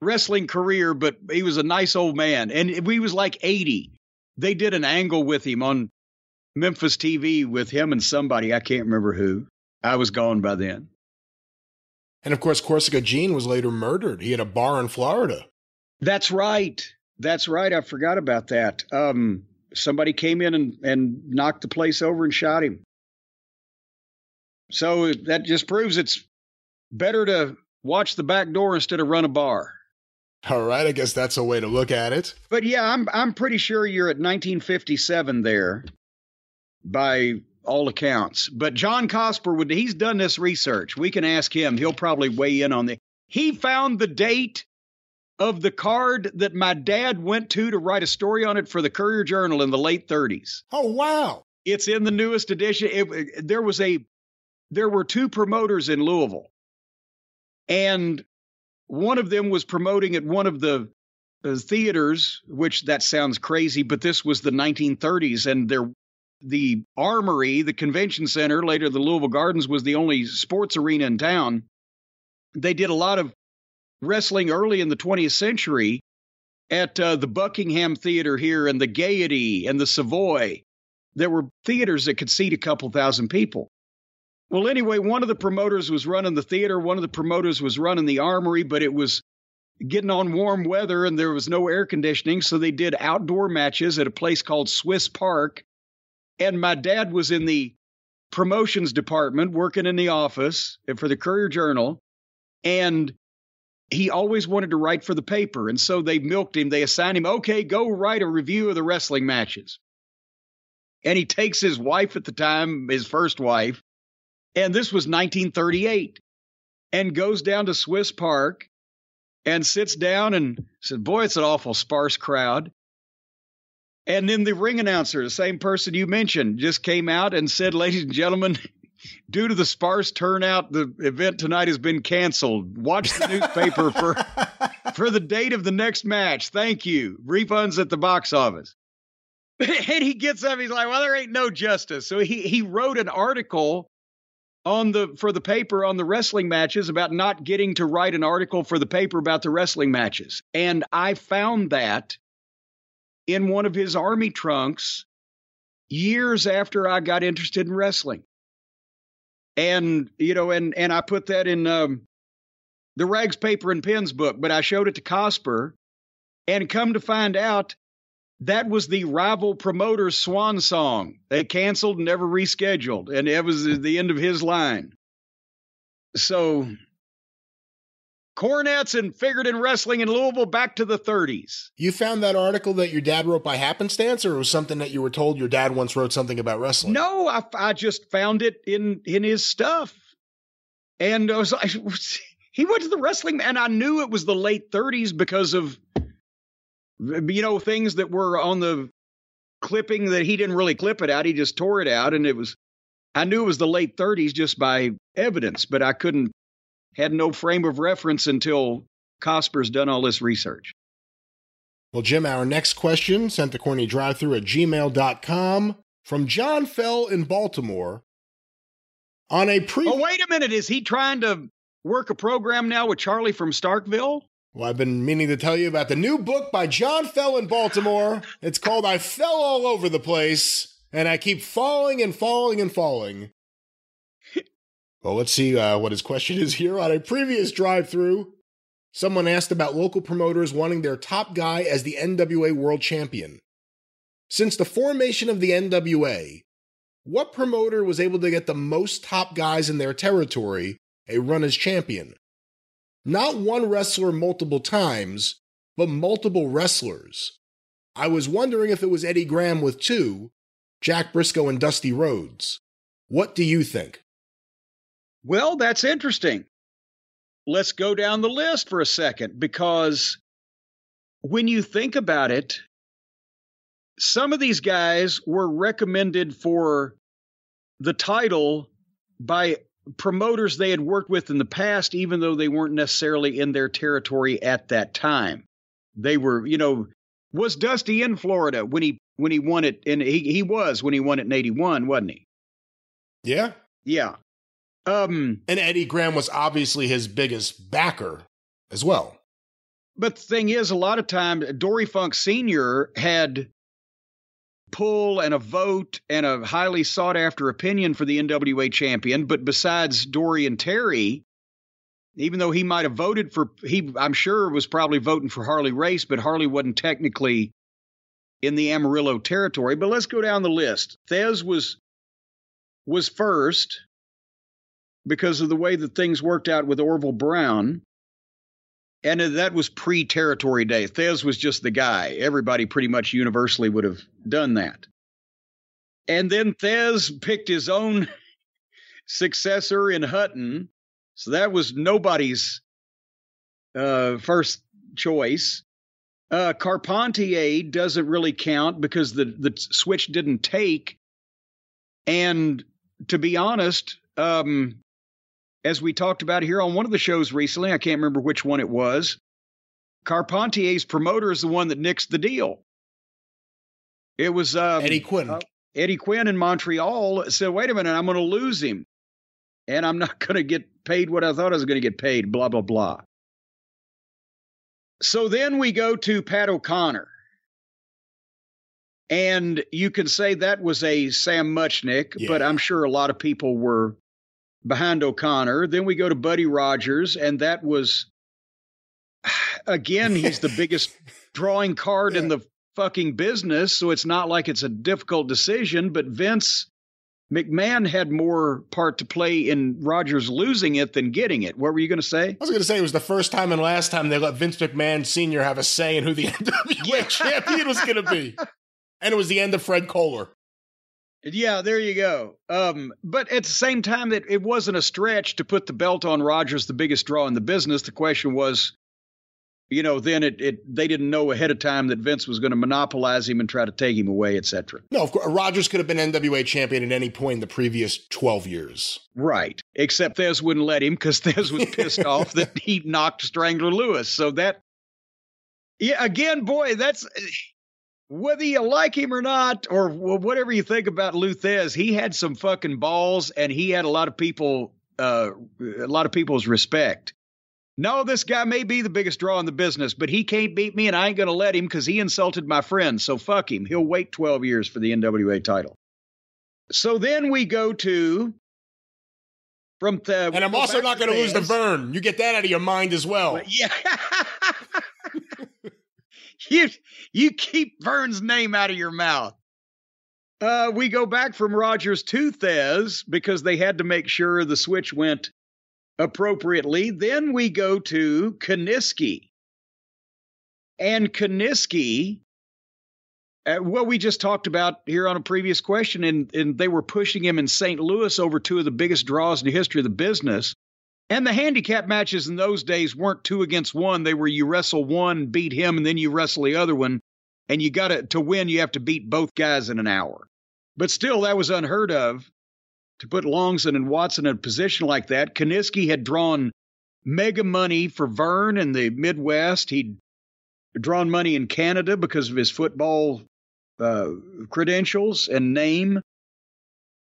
wrestling career, but he was a nice old man. And he was like 80. They did an angle with him on Memphis TV with him and somebody. I can't remember who. I was gone by then. And of course, Corsica Jean was later murdered. He had a bar in Florida. That's right. That's right. I forgot about that. Um, somebody came in and, and knocked the place over and shot him. So that just proves it's better to watch the back door instead of run a bar. All right, I guess that's a way to look at it. But yeah, I'm I'm pretty sure you're at 1957 there. by all accounts. But John Cosper would he's done this research. We can ask him. He'll probably weigh in on the He found the date of the card that my dad went to to write a story on it for the Courier Journal in the late 30s. Oh wow. It's in the newest edition. It, there was a there were two promoters in Louisville. And one of them was promoting at one of the uh, theaters, which that sounds crazy, but this was the 1930s, and there, the Armory, the convention center, later the Louisville Gardens, was the only sports arena in town. They did a lot of wrestling early in the 20th century at uh, the Buckingham Theater here and the Gaiety and the Savoy. There were theaters that could seat a couple thousand people. Well, anyway, one of the promoters was running the theater, one of the promoters was running the armory, but it was getting on warm weather and there was no air conditioning. So they did outdoor matches at a place called Swiss Park. And my dad was in the promotions department working in the office for the Courier Journal. And he always wanted to write for the paper. And so they milked him. They assigned him, okay, go write a review of the wrestling matches. And he takes his wife at the time, his first wife, and this was 1938, and goes down to Swiss Park and sits down and said, Boy, it's an awful sparse crowd. And then the ring announcer, the same person you mentioned, just came out and said, Ladies and gentlemen, due to the sparse turnout, the event tonight has been canceled. Watch the newspaper for for the date of the next match. Thank you. Refunds at the box office. and he gets up, he's like, Well, there ain't no justice. So he he wrote an article on the for the paper on the wrestling matches about not getting to write an article for the paper about the wrestling matches. And I found that in one of his army trunks years after I got interested in wrestling and you know, and and I put that in um, the rags, paper, and pens book. But I showed it to Cosper, and come to find out, that was the rival promoter's swan song. They canceled, never rescheduled, and it was the end of his line. So Cornettes and figured in wrestling in Louisville back to the 30s. You found that article that your dad wrote by happenstance, or it was something that you were told your dad once wrote something about wrestling? No, I, I just found it in in his stuff, and I was like, he went to the wrestling, and I knew it was the late 30s because of you know things that were on the clipping that he didn't really clip it out; he just tore it out, and it was. I knew it was the late 30s just by evidence, but I couldn't had no frame of reference until Cosper's done all this research. Well, Jim, our next question sent to corny drive through at gmail.com from John Fell in Baltimore. On a pre. Oh, wait a minute. Is he trying to work a program now with Charlie from Starkville? Well, I've been meaning to tell you about the new book by John Fell in Baltimore. It's called I Fell All Over the Place, and I keep falling and falling and falling. Well, let's see uh, what his question is here. On a previous Drive Thru, someone asked about local promoters wanting their top guy as the NWA World Champion. Since the formation of the NWA, what promoter was able to get the most top guys in their territory a run as champion? Not one wrestler multiple times, but multiple wrestlers. I was wondering if it was Eddie Graham with two, Jack Brisco and Dusty Rhodes. What do you think? Well, that's interesting. Let's go down the list for a second because when you think about it, some of these guys were recommended for the title by promoters they had worked with in the past, even though they weren't necessarily in their territory at that time. They were, you know, was Dusty in Florida when he when he won it? And he he was when he won it in '81, wasn't he? Yeah, yeah. Um, and Eddie Graham was obviously his biggest backer as well. But the thing is, a lot of times, Dory Funk Sr. had pull and a vote and a highly sought after opinion for the NWA champion. But besides Dory and Terry, even though he might have voted for, he I'm sure was probably voting for Harley Race, but Harley wasn't technically in the Amarillo territory. But let's go down the list. Thesz was was first because of the way that things worked out with Orville Brown. And that was pre territory day. Thesz was just the guy. Everybody pretty much universally would have done that. And then Thesz picked his own successor in Hutton. So that was nobody's uh, first choice. Uh, Carpentier doesn't really count because the, the switch didn't take. And to be honest, um, as we talked about here on one of the shows recently, I can't remember which one it was, Carpentier's promoter is the one that nixed the deal. It was um, Eddie Quinn. Uh, Eddie Quinn in Montreal said, wait a minute, I'm going to lose him. And I'm not going to get paid what I thought I was going to get paid, blah, blah, blah. So then we go to Pat O'Connor. And you can say that was a Sam Muchnick, Yeah. but I'm sure a lot of people were behind O'Connor. Then we go to Buddy Rogers, and that was, again, he's the biggest drawing card in the fucking business. So it's not like it's a difficult decision, but Vince McMahon had more part to play in Rogers losing it than getting it. What were you going to say? I was going to say it was the first time and last time they let Vince McMahon Sr. have a say in who the NWA champion was going to be. And it was the end of Fred Kohler. Yeah, there you go. Um, but at the same time, that it wasn't a stretch to put the belt on Rogers, the biggest draw in the business. The question was, you know, then it, it they didn't know ahead of time that Vince was going to monopolize him and try to take him away, etc. No, of course, Rogers could have been NWA champion at any point in the previous 12 years. Right. Except Thesz wouldn't let him because Thesz was pissed off that he knocked Strangler Lewis. So that, yeah, again, boy, that's whether you like him or not, or whatever you think about Lou Thesz, he had some fucking balls and he had a lot of people, uh, a lot of people's respect. No, this guy may be the biggest draw in the business, but he can't beat me and I ain't going to let him because he insulted my friend. So fuck him. He'll wait 12 years for the NWA title. So then we go to from the And I'm also not going to lose the burn. You get that out of your mind as well. But yeah. you you keep Vern's name out of your mouth. Uh, we go back from Rogers to Thesz because they had to make sure the switch went appropriately. Then we go to Kiniski. And Kiniski, uh, well, we just talked about here on a previous question, and, and they were pushing him in St. Louis over two of the biggest draws in the history of the business. And the handicap matches in those days weren't two against one. They were you wrestle one, beat him, and then you wrestle the other one. And you got to to win, you have to beat both guys in an hour. But still, that was unheard of to put Longson and Watson in a position like that. Kiniski had drawn mega money for Vern in the Midwest. He'd drawn money in Canada because of his football uh, credentials and name.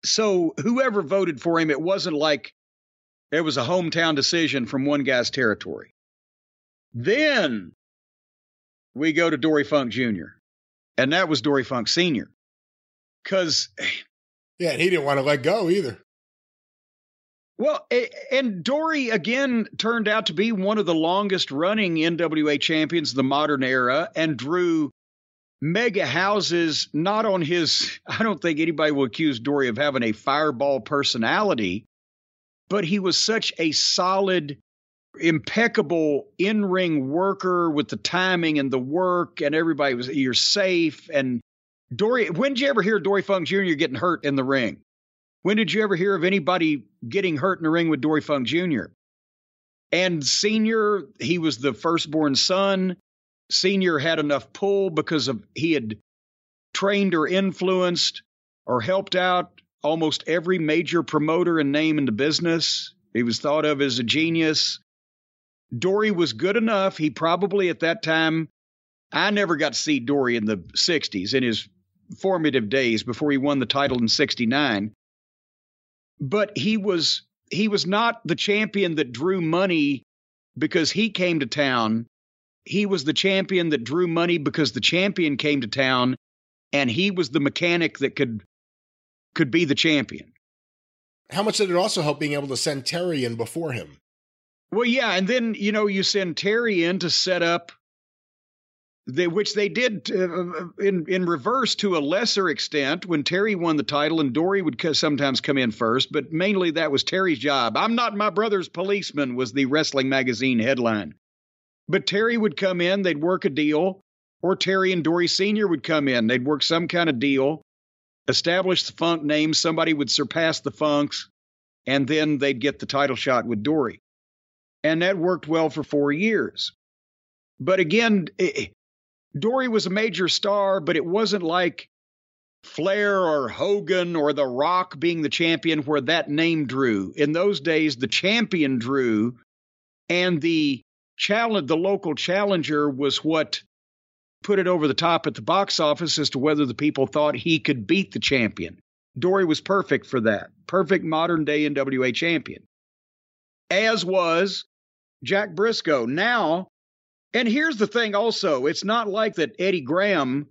So whoever voted for him, it wasn't like it was a hometown decision from one guy's territory. Then we go to Dory Funk Jr., and that was Dory Funk Sr. Because, Yeah, and he didn't want to let go either. well, and Dory again turned out to be one of the longest running NWA champions of the modern era and drew mega houses, not on his, I don't think anybody will accuse Dory of having a fireball personality, but he was such a solid, impeccable in ring worker with the timing and the work, and everybody was, you're safe. And Dory, when did you ever hear Dory Funk Jr. getting hurt in the ring? When did you ever hear of anybody getting hurt in the ring with Dory Funk Jr.? And senior, he was the firstborn son. Senior had enough pull because of he had trained or influenced or helped out almost every major promoter and name in the business. He was thought of as a genius. Dory was good enough. He probably at that time, I never got to see Dory in the 60s in his formative days before he won the title in 69 but he was he was not the champion that drew money because he came to town he was the champion that drew money because the champion came to town and he was the mechanic that could could be the champion How much did it also help being able to send Terry in before him? well yeah and then you know you send terry in to set up the, which they did uh, in in reverse to a lesser extent when Terry won the title and Dory would sometimes come in first, but mainly that was Terry's job. I'm not my brother's policeman was the wrestling magazine headline. But Terry would come in, they'd work a deal, or Terry and Dory Sr. would come in, they'd work some kind of deal. Establish the Funk name, somebody would surpass the Funks, and then they'd get the title shot with Dory. And that worked well for four years. But again, it, Dory was a major star, but it wasn't like Flair or Hogan or The Rock being the champion where that name drew. In those days, the champion drew, and the challenge, the local challenger was what put it over the top at the box office as to whether the people thought he could beat the champion. Dory was perfect for that. Perfect modern day NWA champion. As was Jack Brisco. Now, and here's the thing also, it's not like that Eddie Graham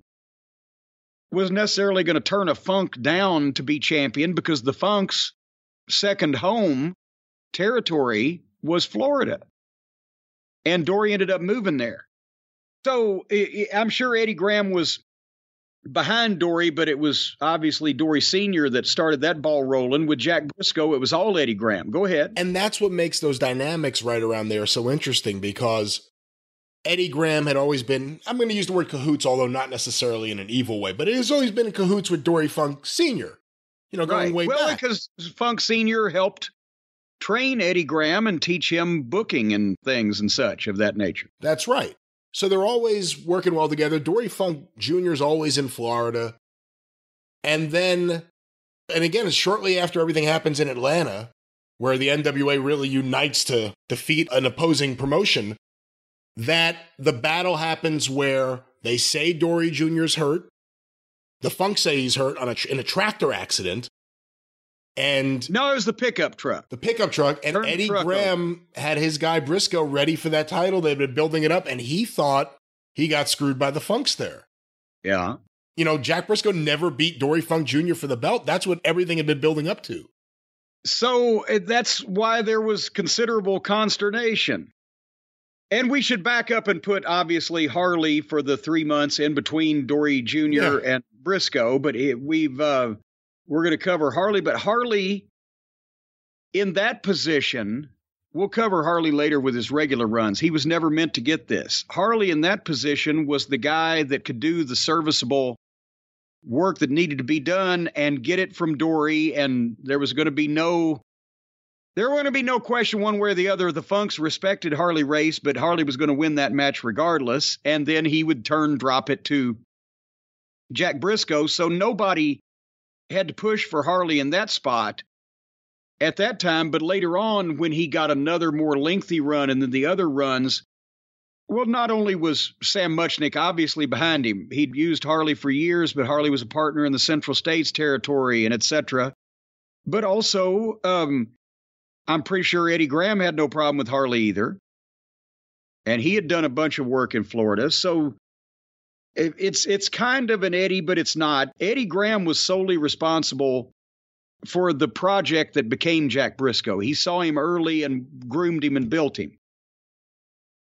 was necessarily going to turn a funk down to be champion because the funk's second home territory was Florida. And Dory ended up moving there. So I'm sure Eddie Graham was behind Dory, but it was obviously Dory Sr. that started that ball rolling. With Jack Brisco, it was all Eddie Graham. Go ahead. And that's what makes those dynamics right around there so interesting because Eddie Graham had always been, I'm going to use the word cahoots, although not necessarily in an evil way, but it has always been in cahoots with Dory Funk Sr., you know, going right. way well, back. Well, because Funk Sr. helped train Eddie Graham and teach him booking and things and such of that nature. That's right. So they're always working well together. Dory Funk Jr. is always in Florida. And then, and again, shortly after everything happens in Atlanta, where the NWA really unites to defeat an opposing promotion, that the battle happens where they say Dory Jr.'s hurt. The Funk say he's hurt on a, in a tractor accident. And no, it was the pickup truck. The pickup truck. And Turn Eddie truck Graham had his guy Brisco ready for that title. They'd been building it up, and he thought he got screwed by the Funks there. Yeah. You know, Jack Brisco never beat Dory Funk Jr. for the belt. That's what everything had been building up to. So uh, that's why there was considerable consternation. And we should back up and put obviously Harley for the three months in between Dory Jr. Yeah. and Brisco, but it, we've uh, we're going to cover Harley. But Harley, in that position, we'll cover Harley later with his regular runs. He was never meant to get this. Harley in that position was the guy that could do the serviceable work that needed to be done and get it from Dory, and there was going to be no there was going to be no question one way or the other. The Funks respected Harley Race, but Harley was going to win that match regardless. And then he would turn, drop it to Jack Brisco. So nobody had to push for Harley in that spot at that time. But later on, when he got another more lengthy run and then the other runs, well, not only was Sam Muchnick obviously behind him, he'd used Harley for years, but Harley was a partner in the Central States territory and etc. But also, um, I'm pretty sure Eddie Graham had no problem with Harley either. And he had done a bunch of work in Florida. So it's it's kind of an Eddie, but it's not. Eddie Graham was solely responsible for the project that became Jack Brisco. He saw him early and groomed him and built him.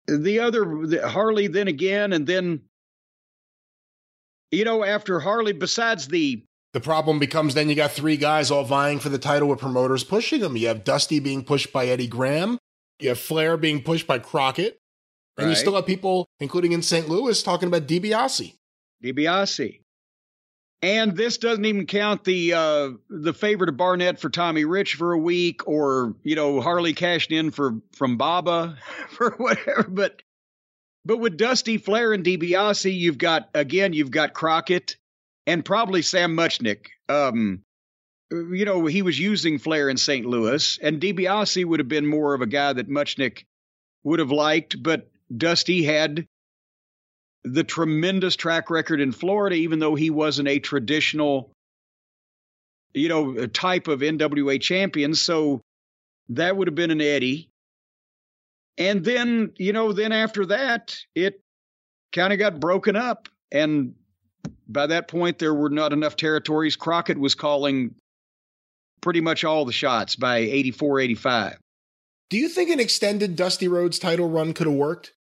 The other the, Harley then again, and then you know, after Harley, besides the The problem becomes then you got three guys all vying for the title with promoters pushing them. You have Dusty being pushed by Eddie Graham. You have Flair being pushed by Crockett. And you still have people, including in St. Louis, talking about DiBiase. DiBiase. And this doesn't even count the uh, the favor to Barnett for Tommy Rich for a week, or you know Harley cashed in for from Baba for whatever. But but with Dusty Flair and DiBiase, you've got again you've got Crockett and probably Sam Muchnick. Um, you know he was using Flair in St. Louis, and DiBiase would have been more of a guy that Muchnick would have liked, but Dusty had the tremendous track record in Florida, even though he wasn't a traditional, you know, type of NWA champion. So that would have been an Eddie. And then, you know, then after that, it kind of got broken up. And by that point, there were not enough territories. Crockett was calling pretty much all the shots by 84, 85. Do you think an extended Dusty Rhodes title run could have worked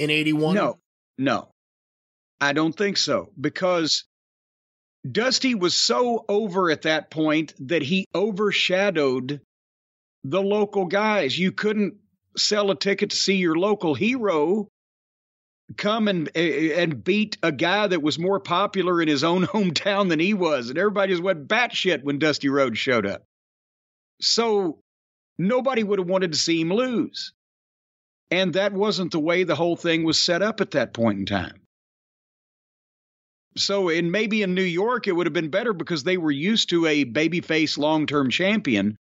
in 81? No, no. I don't think so because Dusty was so over at that point that he overshadowed the local guys. You couldn't sell a ticket to see your local hero come and and beat a guy that was more popular in his own hometown than he was, and everybody just went batshit when Dusty Rhodes showed up. So nobody would have wanted to see him lose, and that wasn't the way the whole thing was set up at that point in time. So, in maybe in New York, it would have been better because they were used to a babyface long term champion.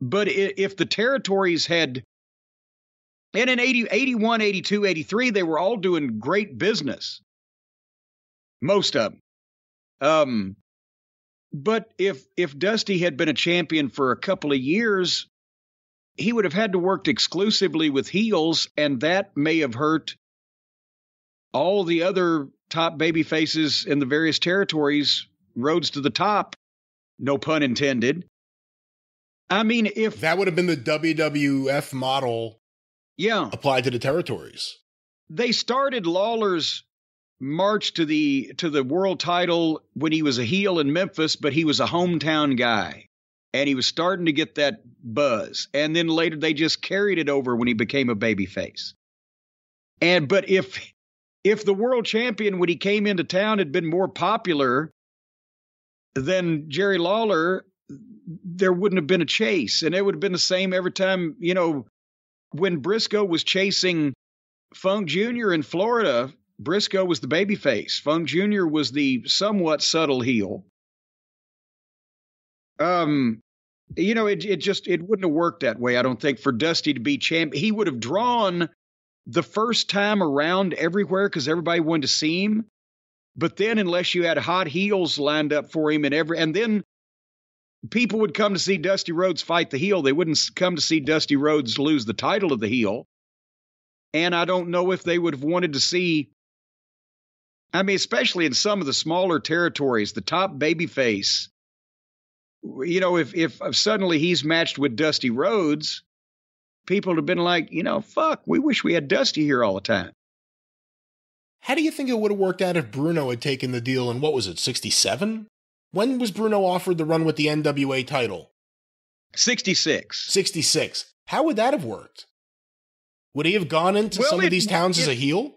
But if the territories had and in 80, 81, 82, 83, they were all doing great business. Most of them. Um, but if if Dusty had been a champion for a couple of years, he would have had to work exclusively with heels, and that may have hurt all the other top baby faces in the various territories, roads to the top, no pun intended. I mean, if that would have been the WWF model yeah. applied to the territories. They started Lawler's march to the to the world title when he was a heel in Memphis, but he was a hometown guy. And he was starting to get that buzz. And then later they just carried it over when he became a babyface. And but if if the world champion when he came into town had been more popular than Jerry Lawler, there wouldn't have been a chase. And it would have been the same every time, you know, when Brisco was chasing Funk Jr. in Florida, Brisco was the babyface. Funk Jr. was the somewhat subtle heel. Um, you know, it it just it wouldn't have worked that way. I don't think for Dusty to be champ. He would have drawn the first time around everywhere because everybody wanted to see him. But then, unless you had hot heels lined up for him and every, and then people would come to see Dusty Rhodes fight the heel. They wouldn't come to see Dusty Rhodes lose the title of the heel. And I don't know if they would have wanted to see. I mean, especially in some of the smaller territories, the top babyface. You know, if if suddenly he's matched with Dusty Rhodes, people would have been like, you know, fuck, we wish we had Dusty here all the time. How do you think it would have worked out if Bruno had taken the deal in what was it, 67? When was Bruno offered the run with the NWA title? 66. 66. How would that have worked? Would he have gone into well, some it, of these towns it, as a heel?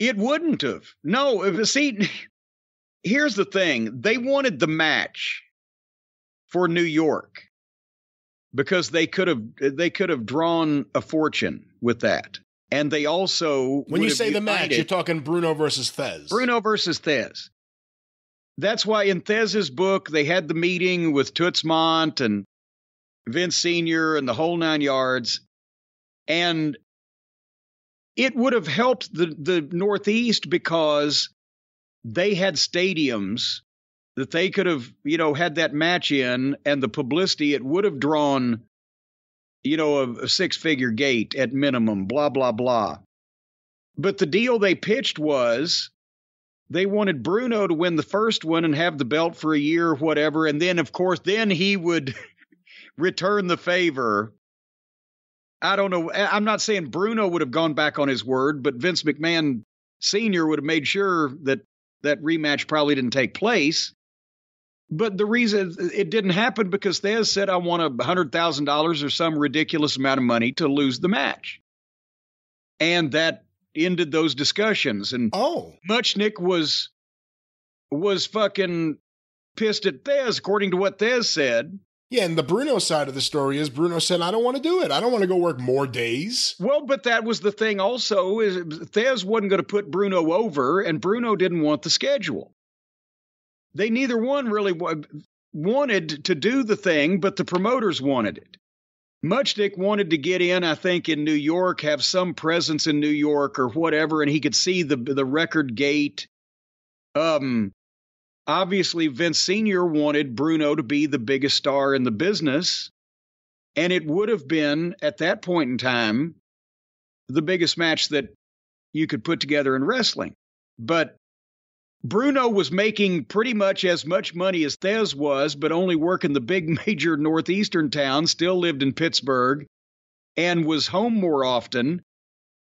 It wouldn't have. No, if, see, here's the thing. They wanted the match for New York because they could have they could have drawn a fortune with that. And they also When you say the match, you're talking Bruno versus Thesz. Bruno versus Thesz. that's why in Thesz's book they had the meeting with Toots Mondt and Vince Senior and the whole nine yards, and it would have helped the the Northeast because they had stadiums that they could have you know had that match in, and the publicity it would have drawn you know a, a six figure gate at minimum, blah blah blah. But the deal they pitched was they wanted Bruno to win the first one and have the belt for a year or whatever. And then, of course, then he would return the favor. I don't know. I'm not saying Bruno would have gone back on his word, but Vince McMahon Sr. would have made sure that that rematch probably didn't take place. But the reason it didn't happen because Thesz said, I want a $100,000 or some ridiculous amount of money to lose the match. And that ended those discussions. And oh, Muchnick was was fucking pissed at Thesz, according to what Thesz said. Yeah, and the Bruno side of the story is Bruno said, "I don't want to do it. I don't want to go work more days." Well, but that was the thing. Also, is Thesz wasn't going to put Bruno over, and Bruno didn't want the schedule. They neither one really wanted to do the thing, but the promoters wanted it. Muchnick wanted to get in, I think, in New York, have some presence in New York or whatever, and he could see the the record gate. Um, obviously, Vince Senior wanted Bruno to be the biggest star in the business, and it would have been at that point in time the biggest match that you could put together in wrestling. But Bruno was making pretty much as much money as Thesz was, but only working the big major northeastern towns, still lived in Pittsburgh, and was home more often,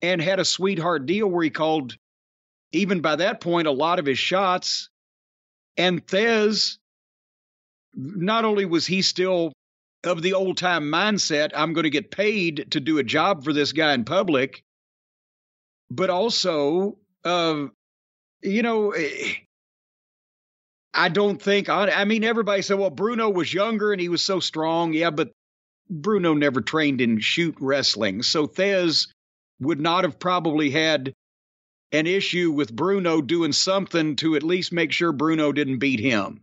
and had a sweetheart deal where he called, even by that point, a lot of his shots. And Thesz, not only was he still of the old time mindset, I'm going to get paid to do a job for this guy in public, but also, uh, you know, eh, I don't think, I mean, everybody said, well, Bruno was younger and he was so strong. Yeah, but Bruno never trained in shoot wrestling. So Thesz would not have probably had an issue with Bruno doing something to at least make sure Bruno didn't beat him.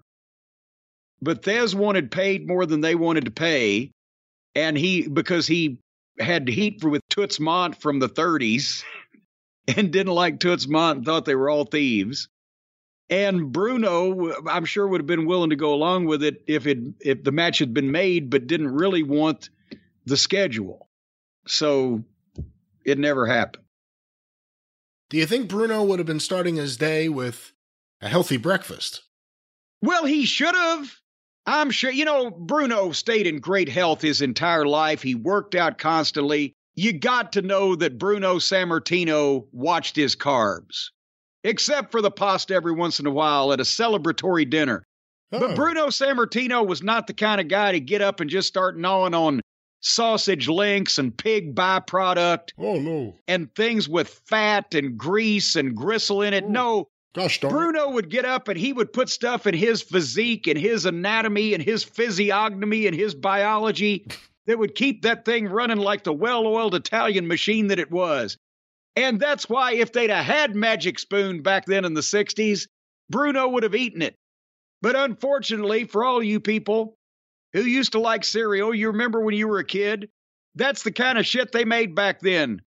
But Thesz wanted paid more than they wanted to pay. And he, because he had heat with Toots Mondt from the 30s and didn't like Toots and thought they were all thieves. And Bruno, I'm sure would have been willing to go along with it if it if the match had been made, but didn't really want the schedule. So it never happened. Do you think Bruno would have been starting his day with a healthy breakfast? Well, he should have. I'm sure, you know, Bruno stayed in great health his entire life. He worked out constantly. You got to know that Bruno Sammartino watched his carbs, except for the pasta every once in a while at a celebratory dinner. Oh. But Bruno Sammartino was not the kind of guy to get up and just start gnawing on sausage links and pig byproduct. Oh, no. And things with fat and grease and gristle in it. Oh. No, Gosh darn. Bruno would get up and he would put stuff in his physique and his anatomy and his physiognomy and his biology that would keep that thing running like the well oiled Italian machine that it was. And that's why if they'd have had Magic Spoon back then in the 60s, Bruno would have eaten it. But unfortunately, for all you people who used to like cereal, you remember when you were a kid? That's the kind of shit they made back then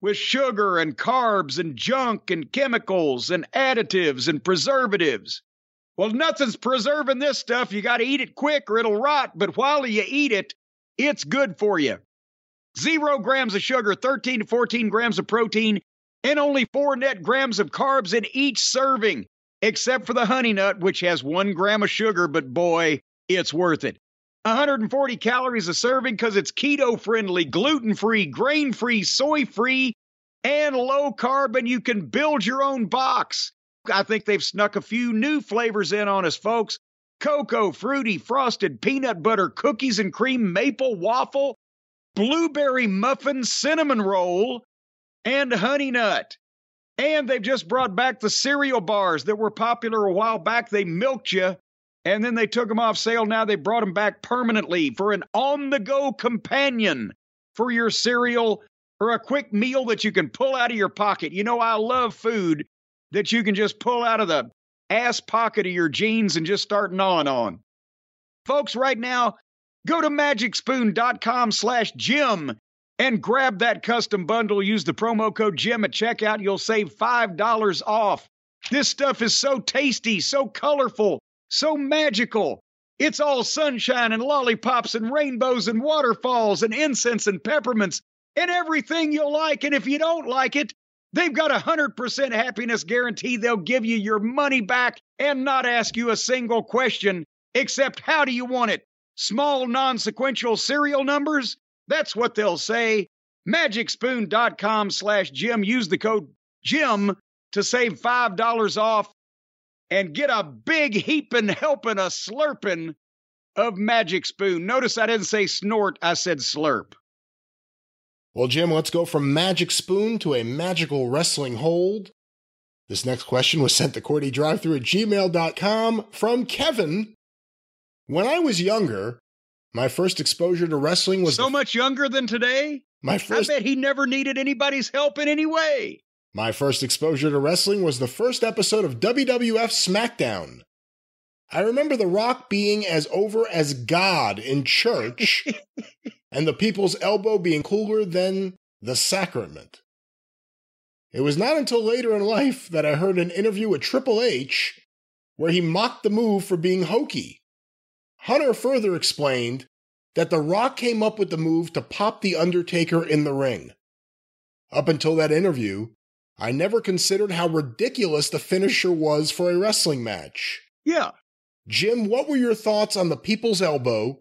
with sugar and carbs and junk and chemicals and additives and preservatives. Well, nothing's preserving this stuff. You got to eat it quick or it'll rot. But while you eat it, it's good for you. Zero grams of sugar, 13 to 14 grams of protein, and only four net grams of carbs in each serving, except for the honey nut, which has one gram of sugar, but boy, it's worth it. 140 calories a serving because it's keto friendly, gluten free, grain free, soy free, and low carb, and you can build your own box. I think they've snuck a few new flavors in on us, folks. Cocoa, fruity, frosted, peanut butter, cookies and cream, maple waffle, blueberry muffin, cinnamon roll, and honey nut. And they've just brought back the cereal bars that were popular a while back. They milked you and then they took them off sale. Now they brought them back permanently for an on the go companion for your cereal or a quick meal that you can pull out of your pocket. You know, I love food that you can just pull out of the ass pocket of your jeans and just start gnawing on. Folks, right now, go to magicspoon.com slash Jim and grab that custom bundle. Use the promo code Jim at checkout. You'll save $5 off. This stuff is so tasty, so colorful, so magical. It's all sunshine and lollipops and rainbows and waterfalls and incense and peppermints and everything you'll like. And if you don't like it, they've got a 100% happiness guarantee. They'll give you your money back and not ask you a single question except how do you want it? Small, non sequential serial numbers? That's what they'll say. MagicSpoon.com slash Jim. Use the code Jim to save $5 off and get a big heaping, helping, a slurping of Magic Spoon. Notice I didn't say snort, I said slurp. Well, Jim, let's go from Magic Spoon to a magical wrestling hold. This next question was sent to CornyDriveThru at gmail.com from Kevin. When I was younger, my first exposure to wrestling was so much younger than today. My first, I bet he never needed anybody's help in any way. My first exposure to wrestling was the first episode of WWF SmackDown. I remember The Rock being as over as God in church, and the people's elbow being cooler than the sacrament. It was not until later in life that I heard an interview with Triple H where he mocked the move for being hokey. Hunter further explained that The Rock came up with the move to pop The Undertaker in the ring. Up until that interview, I never considered how ridiculous the finisher was for a wrestling match. Yeah. Jim, what were your thoughts on the People's Elbow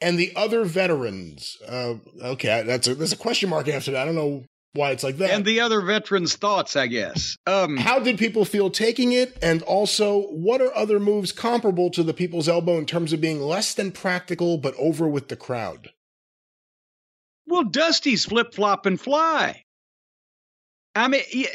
and the other veterans? Uh, okay, that's a, there's a question mark after that. I don't know why it's like that. And the other veterans' thoughts, I guess. Um, How did people feel taking it? And also, what are other moves comparable to the People's Elbow in terms of being less than practical but over with the crowd? Well, Dusty's flip flop and fly. I mean, yeah,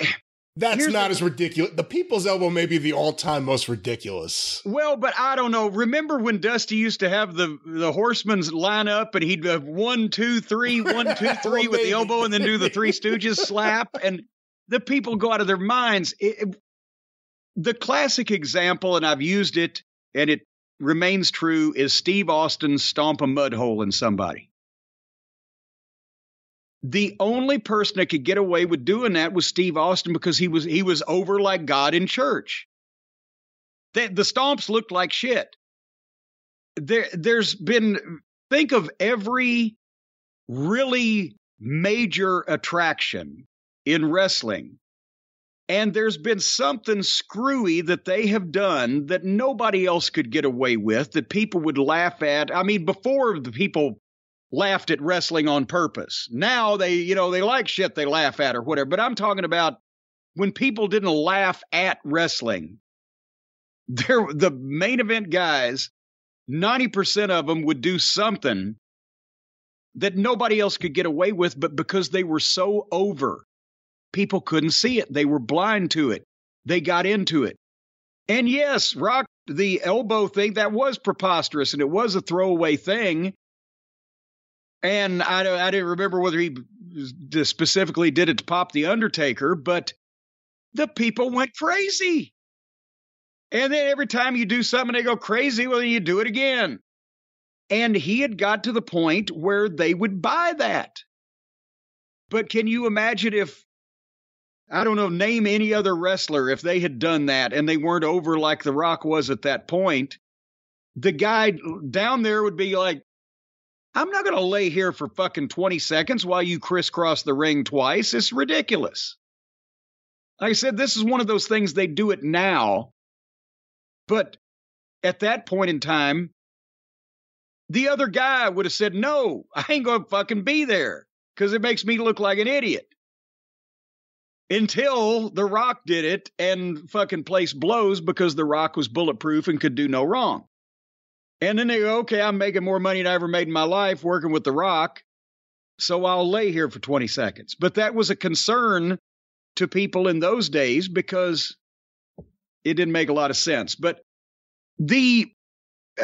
That's Here's not the- as ridiculous. The people's elbow may be the all-time most ridiculous. well, but I don't know. Remember when Dusty used to have the the horsemen's line up and he'd have one, two, three, one, two, three Well, with the elbow and then do the Three Stooges slap, and the people go out of their minds. It- it- the classic example, and I've used it, and it remains true, is Steve Austin stomp a mud hole in somebody. The only person that could get away with doing that was Steve Austin because he was he was over like God in church. The, the stomps looked like shit. There, there's been think of every really major attraction in wrestling, and there's been something screwy that they have done that nobody else could get away with. That people would laugh at. I mean, before the people laughed at wrestling on purpose. Now they, you know, they like shit they laugh at or whatever. But I'm talking about when people didn't laugh at wrestling. There, the main event guys, 90% of them would do something that nobody else could get away with, but because they were so over, people couldn't see it. They were blind to it. They got into it. And yes, Rock, the elbow thing, that was preposterous and it was a throwaway thing. And I, don't- I didn't remember whether he specifically did it to pop the Undertaker, but the people went crazy. And then every time you do something, they go crazy. Well, you do it again. And he had got to the point where they would buy that. But can you imagine if, I don't know, name any other wrestler, if they had done that and they weren't over like The Rock was at that point? The guy down there would be like, I'm not going to lay here for fucking 20 seconds while you crisscross the ring twice. It's ridiculous. Like I said, this is one of those things they do it now. But at that point in time, the other guy would have said, No, I ain't going to fucking be there because it makes me look like an idiot. Until The Rock did it and fucking place blows because The Rock was bulletproof and could do no wrong. And then they go, okay, I'm making more money than I ever made in my life working with The Rock. So I'll lay here for 20 seconds. But that was a concern to people in those days because it didn't make a lot of sense. But the,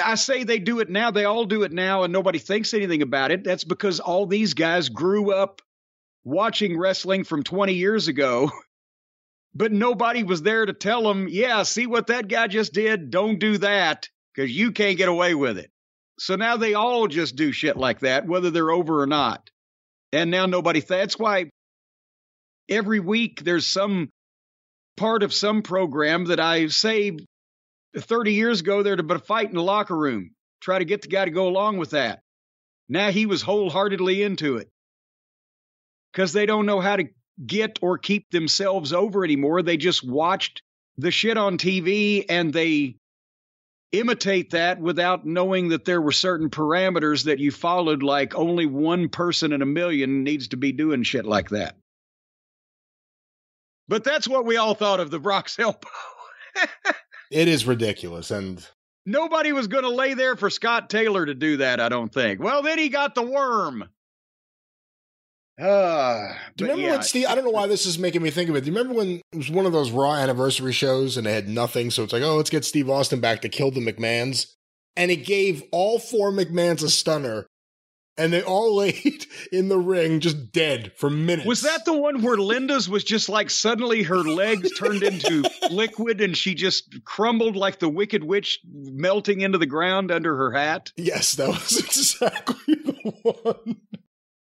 I say they do it now, they all do it now, and nobody thinks anything about it. That's because all these guys grew up watching wrestling from 20 years ago. But nobody was there to tell them, yeah, see what that guy just did? Don't do that because you can't get away with it. So now they all just do shit like that, whether they're over or not. And now nobody, that's why every week there's some part of some program that I say 30 years ago there'd been a fight in the locker room. Try to get the guy to go along with that. Now he was wholeheartedly into it because they don't know how to get or keep themselves over anymore. They just watched the shit on TV and they imitate that without knowing that there were certain parameters that you followed, like only one person in a million needs to be doing shit like that. But that's what we all thought of the Rock's elbow. It is ridiculous, and Nobody was going to lay there for Scott Taylor to do that, I don't think. Well, then he got the worm. Uh, do you remember yeah, when Steve? I don't know why this is making me think of it. Do you remember when it was one of those Raw anniversary shows and they had nothing? So it's like, oh, let's get Steve Austin back to kill the McMahons, and it gave all four McMahons a stunner, and they all laid in the ring just dead for minutes. Was that the one where Linda's was just like suddenly her legs turned into liquid and she just crumbled like the Wicked Witch melting into the ground under her hat? Yes, that was exactly the one.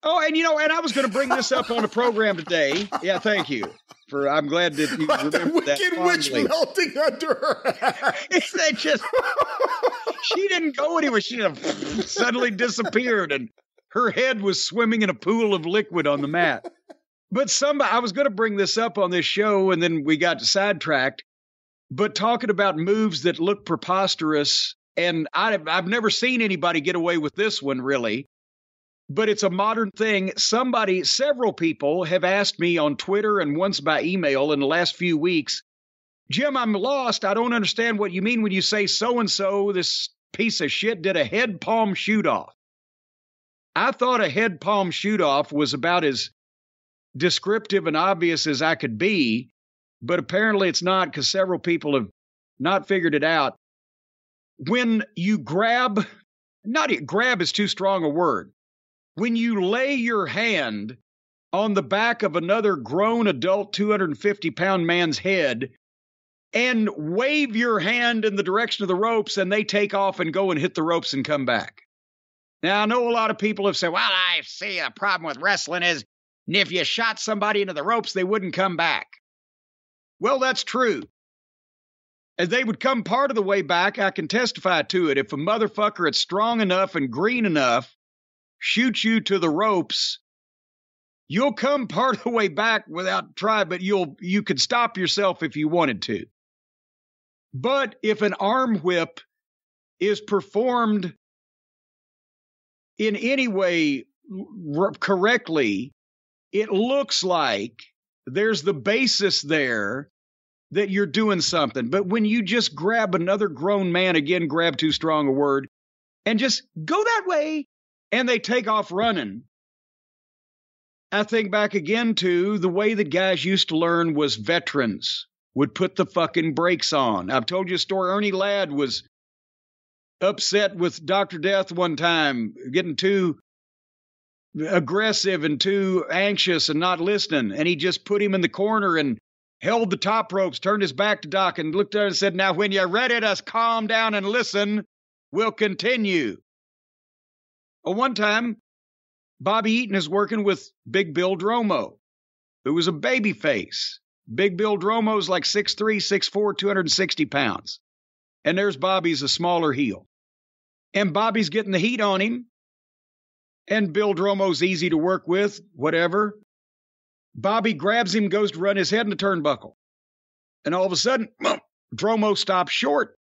Oh, and you know, and I was going to bring this up on the program today. Yeah, thank you for. I'm glad that you Like the remembered that. Wicked Witch melting under her hat. they just she didn't go anywhere. She suddenly disappeared, and her head was swimming in a pool of liquid on the mat. But somebody, I was going to bring this up on this show, and then we got sidetracked. But talking about moves that look preposterous, and I've, I've never seen anybody get away with this one really. But it's a modern thing. Somebody, several people have asked me on Twitter and once by email in the last few weeks Jim, I'm lost. I don't understand what you mean when you say so and so, this piece of shit, did a head palm shoot off. I thought a head palm shoot off was about as descriptive and obvious as I could be, but apparently it's not because several people have not figured it out. When you grab, not grab is too strong a word. When you lay your hand on the back of another grown adult 250 pound man's head and wave your hand in the direction of the ropes and they take off and go and hit the ropes and come back. Now, I know a lot of people have said, well, I see a problem with wrestling is if you shot somebody into the ropes, they wouldn't come back. Well, that's true. As they would come part of the way back. I can testify to it. If a motherfucker is strong enough and green enough shoots you to the ropes, you'll come part of the way back without trying, but you'll you could stop yourself if you wanted to. But if an arm whip is performed in any way r- correctly, it looks like there's the basis there that you're doing something. But when you just grab another grown man, again, grab too strong a word, and just go that way, and they take off running. I think back again to the way that guys used to learn was veterans would put the fucking brakes on. I've told you a story. Ernie Ladd was upset with Dr. Death one time, getting too aggressive and too anxious and not listening. And he just put him in the corner and held the top ropes, turned his back to Doc, and looked at her and said, Now, when you're ready to calm down and listen, we'll continue. Well, one time, Bobby Eaton is working with Big Bill Dromo, who was a baby face. Big Bill Dromo's like 6'3, 6'4, 260 pounds. And there's Bobby's a smaller heel. And Bobby's getting the heat on him. And Bill Dromo's easy to work with, whatever. Bobby grabs him, goes to run his head in the turnbuckle. And all of a sudden, Dromo stops short.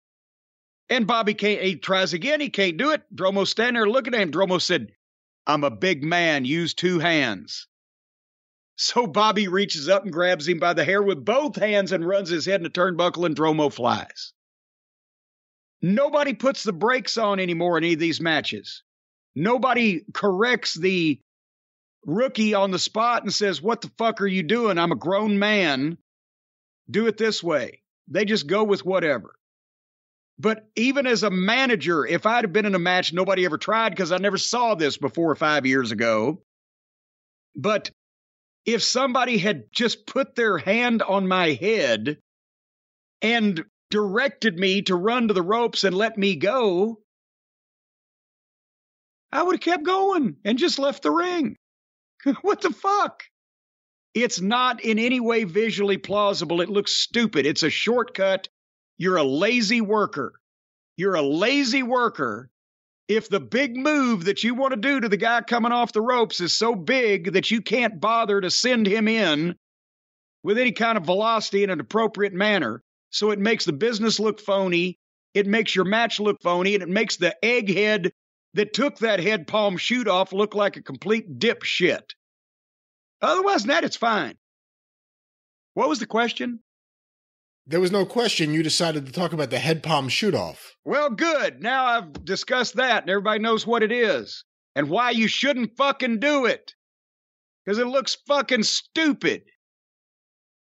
And Bobby can't, he tries again, he can't do it. Dromo's standing there looking at him. Dromo said, I'm a big man, use two hands. So Bobby reaches up and grabs him by the hair with both hands and runs his head in the turnbuckle, and Dromo flies. Nobody puts the brakes on anymore in any of these matches. Nobody corrects the rookie on the spot and says, What the fuck are you doing? I'm a grown man. Do it this way. They just go with whatever. But even as a manager, if I'd have been in a match nobody ever tried because I never saw this before five years ago, but if somebody had just put their hand on my head and directed me to run to the ropes and let me go, I would have kept going and just left the ring. what the fuck? It's not in any way visually plausible. It looks stupid. It's a shortcut. You're a lazy worker. You're a lazy worker if the big move that you want to do to the guy coming off the ropes is so big that you can't bother to send him in with any kind of velocity in an appropriate manner, so it makes the business look phony, it makes your match look phony, and it makes the egghead that took that head palm shoot off look like a complete dipshit. Otherwise than that, it's fine. What was the question? There was no question you decided to talk about the head palm shoot off. Well, good. Now I've discussed that and everybody knows what it is and why you shouldn't fucking do it. Because it looks fucking stupid.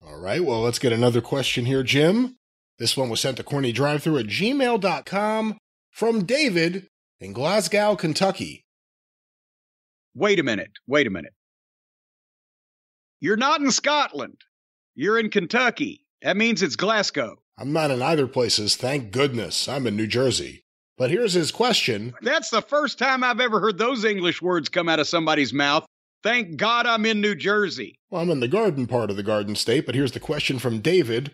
All right, well, let's get another question here, Jim. This one was sent to cornydrivethru at gmail.com from David in Glasgow, Kentucky. Wait a minute. Wait a minute. You're not in Scotland. You're in Kentucky. That means it's Glasgow. I'm not in either places, thank goodness. I'm in New Jersey. But here's his question. That's the first time I've ever heard those English words come out of somebody's mouth. Thank God I'm in New Jersey. Well, I'm in the garden part of the Garden State, but here's the question from David.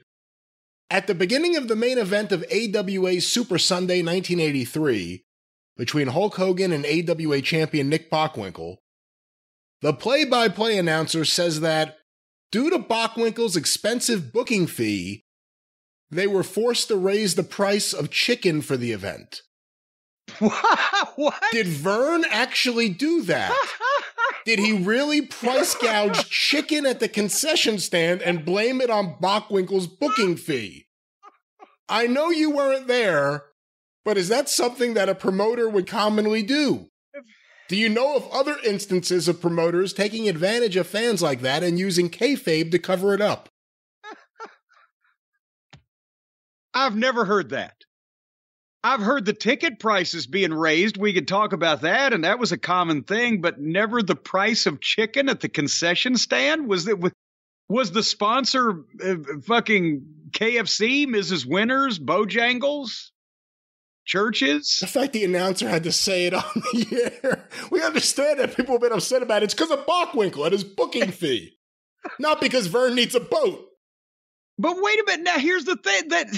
At the beginning of the main event of AWA Super Sunday 1983, between Hulk Hogan and AWA champion Nick Bockwinkel, the play by play announcer says that Due to Bockwinkel's expensive booking fee, they were forced to raise the price of chicken for the event. what? Did Vern actually do that? Did he really price gouge chicken at the concession stand and blame it on Bockwinkel's booking fee? I know you weren't there, but is that something that a promoter would commonly do? Do you know of other instances of promoters taking advantage of fans like that and using kayfabe to cover it up? I've never heard that. I've heard the ticket prices being raised. We could talk about that, and that was a common thing, but never the price of chicken at the concession stand. Was it was the sponsor uh, fucking KFC, Mrs. Winner's, Bojangles? Church's? The fact the announcer had to say it on the air. We understand that people have been upset about it. It's because of Bockwinkel and his booking fee, not because Vern needs a boat. But wait a minute. Now, here's the thing that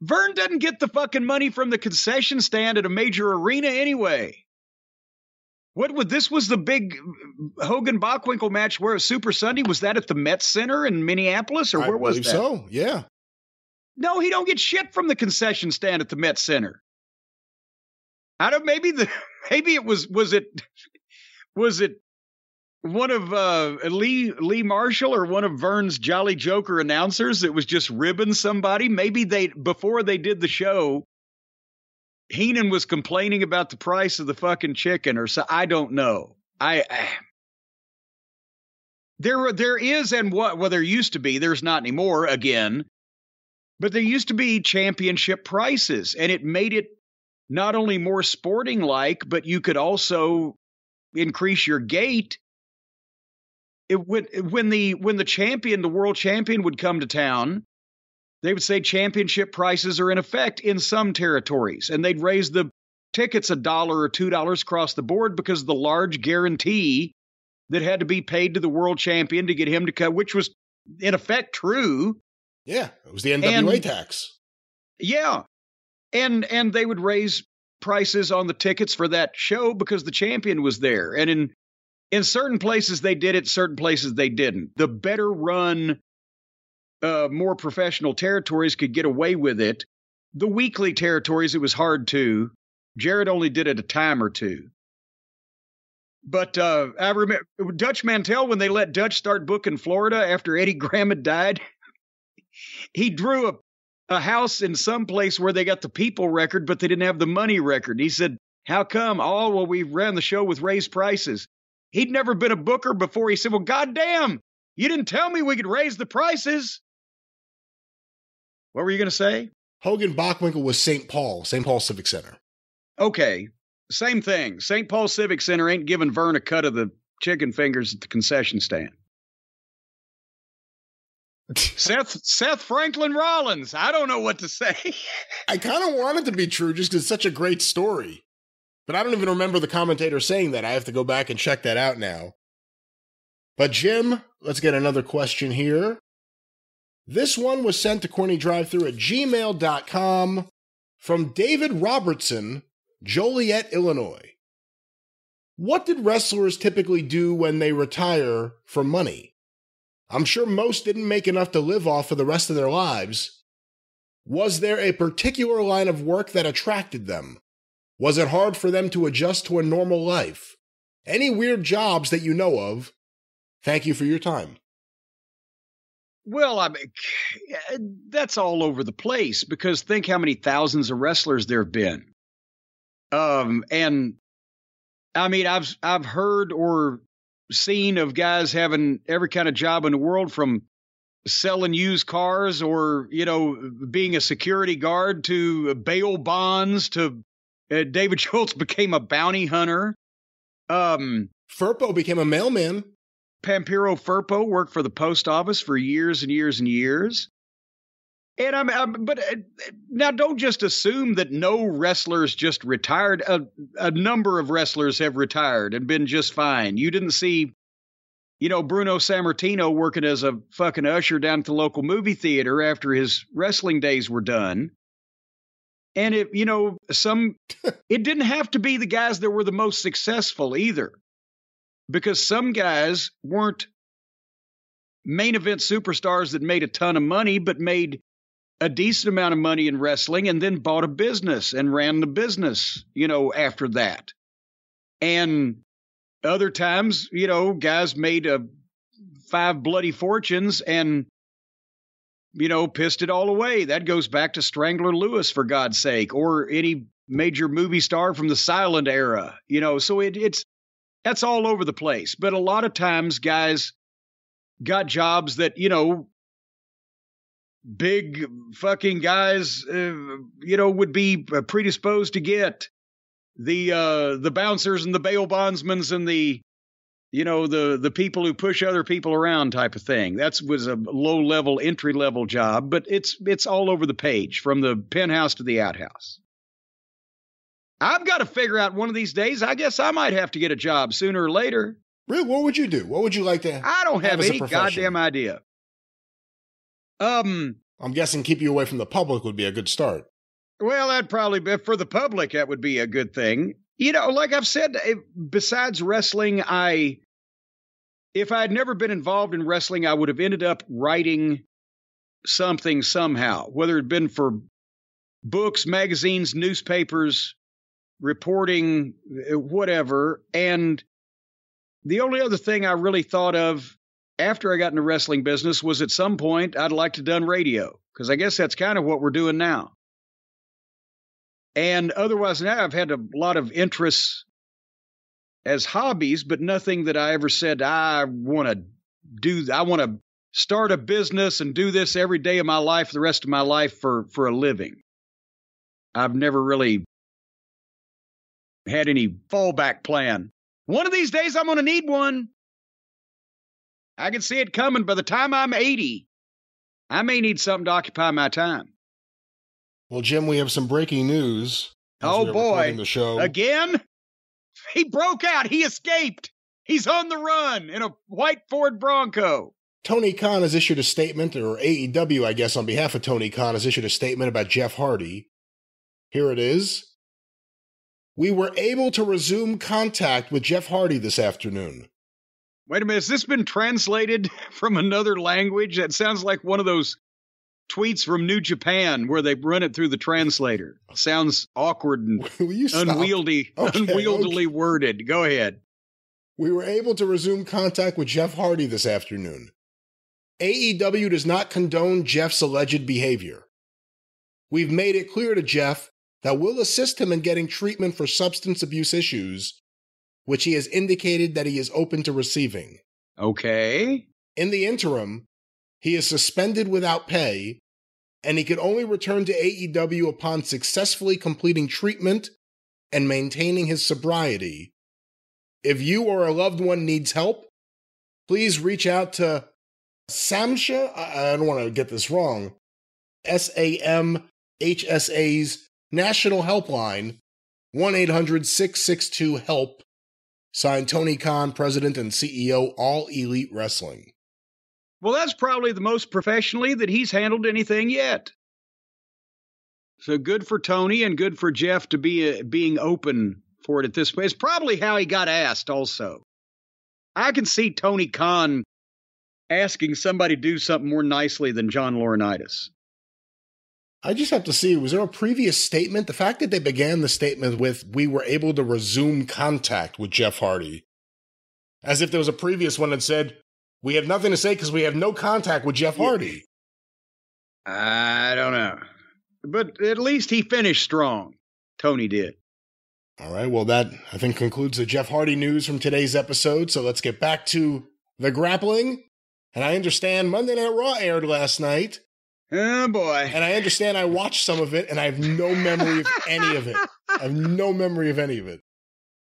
Vern doesn't get the fucking money from the concession stand at a major arena anyway. What would this was the big Hogan Bockwinkel match where Super Sunday was that at the Met Center in Minneapolis or where I was that? so. Yeah. No, he don't get shit from the concession stand at the Met Center. I don't. Maybe the maybe it was was it was it one of uh, Lee Lee Marshall or one of Vern's Jolly Joker announcers that was just ribbing somebody. Maybe they before they did the show, Heenan was complaining about the price of the fucking chicken or so. I don't know. I. I there, there is, and what? Well, there used to be. There's not anymore. Again, but there used to be championship prices, and it made it not only more sporting like, but you could also increase your gate. It would when the when the champion, the world champion, would come to town, they would say championship prices are in effect in some territories, and they'd raise the tickets a dollar or two dollars across the board because of the large guarantee that had to be paid to the world champion to get him to cut, which was in effect true. Yeah, it was the NWA And- tax. Yeah. And and they would raise prices on the tickets for that show because the champion was there. And in in certain places they did it, certain places they didn't. The better run uh more professional territories could get away with it. The weekly territories it was hard to. Jarrett only did it a time or two. But uh, I remember Dutch mantell when they let Dutch start booking Florida after Eddie Graham had died. He drew a a house in some place where they got the people record, but they didn't have the money record. He said, How come? Oh, well, we ran the show with raised prices. He'd never been a booker before. He said, Well, goddamn, you didn't tell me we could raise the prices. What were you going to say? Hogan Bockwinkel was St. Paul, St. Paul Civic Center. Okay, same thing. St. Paul Civic Center ain't giving Vern a cut of the chicken fingers at the concession stand. Seth Seth Franklin Rollins. I don't know what to say. I kind of want it to be true just because it's such a great story. But I don't even remember the commentator saying that. I have to go back and check that out now. But Jim, let's get another question here. This one was sent to CornyDriveThru at gmail.com from David Robertson, Joliet, Illinois. What did wrestlers typically do when they retire for money? I'm sure most didn't make enough to live off for the rest of their lives. Was there a particular line of work that attracted them? Was it hard for them to adjust to a normal life? Any weird jobs that you know of? Thank you for your time. Well, I mean, that's all over the place because think how many thousands of wrestlers there have been. Um, and I mean, I've I've heard or seen of guys having every kind of job in the world from selling used cars or you know being a security guard to bail bonds to uh, David Schultz became a bounty hunter. Um, Firpo became a mailman. Pampero Firpo worked for the post office for years and years and years. And I'm, I'm but uh, now don't just assume that no wrestlers just retired. A, a number of wrestlers have retired and been just fine. You didn't see, you know, Bruno Sammartino working as a fucking usher down at the local movie theater after his wrestling days were done. And it, you know, some, it didn't have to be the guys that were the most successful either because some guys weren't main event superstars that made a ton of money, but made a decent amount of money in wrestling and then bought a business and ran the business, you know, after that. And other times, you know, guys made a five bloody fortunes and you know, pissed it all away. That goes back to Strangler Lewis, for God's sake, or any major movie star from the silent era. You know, so it, it's That's all over the place. But a lot of times, guys got jobs that, you know, big fucking guys, uh, you know, would be predisposed to get the uh, the bouncers and the bail bondsmans and the you know the the people who push other people around type of thing. That was a low level entry level job, but it's it's all over the page from the penthouse to the outhouse. I've got to figure out one of these days. I guess I might have to get a job sooner or later. Really, what would you do? What would you like to? I don't have, have a any goddamn idea. Um. I'm guessing keep you away from the public would be a good start. Well, that'd probably be for the public. That would be a good thing. You know, like I've said, eh, besides wrestling, I, if I had never been involved in wrestling, I would have ended up writing something somehow, whether it had been for books, magazines, newspapers, reporting, eh, whatever. And the only other thing I really thought of after I got in the wrestling business was at some point I'd like to done radio because I guess that's kind of what we're doing now. And otherwise, now I've had a lot of interests as hobbies, but nothing that I ever said I want to do. I want to start a business and do this every day of my life, the rest of my life for for a living. I've never really had any fallback plan. One of these days, I'm going to need one. I can see it coming. By the time I'm 80, I may need something to occupy my time. Well, Jim, we have some breaking news. Oh, boy. The show. Again? He broke out. He escaped. He's on the run in a white Ford Bronco. Tony Khan has issued a statement, or AEW, I guess, on behalf of Tony Khan, has issued a statement about Jeff Hardy. Here it is. We were able to resume contact with Jeff Hardy this afternoon. Wait a minute. Has this been translated from another language? That sounds like one of those tweets from New Japan where they run it through the translator. Sounds awkward and Will you stop? unwieldy, Okay, unwieldily worded. Go ahead. We were able to resume contact with Jeff Hardy this afternoon. AEW does not condone Jeff's alleged behavior. We've made it clear to Jeff that we'll assist him in getting treatment for substance abuse issues, which he has indicated that he is open to receiving. Okay. In the interim, he is suspended without pay, and he can only return to AEW upon successfully completing treatment and maintaining his sobriety. If you or a loved one needs help, please reach out to SAMHSA. I I don't want to get this wrong. S A M H S A's National Helpline, 1 800 662 HELP. Signed Tony Khan, President and CEO, All Elite Wrestling. Well, that's probably the most professionally that he's handled anything yet. So good for Tony and good for Jeff to be uh, being open for it at this point. It's probably how he got asked also. I can see Tony Khan asking somebody to do something more nicely than John Laurinaitis. I just have to see, was there a previous statement? The fact that they began the statement with, we were able to resume contact with Jeff Hardy, as if there was a previous one that said, we have nothing to say because we have no contact with Jeff Hardy. I don't know. But at least he finished strong. Tony did. All right, well, that I think concludes the Jeff Hardy news from today's episode. So let's get back to the grappling. And I understand Monday Night Raw aired last night, Oh boy. and I understand I watched some of it, and I have no memory of any of it. I have no memory of any of it.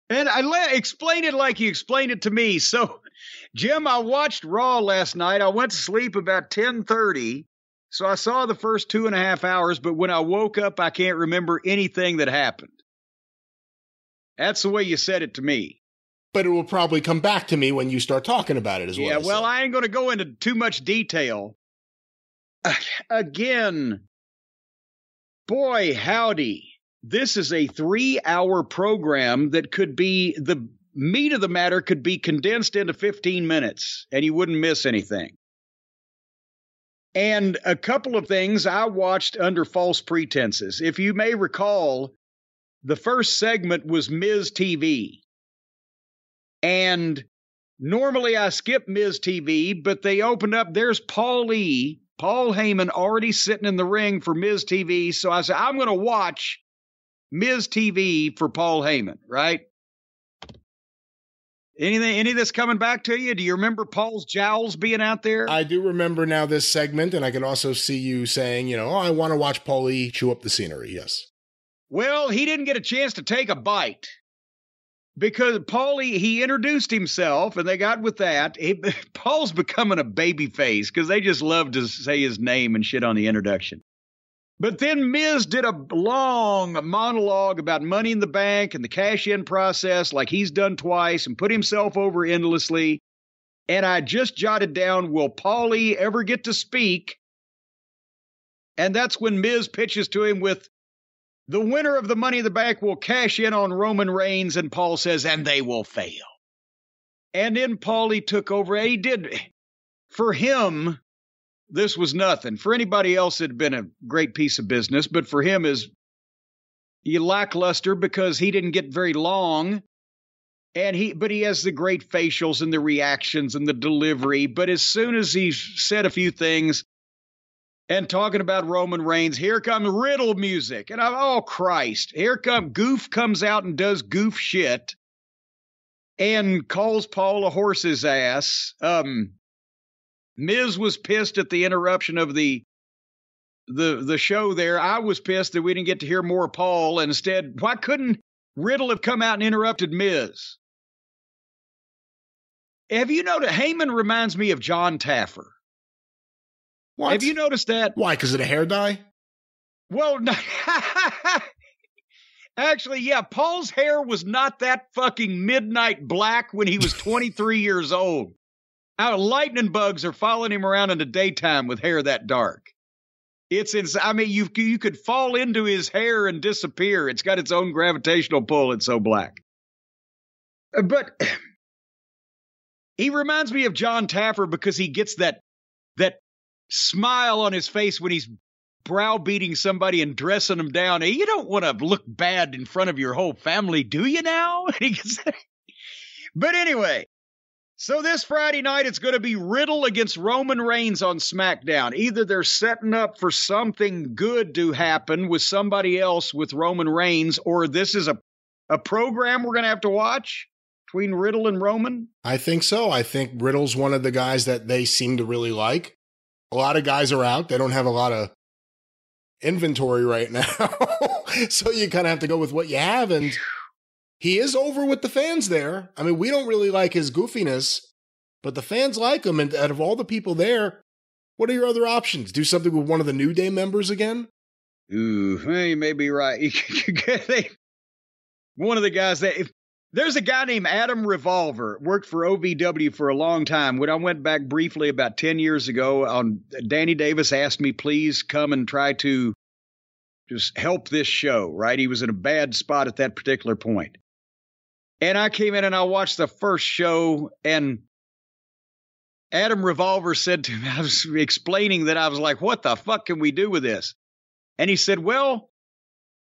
And I let explain it like you explained it to me. So, Jim, I watched Raw last night. I went to sleep about ten thirty. So I saw the first two and a half hours, but when I woke up, I can't remember anything that happened. That's the way you said it to me. But it will probably come back to me when you start talking about it as well. yeah, well, I ain't going to go into too much detail. Again, boy, howdy. This is a three hour program that could be the meat of the matter could be condensed into 15 minutes and you wouldn't miss anything. And a couple of things I watched under false pretenses. If you may recall, the first segment was Ms. TV. And normally I skip Ms. TV, but they opened up. There's Paul E. Paul Heyman already sitting in the ring for Ms. TV. So I said, I'm going to watch Ms. TV for Paul Heyman, right? Anything, any of this coming back to you? Do you remember Paul's jowls being out there? I do remember now this segment, and I can also see you saying, you know, oh, I want to watch Paulie chew up the scenery. Yes. Well, he didn't get a chance to take a bite because Paulie he introduced himself, and they got with that. He, Paul's becoming a baby face because they just love to say his name and shit on the introduction. But then Miz did a long monologue about money in the bank and the cash in process, like he's done twice, and put himself over endlessly. And I just jotted down, will Paulie ever get to speak? And that's when Miz pitches to him with, the winner of the Money in the Bank will cash in on Roman Reigns, and Paul says, and they will fail. And then Paulie took over, he did. For him, this was nothing. For anybody else, it'd been a great piece of business, but for him is he lackluster because he didn't get very long. And he, but he has the great facials and the reactions and the delivery. But as soon as he said a few things, and talking about Roman Reigns. Here comes riddle music. And I'm, oh, Christ. Here come Goof comes out and does goof shit and calls Paul a horse's ass. Um, Miz was pissed at the interruption of the the the show there. I was pissed that we didn't get to hear more Paul. And instead, why couldn't Riddle have come out and interrupted Miz? Have you noticed Heyman reminds me of Jon Taffer? What? Have you noticed that? Why? Because of the hair dye? Well, no, actually, yeah, Paul's hair was not that fucking midnight black when he was 23 years old. Our lightning bugs are following him around in the daytime with hair that dark. It's ins- I mean, you you could fall into his hair and disappear. It's got its own gravitational pull. It's so black. Uh, But he reminds me of Jon Taffer because he gets that that smile on his face when he's browbeating somebody and dressing them down. You don't want to look bad in front of your whole family, do you now? But anyway, so this Friday night it's going to be Riddle against Roman Reigns on SmackDown. Either they're setting up for something good to happen with somebody else with Roman Reigns, or this is a a program we're going to have to watch between Riddle and Roman. I think so. I think Riddle's one of the guys that they seem to really like. A lot of guys are out. They don't have a lot of inventory right now. so you kind of have to go with what you have. And he is over with the fans there. I mean, we don't really like his goofiness, but the fans like him. And out of all the people there, what are your other options? Do something with one of the New Day members again? Ooh, you may be right. One of the guys that if there's a guy named Adam Revolver worked for OVW for a long time. When I went back briefly about ten years ago, on Danny Davis asked me please come and try to just help this show. Right, he was in a bad spot at that particular point, and I came in and I watched the first show and. Adam Revolver said to me, I was explaining that I was like, what the fuck can we do with this? And he said, well,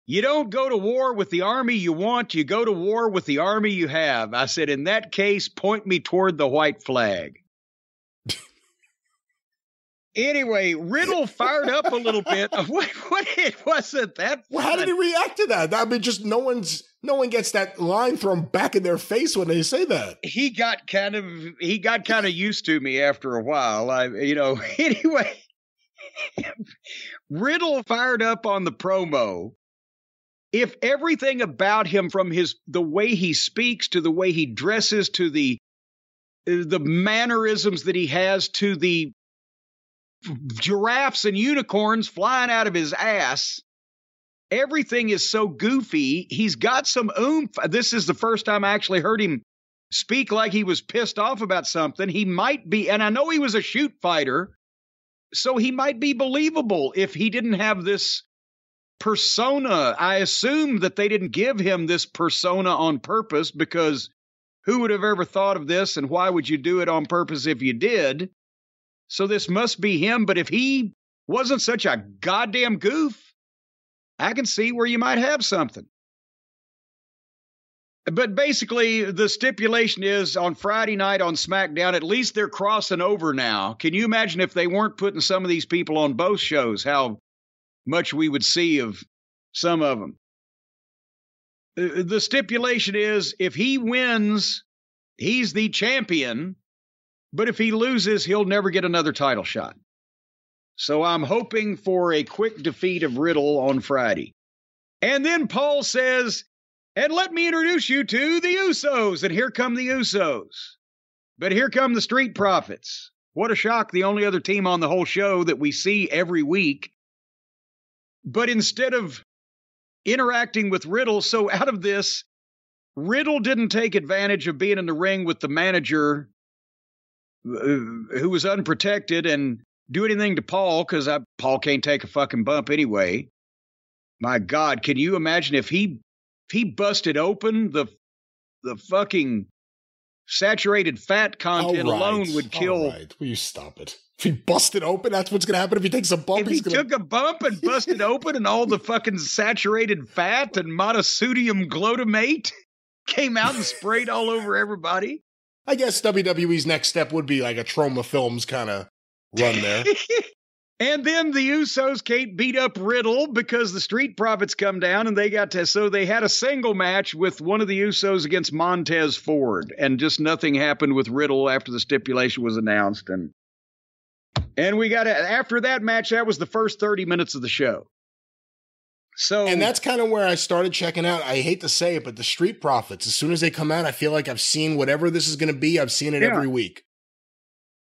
you don't go to war with the army you want, you go to war with the army you have. I said, in that case, point me toward the white flag. anyway, Riddle fired up a little bit. What, what it wasn't that. Well, how did he react to that? I mean, just no one's no one gets that line thrown back in their face when they say that. he got kind of he got kind of used to me after a while. I you know anyway. Riddle fired up on the promo. If everything about him, from his the way he speaks to the way he dresses to the the mannerisms that he has to the giraffes and unicorns flying out of his ass, everything is so goofy. He's got some oomph. This is the first time I actually heard him speak like he was pissed off about something. He might be, and I know he was a shoot fighter, so he might be believable if he didn't have this persona. I assume that they didn't give him this persona on purpose because who would have ever thought of this and why would you do it on purpose if you did? So this must be him, but if he wasn't such a goddamn goof, I can see where you might have something. But basically, the stipulation is on Friday night on SmackDown, at least they're crossing over now. Can you imagine if they weren't putting some of these people on both shows, how much we would see of some of them? Uh, The stipulation is if he wins He's the champion, but if he loses, he'll never get another title shot. So I'm hoping for a quick defeat of Riddle on Friday. And then Paul says, and let me introduce you to the Usos. And here come the Usos. But here come the Street Profits. What a shock. The only other team on the whole show that we see every week. But instead of interacting with Riddle, so out of this, Riddle didn't take advantage of being in the ring with the manager uh, who was unprotected and do anything to Paul because Paul can't take a fucking bump anyway. My God, can you imagine if he if he busted open the the fucking saturated fat content right. alone would kill. Right. Will you stop it? If he busted open, that's what's going to happen. If he takes a bump, If he going took a bump and busted open and all the fucking saturated fat and monosodium glutamate came out and sprayed all over everybody. I guess WWE's next step would be like a Troma Films kind of run there. and then the Usos can't beat up Riddle because the Street Profits come down and they got to. So they had a single match with one of the Usos against Montez Ford, and just nothing happened with Riddle after the stipulation was announced. And and we got it after that match, that was the first thirty minutes of the show. So and that's kind of where I started checking out. I hate to say it, but the Street Profits, as soon as they come out, I feel like I've seen whatever this is going to be. I've seen it Yeah. every week.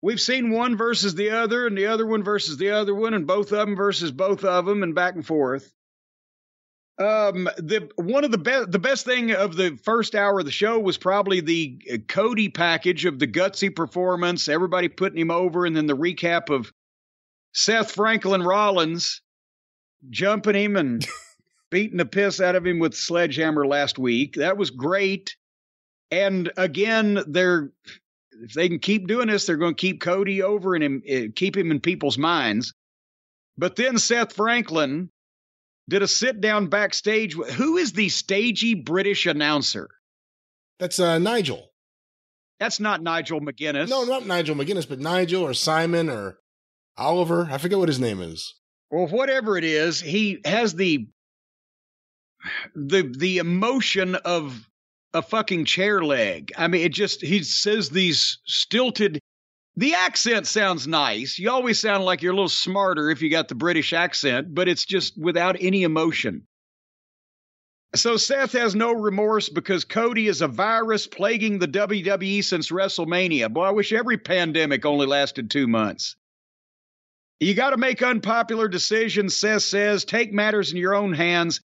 we've seen one versus the other, and the other one versus the other one, and both of them versus both of them, and back and forth. Um, the one of the best, the best thing of the first hour of the show was probably the uh, Cody package of the gutsy performance, everybody putting him over, and then the recap of Seth Franklin Rollins jumping him and beating the piss out of him with sledgehammer last week. That was great. And again, they're if they can keep doing this, they're going to keep Cody over and him, uh, keep him in people's minds. But then Seth Franklin did a sit down backstage. Who is the stagey British announcer? That's uh, Nigel. That's not Nigel McGuinness. No, not Nigel McGuinness, but Nigel or Simon or Oliver. I forget what his name is. Well, whatever it is, he has the the the emotion of a fucking chair leg. I mean, it just he says these stilted. The accent sounds nice. You always sound like you're a little smarter if you got the British accent, but it's just without any emotion. So Seth has no remorse because Cody is a virus plaguing the WWE since WrestleMania. Boy, I wish every pandemic only lasted two months. You got to make unpopular decisions, Seth says. Take matters in your own hands.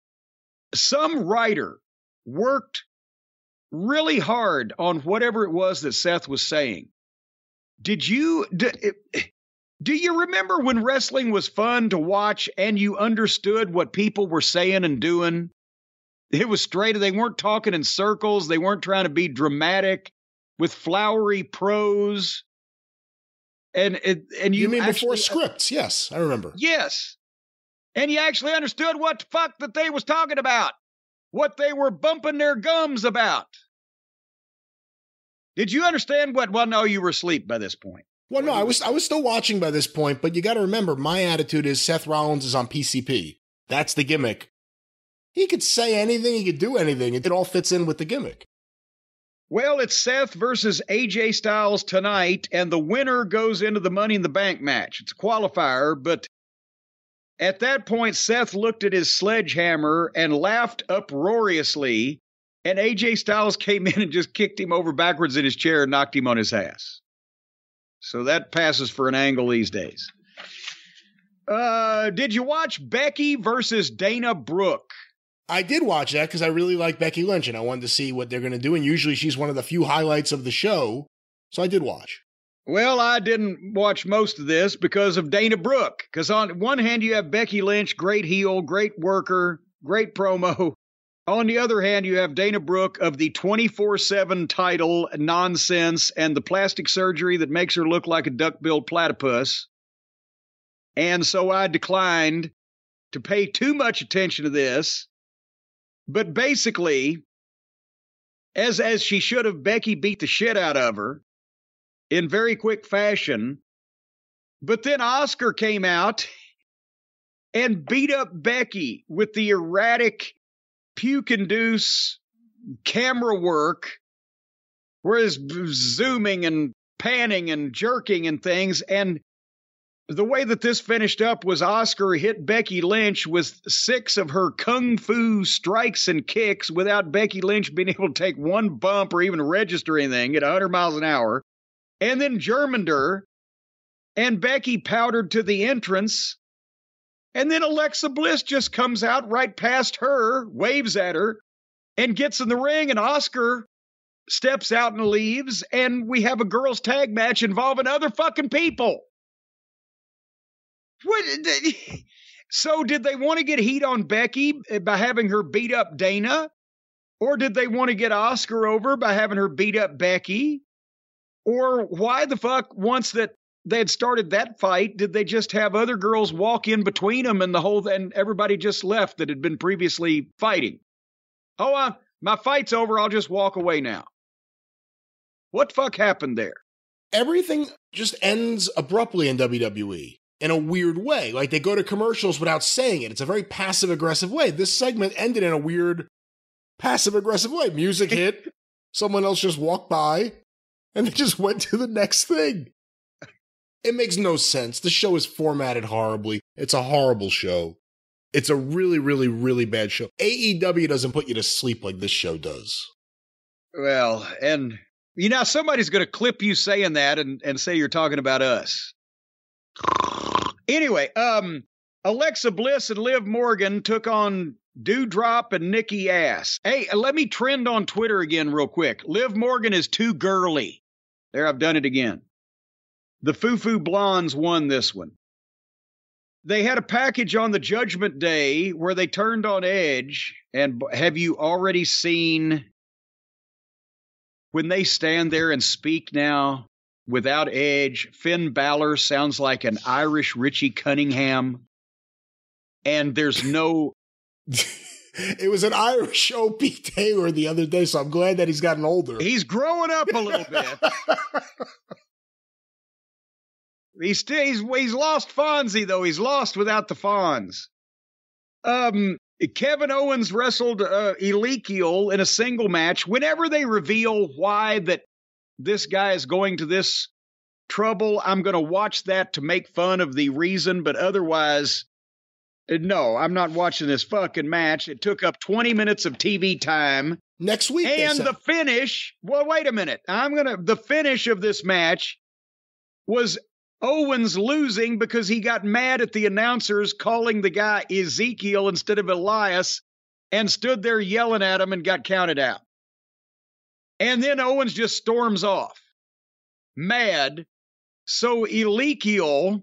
Some writer worked really hard on whatever it was that Seth was saying. Did you do, do you remember when wrestling was fun to watch and you understood what people were saying and doing? It was straight. They weren't talking in circles. They weren't trying to be dramatic with flowery prose. And it, and You, you, mean before uh, scripts? Yes, I remember. Yes. And you actually understood what the fuck that they was talking about. What they were bumping their gums about. Did you understand what well no you were asleep by this point. Well, no, I was I was still watching by this point, but you got to remember, my attitude is Seth Rollins is on PCP. That's the gimmick. He could say anything, he could do anything. It all fits in with the gimmick. Well, it's Seth versus AJ Styles tonight, and the winner goes into the Money in the Bank match. It's a qualifier, but at that point, Seth looked at his sledgehammer and laughed uproariously, and AJ Styles came in and just kicked him over backwards in his chair and knocked him on his ass. So that passes for an angle these days. Uh, did you watch Becky versus Dana Brooke? I did watch that because I really like Becky Lynch and I wanted to see what they're going to do. And usually she's one of the few highlights of the show. So I did watch. Well, I didn't watch most of this because of Dana Brooke. Because on one hand, you have Becky Lynch, great heel, great worker, great promo. On the other hand, you have Dana Brooke of the 24 7 title nonsense and the plastic surgery that makes her look like a duck billed platypus. And so I declined to pay too much attention to this. But basically, as as she should have, Becky beat the shit out of her in very quick fashion. But then Asuka came out and beat up Becky with the erratic, puke induce camera work whereas zooming and panning and jerking and things. And the way that this finished up was Asuka hit Becky Lynch with six of her kung fu strikes and kicks without Becky Lynch being able to take one bump or even register anything at 100 miles an hour. And then Germander and Becky powdered to the entrance. And then Alexa Bliss just comes out right past her, waves at her, and gets in the ring. And Asuka steps out and leaves. And we have a girls' tag match involving other fucking people. What? So, did they want to get heat on Becky by having her beat up Dana? Or did they want to get Asuka over by having her beat up Becky? Or why the fuck, once that they had started that fight, did they just have other girls walk in between them and the whole, and everybody just left that had been previously fighting? Oh, uh, my fight's over. I'll just walk away now. What fuck happened there? Everything just ends abruptly in WWE in a weird way. Like they go to commercials without saying it. It's a very passive aggressive way. This segment ended in a weird passive aggressive way. Music hit, someone else just walked by, and they just went to the next thing. It makes no sense. The show is formatted horribly. It's a horrible show. It's a really, really, really bad show. AEW doesn't put you to sleep like this show does. Well, and you know, somebody's going to clip you saying that and, and say you're talking about us. Anyway, um, Alexa Bliss and Liv Morgan took on Doudrop and Nikki Ass. Hey, let me trend on Twitter again, real quick. Liv Morgan is too girly. There, I've done it again. The Foo Foo Blondes won this one. They had a package on the Judgment Day where they turned on Edge. And have you already seen when they stand there and speak now? without edge. Finn Balor sounds like an Irish Richie Cunningham. And there's no. it was an Irish Opie Taylor the other day, so I'm glad that he's gotten older. He's growing up a little bit. he's, still, he's he's lost Fonzie though. He's lost without the Fonz. Um, Kevin Owens wrestled uh, Ezekiel in a single match. Whenever they reveal why that this guy is going to this trouble. I'm going to watch that to make fun of the reason, but otherwise, uh, no, I'm not watching this fucking match. It took up 20 minutes of TV time. Next week. And the finish, well, wait a minute. I'm going to, the finish of this match was Owens losing because he got mad at the announcers calling the guy Ezekiel instead of Elias and stood there yelling at him and got counted out. And then Owens just storms off, mad. So Ezekiel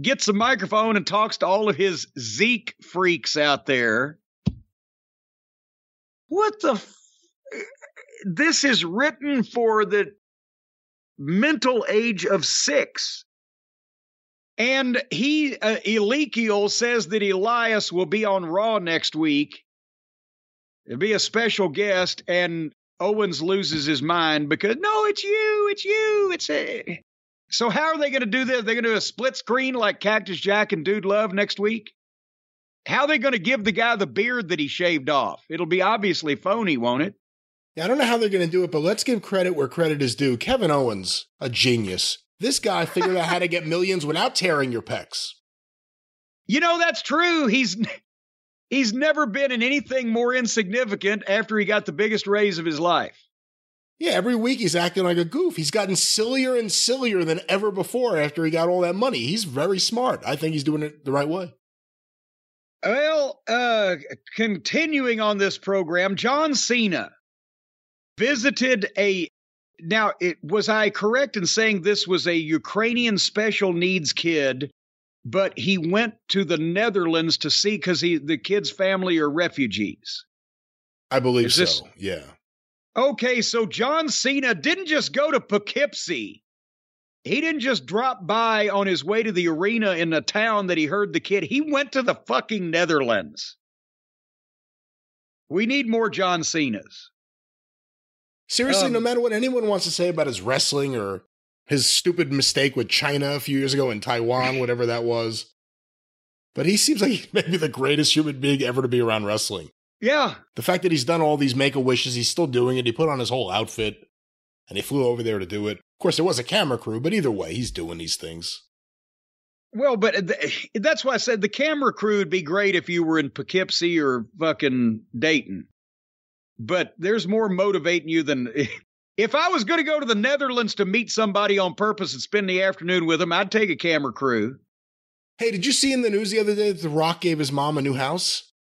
gets a microphone and talks to all of his Zeke freaks out there. What the? F- this is written for the mental age of six. And he, uh, Ezekiel says that Elias will be on Raw next week. It'll be a special guest, and Owens loses his mind because no, it's you, it's you, it's a. So how are they going to do this? They're going to do a split screen like Cactus Jack and Dude Love next week. How are they going to give the guy the beard that he shaved off? It'll be obviously phony, won't it? Yeah, I don't know how they're going to do it, but let's give credit where credit is due. Kevin Owens, a genius. This guy figured out how to get millions without tearing your pecs. You know that's true. He's He's never been in anything more insignificant after he got the biggest raise of his life. Yeah, every week he's acting like a goof. He's gotten sillier and sillier than ever before after he got all that money. He's very smart. I think he's doing it the right way. Well, uh, continuing on this program, John Cena visited a. Now, it, was I correct in saying this was a Ukrainian special needs kid but he went to the Netherlands to see because he the kid's family are refugees. I believe Is so. This, yeah. Okay, so John Cena didn't just go to Poughkeepsie. He didn't just drop by on his way to the arena in the town that he heard the kid. He went to the fucking Netherlands. We need more John Cenas. Seriously, um, no matter what anyone wants to say about his wrestling or his stupid mistake with China a few years ago in Taiwan, whatever that was. But he seems like he may be the greatest human being ever to be around wrestling. Yeah. The fact that he's done all these make a wishes, he's still doing it. He put on his whole outfit and he flew over there to do it. Of course, there was a camera crew, but either way, he's doing these things. Well, but th- that's why I said the camera crew would be great if you were in Poughkeepsie or fucking Dayton. But there's more motivating you than if I was going to go to the Netherlands to meet somebody on purpose and spend the afternoon with them, I'd take a camera crew. Hey, did you see in the news the other day that The Rock gave his mom a new house?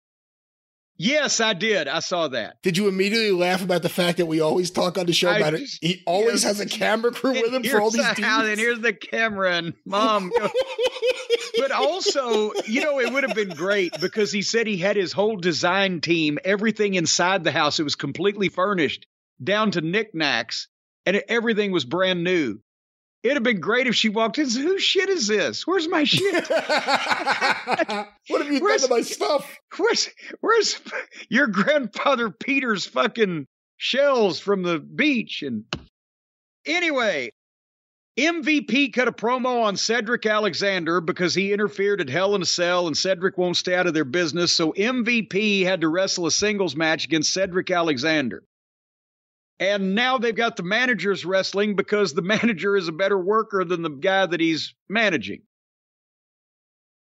Yes, I did. I saw that. Did you immediately laugh about the fact that we always talk on the show I about just- it? He always has a camera crew with him for all these the house, and here's the camera, and mom. but also, you know, it would have been great because he said he had his whole design team, everything inside the house. It was completely furnished down to knickknacks, and everything was brand new. It'd have been great if she walked in and said, Whose shit is this? Where's my shit? what have you Where's- done to my stuff? Where's where's your grandfather Peter's fucking shells from the beach? And anyway, MVP cut a promo on Cedric Alexander because he interfered at Hell in a Cell and Cedric won't stay out of their business. So MVP had to wrestle a singles match against Cedric Alexander. And now they've got the managers wrestling because the manager is a better worker than the guy that he's managing.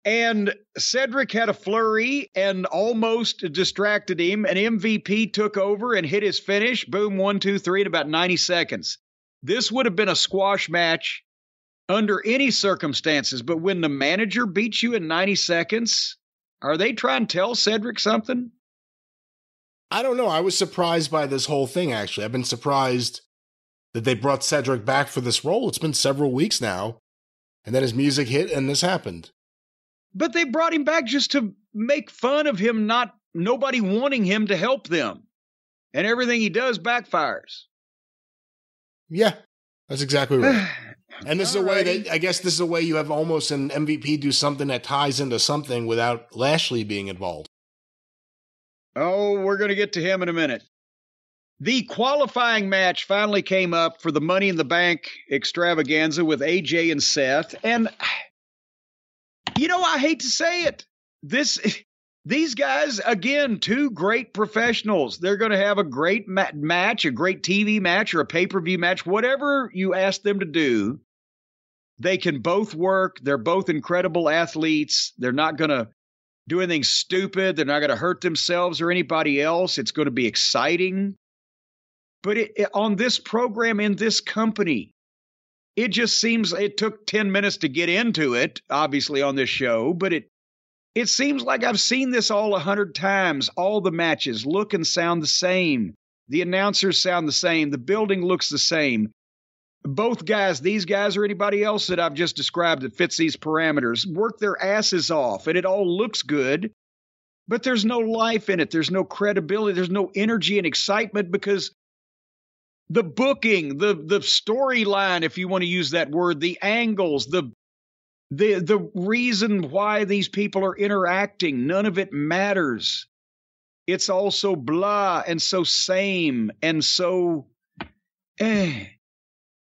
And Cedric had a flurry and almost distracted him. And MVP took over and hit his finish. Boom, one, two, three in about 90 seconds. This would have been a squash match under any circumstances. But when the manager beats you in 90 seconds, are they trying to tell Cedric something? I don't know. I was surprised by this whole thing, actually. I've been surprised that they brought Cedric back for this role. It's been several weeks now. And then his music hit and this happened. But they brought him back just to make fun of him, not nobody wanting him to help them. And everything he does backfires. Yeah, that's exactly right. And this is a way that I guess this is a way you have almost an MVP do something that ties into something without Lashley being involved. Oh, we're going to get to him in a minute. The qualifying match finally came up for the Money in the Bank extravaganza with AJ and Seth. And, you know, I hate to say it. This. These guys, again, two great professionals. They're going to have a great ma- match, a great TV match, or a pay per view match, whatever you ask them to do. They can both work. They're both incredible athletes. They're not going to do anything stupid. They're not going to hurt themselves or anybody else. It's going to be exciting. But it, it- on this program in this company, it just seems it took 10 minutes to get into it, obviously, on this show, but it it seems like I've seen this all a hundred times. All the matches look and sound the same. The announcers sound the same. The building looks the same. Both guys, these guys or anybody else that I've just described that fits these parameters, work their asses off and it all looks good, but there's no life in it. There's no credibility. There's no energy and excitement because the booking, the the storyline, if you want to use that word, the angles, the the the reason why these people are interacting, none of it matters. It's all so blah and so same and so eh.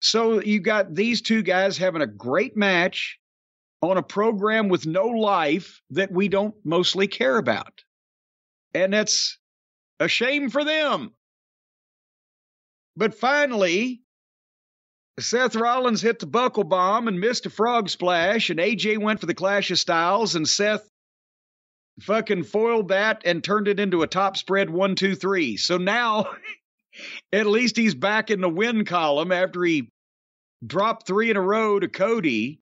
So you got these two guys having a great match on a program with no life that we don't mostly care about. And that's a shame for them. But finally, Seth Rollins hit the buckle bomb and missed a frog splash, and AJ went for the Clash of Styles, and Seth fucking foiled that and turned it into a top spread one, two, three. So now at least he's back in the win column after he dropped three in a row to Cody.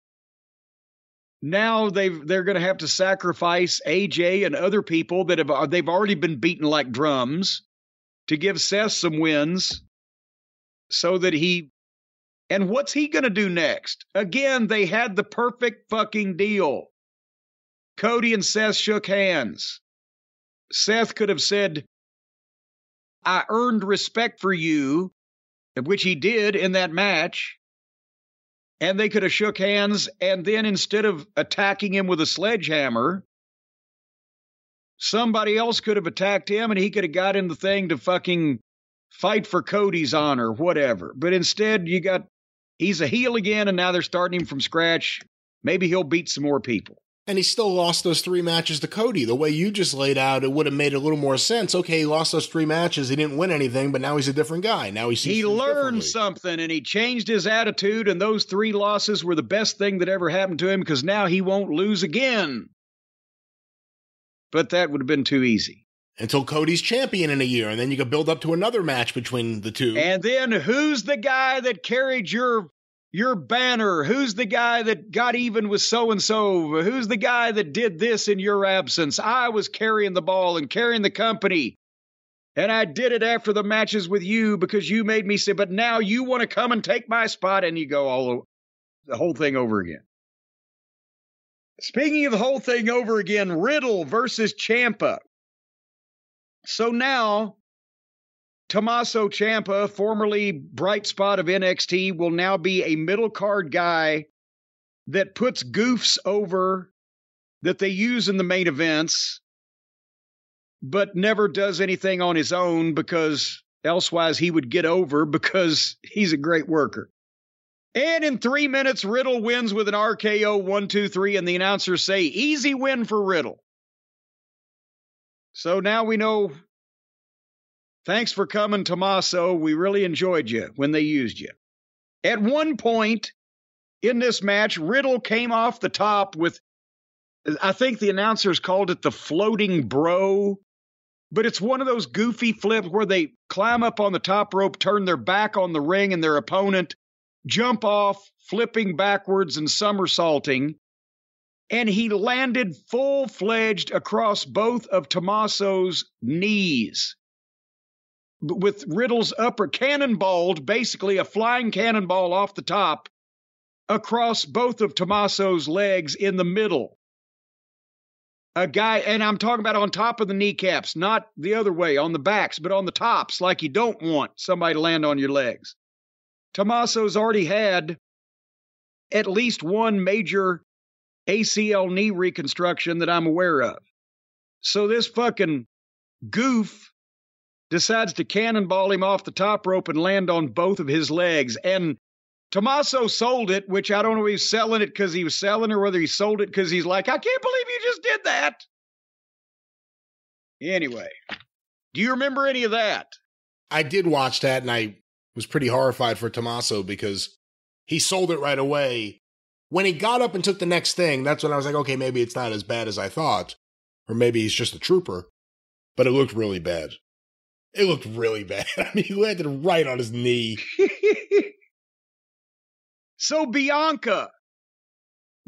Now they've they're going to have to sacrifice AJ and other people that have they've already been beaten like drums to give Seth some wins so that he and what's he going to do next? Again, they had the perfect fucking deal. Cody and Seth shook hands. Seth could have said, I earned respect for you, which he did in that match. And they could have shook hands, and then instead of attacking him with a sledgehammer, somebody else could have attacked him and he could have got in the thing to fucking fight for Cody's honor, whatever. But instead, you got he's a heel again, and now they're starting him from scratch. Maybe he'll beat some more people. And he still lost those three matches to Cody. The way you just laid out, it would have made a little more sense. Okay, he lost those three matches. He didn't win anything, but now he's a different guy. Now he sees He learned something and he changed his attitude, and those three losses were the best thing that ever happened to him because now he won't lose again. But that would have been too easy. until Cody's champion in a year, and then you could build up to another match between the two. And then who's the guy that carried your your banner? Who's the guy that got even with so and so? Who's the guy that did this in your absence? I was carrying the ball and carrying the company. And I did it after the matches with you because you made me say, but now you want to come and take my spot, and you go all o- the whole thing over again. Speaking of the whole thing over again, Riddle versus Ciampa. So now Tommaso Ciampa, formerly bright spot of NXT, will now be a middle card guy that puts goofs over that they use in the main events, but never does anything on his own because elsewise he would get over because he's a great worker. And in three minutes, Riddle wins with an RKO one, two, three, and the announcers say, easy win for Riddle. So now we know Thanks for coming, Tommaso. We really enjoyed you when they used you. At one point in this match, Riddle came off the top with, I think the announcers called it the floating bro, but it's one of those goofy flips where they climb up on the top rope, turn their back on the ring and their opponent, jump off, flipping backwards and somersaulting. And he landed full fledged across both of Tommaso's knees with Riddle's upper cannonballed, basically a flying cannonball off the top across both of Tommaso's legs in the middle. A guy, and I'm talking about on top of the kneecaps, not the other way on the backs, but on the tops, like you don't want somebody to land on your legs. Tommaso's already had at least one major ACL knee reconstruction that I'm aware of. So this fucking goof decides to cannonball him off the top rope and land on both of his legs. And Tommaso sold it, which I don't know if he's selling it because he was selling or whether he sold it because he's like, I can't believe you just did that. Anyway, do you remember any of that? I did watch that, and I was pretty horrified for Tommaso because he sold it right away. When he got up and took the next thing, that's when I was like, okay, maybe it's not as bad as I thought, or maybe he's just a trooper. But it looked really bad. It looked really bad. I mean, he landed right on his knee. so Bianca,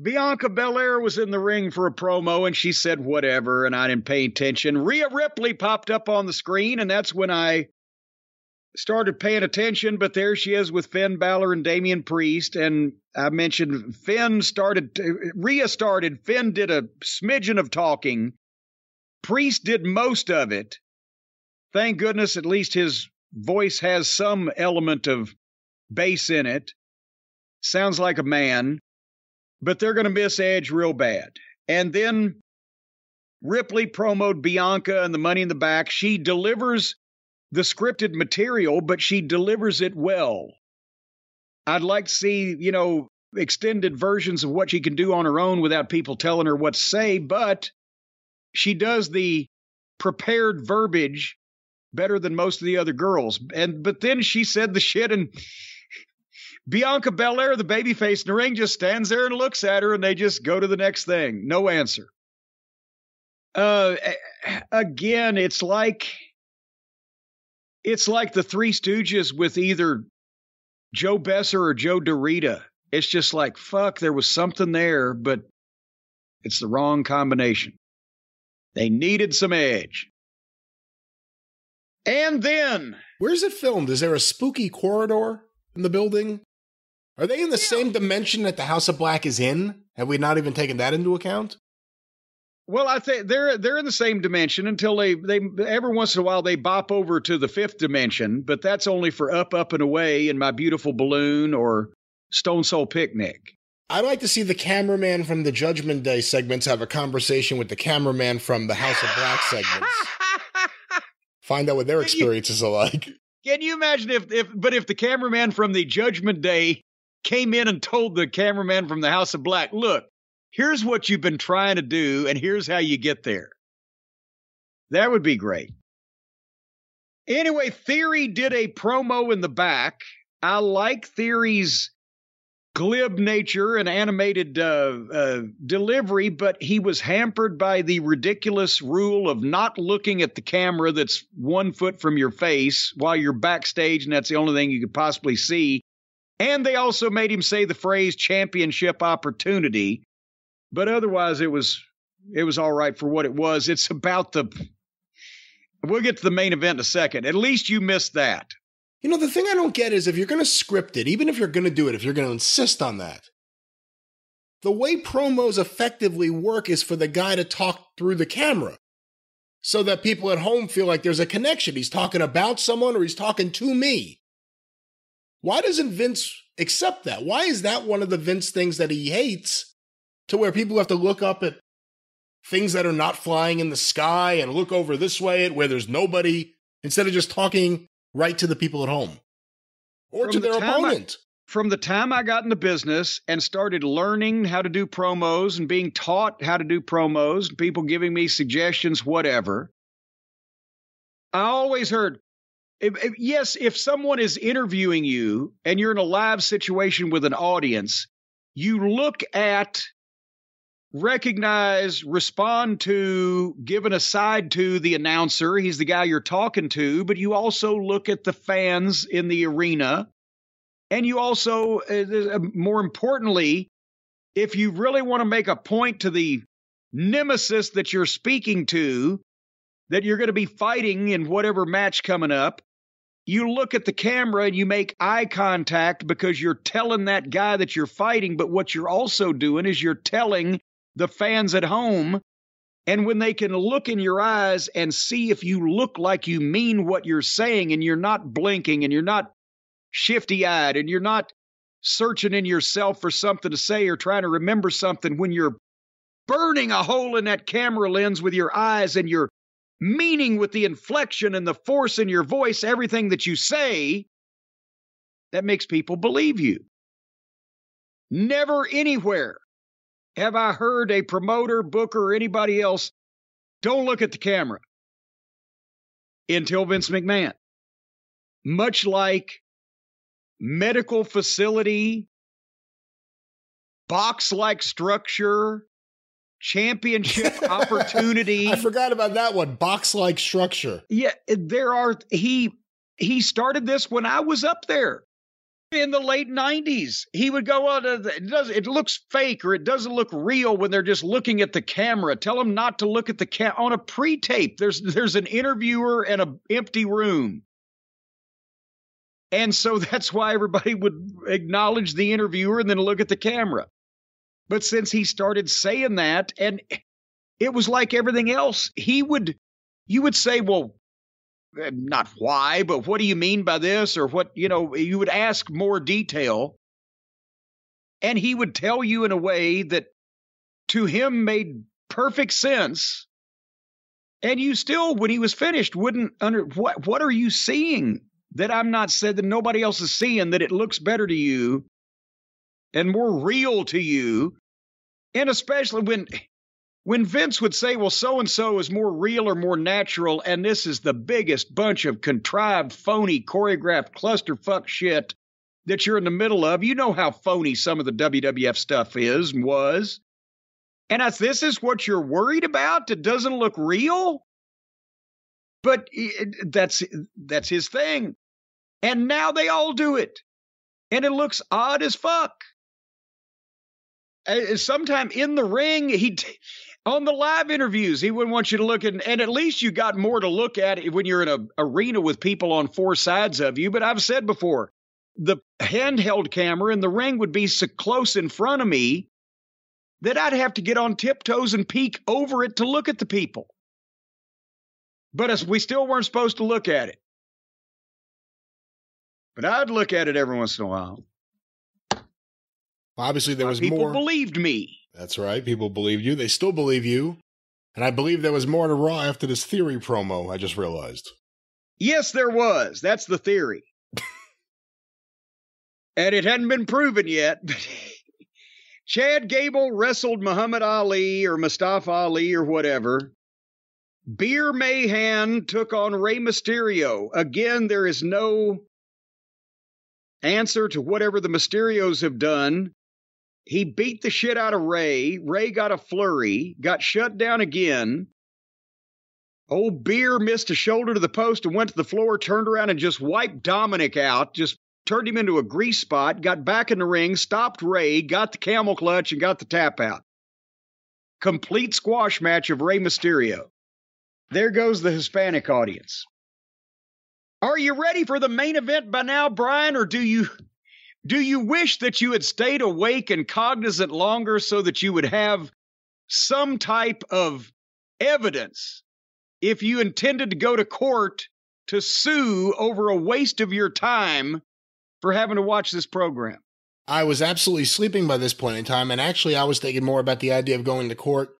Bianca Belair was in the ring for a promo and she said whatever, and I didn't pay attention. Rhea Ripley popped up on the screen, and that's when I started paying attention. But there she is with Finn Balor and Damian Priest, and I mentioned Finn started, Rhea started, Finn did a smidgen of talking, Priest did most of it. Thank goodness, at least his voice has some element of bass in it. Sounds like a man, but they're going to miss Edge real bad. And then Ripley promoted Bianca and the money in the back. She delivers the scripted material, but she delivers it well. I'd like to see, you know, extended versions of what she can do on her own without people telling her what to say, but she does the prepared verbiage better than most of the other girls. And but then she said the shit and Bianca Belair, the babyface in the ring, just stands there and looks at her and they just go to the next thing. No answer. Uh again, it's like it's like the Three Stooges with either Joe Besser or Joe DeRita. It's just like, fuck, there was something there, but it's the wrong combination. They needed some edge. And then, Where's it filmed? Is there a spooky corridor in the building? Are they in the same dimension that the House of Black is in? Have we not even taken that into account? well, I think they're they're in the same dimension until they they every once in a while they bop over to the fifth dimension, but that's only for up, up and away in my beautiful balloon or Stone Soul Picnic. I'd like to see the cameraman from the Judgment Day segments have a conversation with the cameraman from the House of Black segments. Find out what their experiences are like. Can you imagine if, if, but if the cameraman from the Judgment Day came in and told the cameraman from the House of Black, look, here's what you've been trying to do, and here's how you get there. That would be great. Anyway, Theory did a promo in the back. I like Theory's glib nature and animated uh, uh, delivery, but he was hampered by the ridiculous rule of not looking at the camera that's one foot from your face while you're backstage, and that's the only thing you could possibly see. And they also made him say the phrase championship opportunity, but otherwise it was it was all right for what it was. It's about the we'll get to the main event in a second. At least you missed that. You know, the thing I don't get is if you're going to script it, even if you're going to do it, if you're going to insist on that, the way promos effectively work is for the guy to talk through the camera so that people at home feel like there's a connection. He's talking about someone or he's talking to me. Why doesn't Vince accept that? Why is that one of the Vince things that he hates to where people have to look up at things that are not flying in the sky and look over this way at where there's nobody instead of just talking right to the people at home or From to the their I- opponent. From the time I got into business and started learning how to do promos and being taught how to do promos, and people giving me suggestions, whatever, I always heard, if, if- yes, if someone is interviewing you and you're in a live situation with an audience, you look at, recognize, respond to, give an aside to the announcer. He's the guy you're talking to, but you also look at the fans in the arena. And you also, uh, uh, more importantly, if you really want to make a point to the nemesis that you're speaking to, that you're going to be fighting in whatever match coming up, you look at the camera and you make eye contact because you're telling that guy that you're fighting. But what you're also doing is you're telling the fans at home. And when they can look in your eyes and see if you look like you mean what you're saying and you're not blinking and you're not shifty eyed and you're not searching in yourself for something to say or trying to remember something when you're burning a hole in that camera lens with your eyes and you're meaning with the inflection and the force in your voice everything that you say, that makes people believe you. Never anywhere have I heard a promoter, booker, or anybody else don't look at the camera until Vince McMahon. Much like medical facility, box like structure, championship opportunity. I forgot about that one. Box like structure. Yeah, there are he he started this when I was up there in the late 90s. He would go on the- it does it looks fake or it doesn't look real when they're just looking at the camera. Tell them not to look at the cam on a pre-tape. There's there's an interviewer and an empty room. And so that's why everybody would acknowledge the interviewer and then look at the camera. But since he started saying that, and it was like everything else, he would, you would say, well, not why, but what do you mean by this? Or what, you know, you would ask more detail. And he would tell you in a way that to him made perfect sense. And you still, when he was finished, wouldn't under what what are you seeing that I'm not said that nobody else is seeing that it looks better to you and more real to you. And especially when when Vince would say, well, so and so is more real or more natural, and this is the biggest bunch of contrived, phony, choreographed clusterfuck shit that you're in the middle of. You know how phony some of the WWF stuff is and was. And as this is what you're worried about, it doesn't look real. But that's that's his thing. And now they all do it. And it looks odd as fuck. Sometime in the ring, he on the live interviews, he wouldn't want you to look at, and at least you got more to look at when you're in an arena with people on four sides of you. But I've said before, the handheld camera in the ring would be so close in front of me that I'd have to get on tiptoes and peek over it to look at the people. But as we still weren't supposed to look at it. But I'd look at it every once in a while. Obviously, there was people more. People believed me. That's right. People believed you. They still believe you. And I believe there was more to Raw after this theory promo, I just realized. Yes, there was. That's the theory. and it hadn't been proven yet. Chad Gable wrestled Muhammad Ali or Mustafa Ali or whatever. Veer Mahaan took on Rey Mysterio. Again, there is no answer to whatever the Mysterios have done. He beat the shit out of Rey. Rey got a flurry, got shut down again. Old Veer missed a shoulder to the post and went to the floor, turned around and just wiped Dominic out, just turned him into a grease spot, got back in the ring, stopped Rey, got the camel clutch, and got the tap out. Complete squash match of Rey Mysterio. There goes the Hispanic audience. Are you ready for the main event by now, Brian, or do you do you wish that you had stayed awake and cognizant longer so that you would have some type of evidence if you intended to go to court to sue over a waste of your time for having to watch this program? I was absolutely sleeping by this point in time, and actually, I was thinking more about the idea of going to court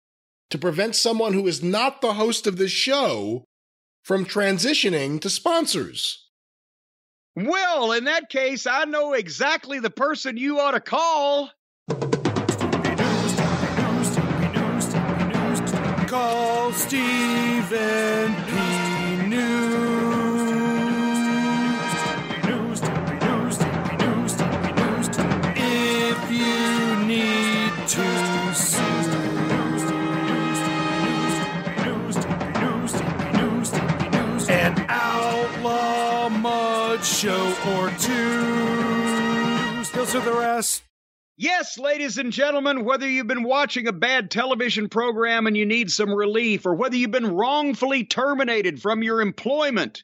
to prevent someone who is not the host of this show from transitioning to sponsors. Well, in that case, I know exactly the person you ought to call. Call Stephen show or two. Still to the rest. Yes, ladies and gentlemen, whether you've been watching a bad television program and you need some relief, or whether you've been wrongfully terminated from your employment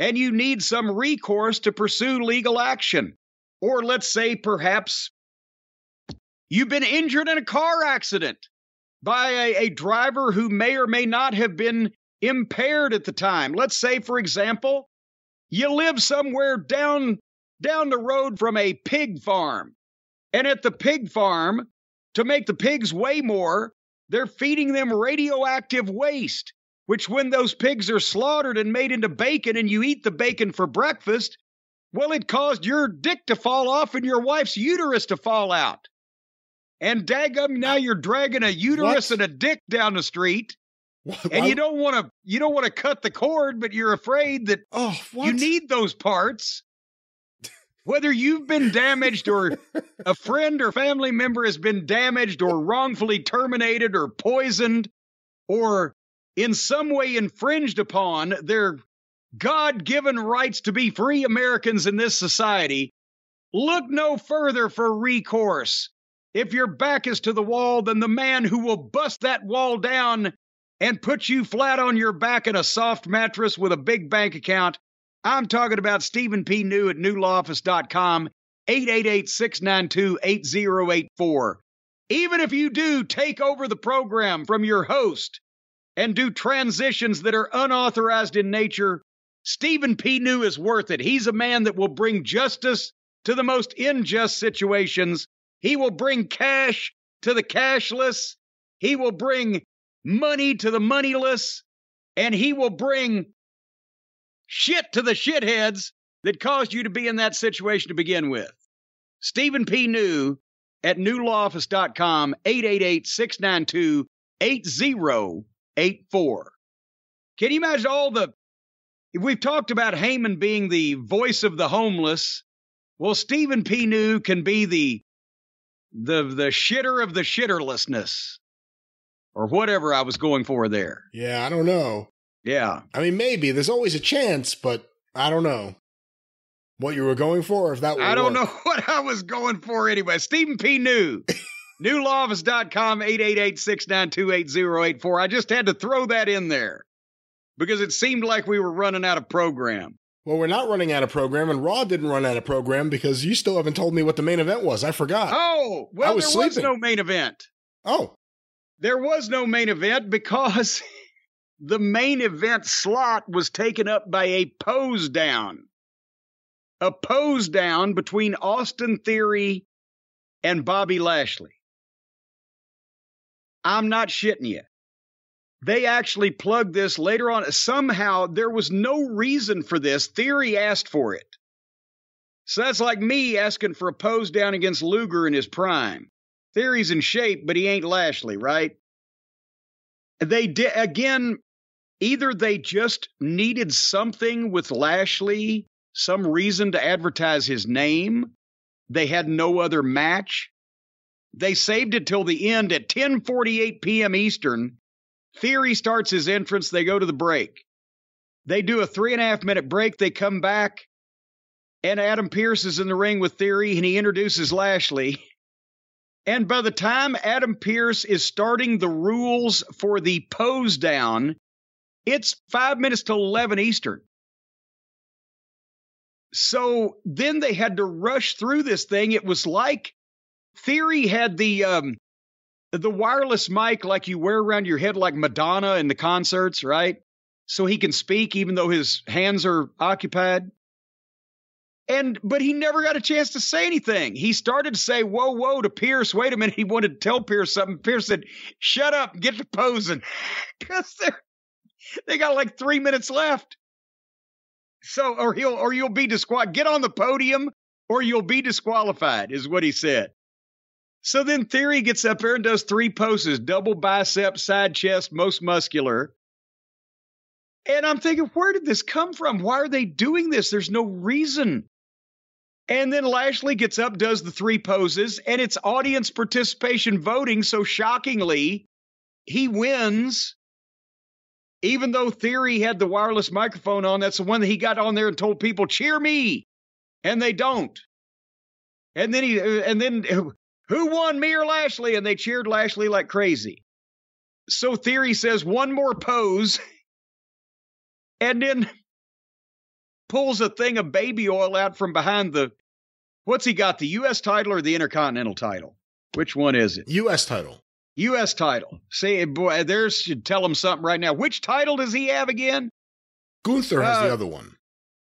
and you need some recourse to pursue legal action, or let's say perhaps you've been injured in a car accident by a, a driver who may or may not have been impaired at the time. Let's say, for example, you live somewhere down down the road from a pig farm and at the pig farm, to make the pigs weigh more, they're feeding them radioactive waste, which, when those pigs are slaughtered and made into bacon and you eat the bacon for breakfast, well, it caused your dick to fall off and your wife's uterus to fall out. And daggum, now you're dragging a uterus What? and a dick down the street, and you don't want to you don't want to cut the cord, but you're afraid that Oh, what? you need those parts. Whether you've been damaged or a friend or family member has been damaged or wrongfully terminated or poisoned or in some way infringed upon their God given rights to be free Americans in this society, look no further for recourse. If your back is to the wall, then the man who will bust that wall down and put you flat on your back in a soft mattress with a big bank account I'm talking about Stephen P. New at newlawoffice.com, 888-692-8084. Even if you do take over the program from your host and do transitions that are unauthorized in nature, Stephen P. New is worth it. He's a man that will bring justice to the most unjust situations. He will bring cash to the cashless. He will bring money to the moneyless. And he will bring shit to the shitheads that caused you to be in that situation to begin with. Stephen P. New at newlawoffice.com, 888-692-8084. Can you imagine all the we've talked about Heyman being the voice of the homeless. Well, Stephen P. New can be the the the shitter of the shitterlessness. Or whatever I was going for there. Yeah, I don't know. Yeah. I mean, maybe there's always a chance, but I don't know what you were going for. Or if that I don't work. know what I was going for anyway. Stephen P. New. NewLawoffice.com, 888-692-8084. I just had to throw that in there because it seemed like we were running out of program. Well, we're not running out of program, and Raw didn't run out of program because you still haven't told me what the main event was. I forgot. Oh, well, I was there was no main event. Oh, There was no main event because the main event slot was taken up by a pose down. A pose down between Austin Theory and Bobby Lashley. I'm not shitting you. They actually plugged this later on. Somehow there was no reason for this. Theory asked for it. So that's like me asking for a pose down against Luger in his prime. Theory's in shape, but he ain't Lashley, right? They did again. Either they just needed something with Lashley, some reason to advertise his name. They had no other match. They saved it till the end at 10:48 p.m. Eastern. Theory starts his entrance. They go to the break. They do a three and a half minute break. They come back, and Adam Pearce is in the ring with Theory, and he introduces Lashley. And by the time Adam Pearce is starting the rules for the pose down, it's five minutes to 11 Eastern. So then they had to rush through this thing. It was like Theory had the um, the wireless mic like you wear around your head like Madonna in the concerts, right? So he can speak even though his hands are occupied. And but he never got a chance to say anything. He started to say "whoa, whoa" to Pearce. Wait a minute, he wanted to tell Pearce something. Pearce said, "Shut up, get to posing," because they they got like three minutes left. So, or he'll, or you'll be disqualified. Get on the podium, or you'll be disqualified, is what he said. So then Theory gets up there and does three poses: double bicep, side chest, most muscular. And I'm thinking, where did this come from? Why are they doing this? There's no reason. And then Lashley gets up, does the three poses, and it's audience participation voting. So shockingly, he wins. Even though Theory had the wireless microphone on, that's the one that he got on there and told people, cheer me. And they don't. And then he, and then who won, me or Lashley? And they cheered Lashley like crazy. So Theory says one more pose and then pulls a thing of baby oil out from behind the what's he got the US title or the Intercontinental title which one is it U.S. title. US title see boy there's should tell him something right now which title does he have again Gunther has the Uh, other one.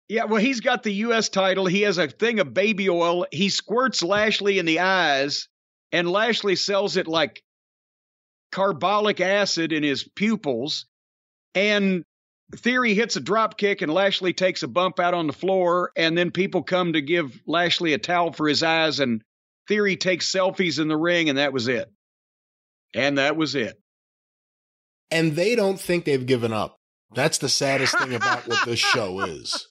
yeah well he's got the US title he has a thing of baby oil he squirts Lashley in the eyes and Lashley sells it like carbolic acid in his pupils and Theory hits a drop kick and Lashley takes a bump out on the floor, and then people come to give Lashley a towel for his eyes, and Theory takes selfies in the ring, and that was it. And that was it. And they don't think they've given up. That's the saddest thing about what this show is.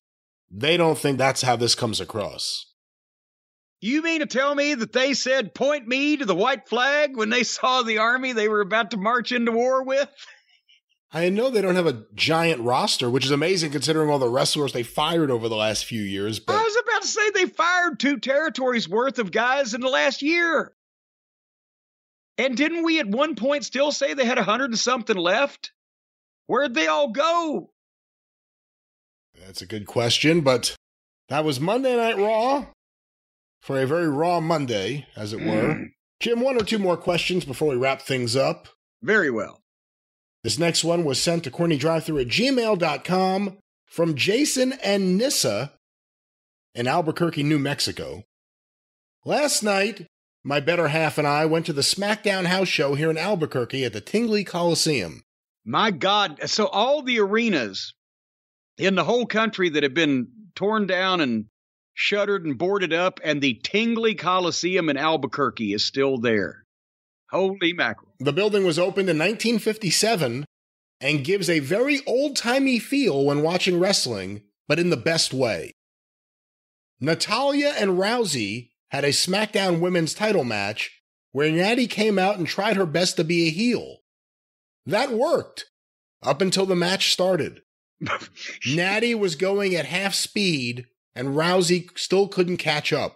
They don't think that's how this comes across. You mean to tell me that they said, point me to the white flag when they saw the army they were about to march into war with? I know they don't have a giant roster, which is amazing considering all the wrestlers they fired over the last few years, I was about to say they fired two territories worth of guys in the last year. And didn't we at one point still say they had a hundred and something left? Where'd they all go? that's a good question. But that was Monday Night Raw for a very raw Monday, as it were. Hmm. Jim, one or two more questions before we wrap things up. Very well. This next one was sent to cornydrivethru at gmail.com from Jason and Nissa in Albuquerque, New Mexico. Last night, my better half and I went to the SmackDown house show here in Albuquerque at the Tingley Coliseum. My God. So all the arenas in the whole country that have been torn down and shuttered and boarded up, and the Tingley Coliseum in Albuquerque is still there. Holy mackerel. The building was opened in 1957 and gives a very old timey feel when watching wrestling, but in the best way. Natalya and Rousey had a SmackDown women's title match where Natty came out and tried her best to be a heel. That worked up until the match started. Natty was going at half speed and Rousey still couldn't catch up.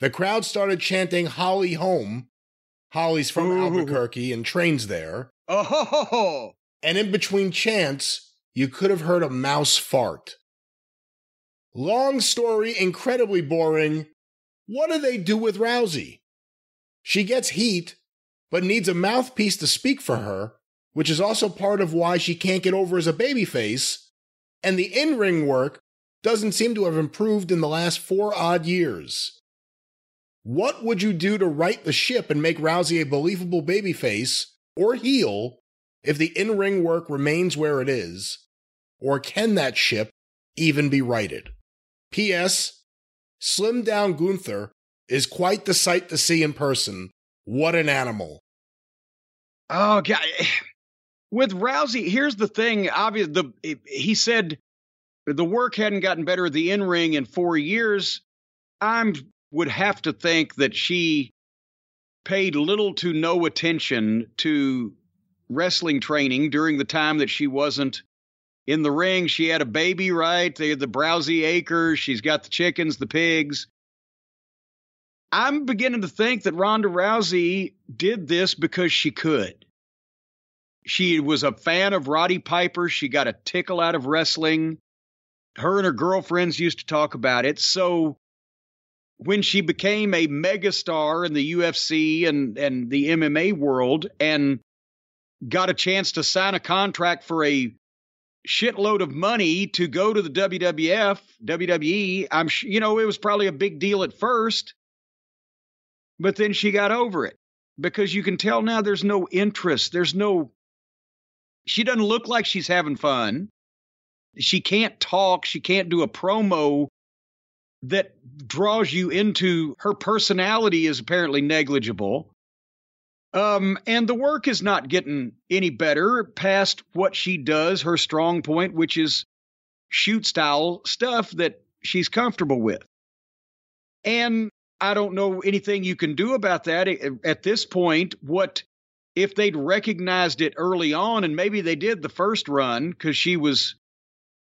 The crowd started chanting Holly home. Holly's from Ooh. Albuquerque and trains there. Oh, ho, ho, ho. And in between chants, you could have heard a mouse fart. Long story, incredibly boring. What do they do with Rousey? She gets heat, but needs a mouthpiece to speak for her, which is also part of why she can't get over as a babyface, and the in ring work doesn't seem to have improved in the last four odd years. What would you do to right the ship and make Rousey a believable babyface or heel if the in ring work remains where it is? Or can that ship even be righted? P.S. Slim down Gunther is quite the sight to see in person. What an animal. Oh god. With Rousey, here's the thing. Obvious the he said the work hadn't gotten better at the in ring in four years. I would have to think that she paid little to no attention to wrestling training during the time that she wasn't in the ring. She had a baby, right? They had the Browsey acres. She's got the chickens, the pigs. I'm beginning to think that Ronda Rousey did this because she could. She was a fan of Roddy Piper. She got a tickle out of wrestling. Her and her girlfriends used to talk about it. So when she became a megastar in the UFC and, and the MMA world and got a chance to sign a contract for a shitload of money to go to the WWF, WWE, I'm you know, it was probably a big deal at first, but then she got over it because you can tell now there's no interest. There's no, she doesn't look like she's having fun. She can't talk. She can't do a promo that draws you into her personality is apparently negligible. Um, and the work is not getting any better past what she does, her strong point, which is shoot style stuff that she's comfortable with. And I don't know anything you can do about that at this point. What if they'd recognized it early on, and maybe they did the first run because she was,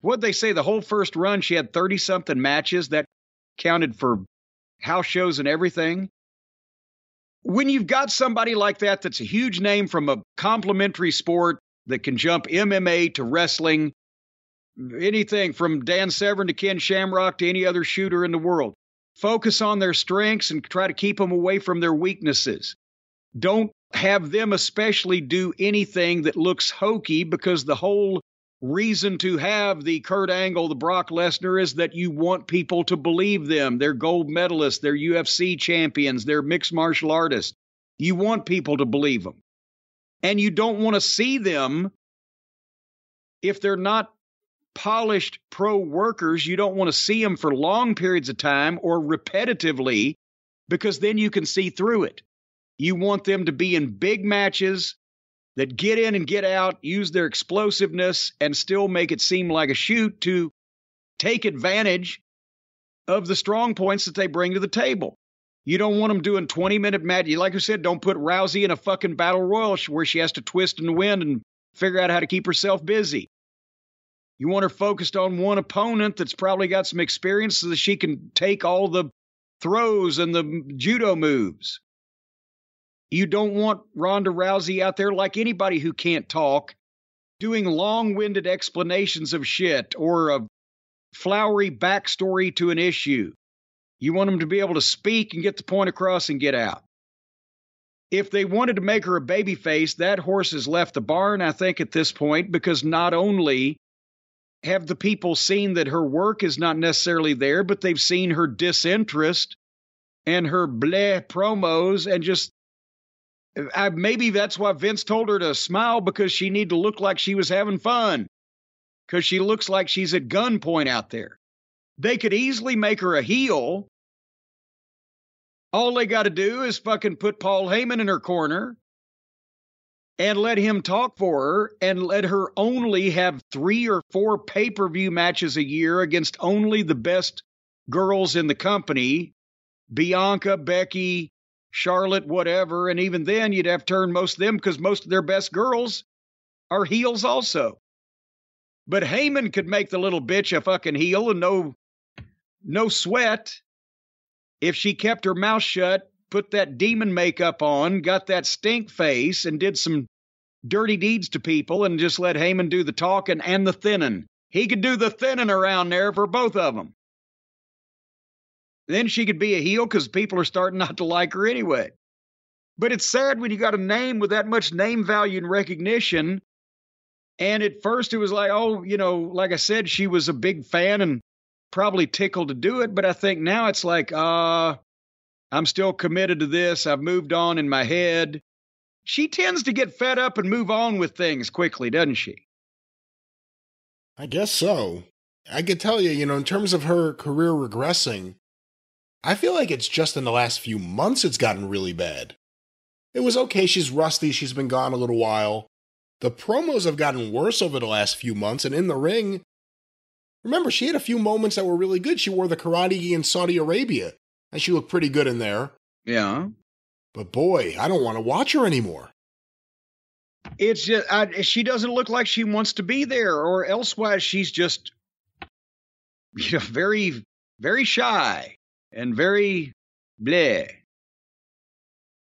what they say, the whole first run, she had 30 something matches that counted for house shows and everything. When you've got somebody like that that's a huge name from a complementary sport that can jump MMA to wrestling, anything from Dan Severn to Ken Shamrock to any other shooter in the world, focus on their strengths and try to keep them away from their weaknesses. Don't have them especially do anything that looks hokey because the whole reason to have the Kurt Angle, the Brock Lesnar is that you want people to believe them. They're gold medalists, they're UFC champions, they're mixed martial artists. You want people to believe them. And you don't want to see them if they're not polished pro workers. You don't want to see them for long periods of time or repetitively because then you can see through it. You want them to be in big matches that get in and get out, use their explosiveness, and still make it seem like a shoot to take advantage of the strong points that they bring to the table. You don't want them doing 20 minute match. Like I said, don't put Rousey in a fucking battle royal where she has to twist the wind and figure out how to keep herself busy. You want her focused on one opponent that's probably got some experience so that she can take all the throws and the judo moves. You don't want Ronda Rousey out there like anybody who can't talk doing long winded explanations of shit or a flowery backstory to an issue. You want them to be able to speak and get the point across and get out. If they wanted to make her a baby face, that horse has left the barn, I think, at this point, because not only have the people seen that her work is not necessarily there, but they've seen her disinterest and her bleh promos and just I, maybe that's why Vince told her to smile because she need to look like she was having fun. Because she looks like she's at gunpoint out there. They could easily make her a heel. All they got to do is fucking put Paul Heyman in her corner and let him talk for her and let her only have three or four pay per view matches a year against only the best girls in the company Bianca, Becky, Charlotte, whatever. And even then, you'd have to turn most of them because most of their best girls are heels also. But Heyman could make the little bitch a fucking heel and no, no sweat if she kept her mouth shut, put that demon makeup on, got that stink face, and did some dirty deeds to people and just let Heyman do the talking and the thinning. He could do the thinning around there for both of them. Then she could be a heel because people are starting not to like her anyway. But it's sad when you got a name with that much name value and recognition. And at first it was like, oh, you know, like I said, she was a big fan and probably tickled to do it. But I think now it's like, uh, I'm still committed to this. I've moved on in my head. She tends to get fed up and move on with things quickly, doesn't she? I guess so. I could tell you, you know, in terms of her career regressing, I feel like it's just in the last few months it's gotten really bad. It was okay. She's rusty. She's been gone a little while. The promos have gotten worse over the last few months, and in the ring, remember, she had a few moments that were really good. She wore the karate gi in Saudi Arabia, and she looked pretty good in there. Yeah. But boy, I don't want to watch her anymore. It's just I, she doesn't look like she wants to be there, or elsewise she's just you know very very shy and very bleh.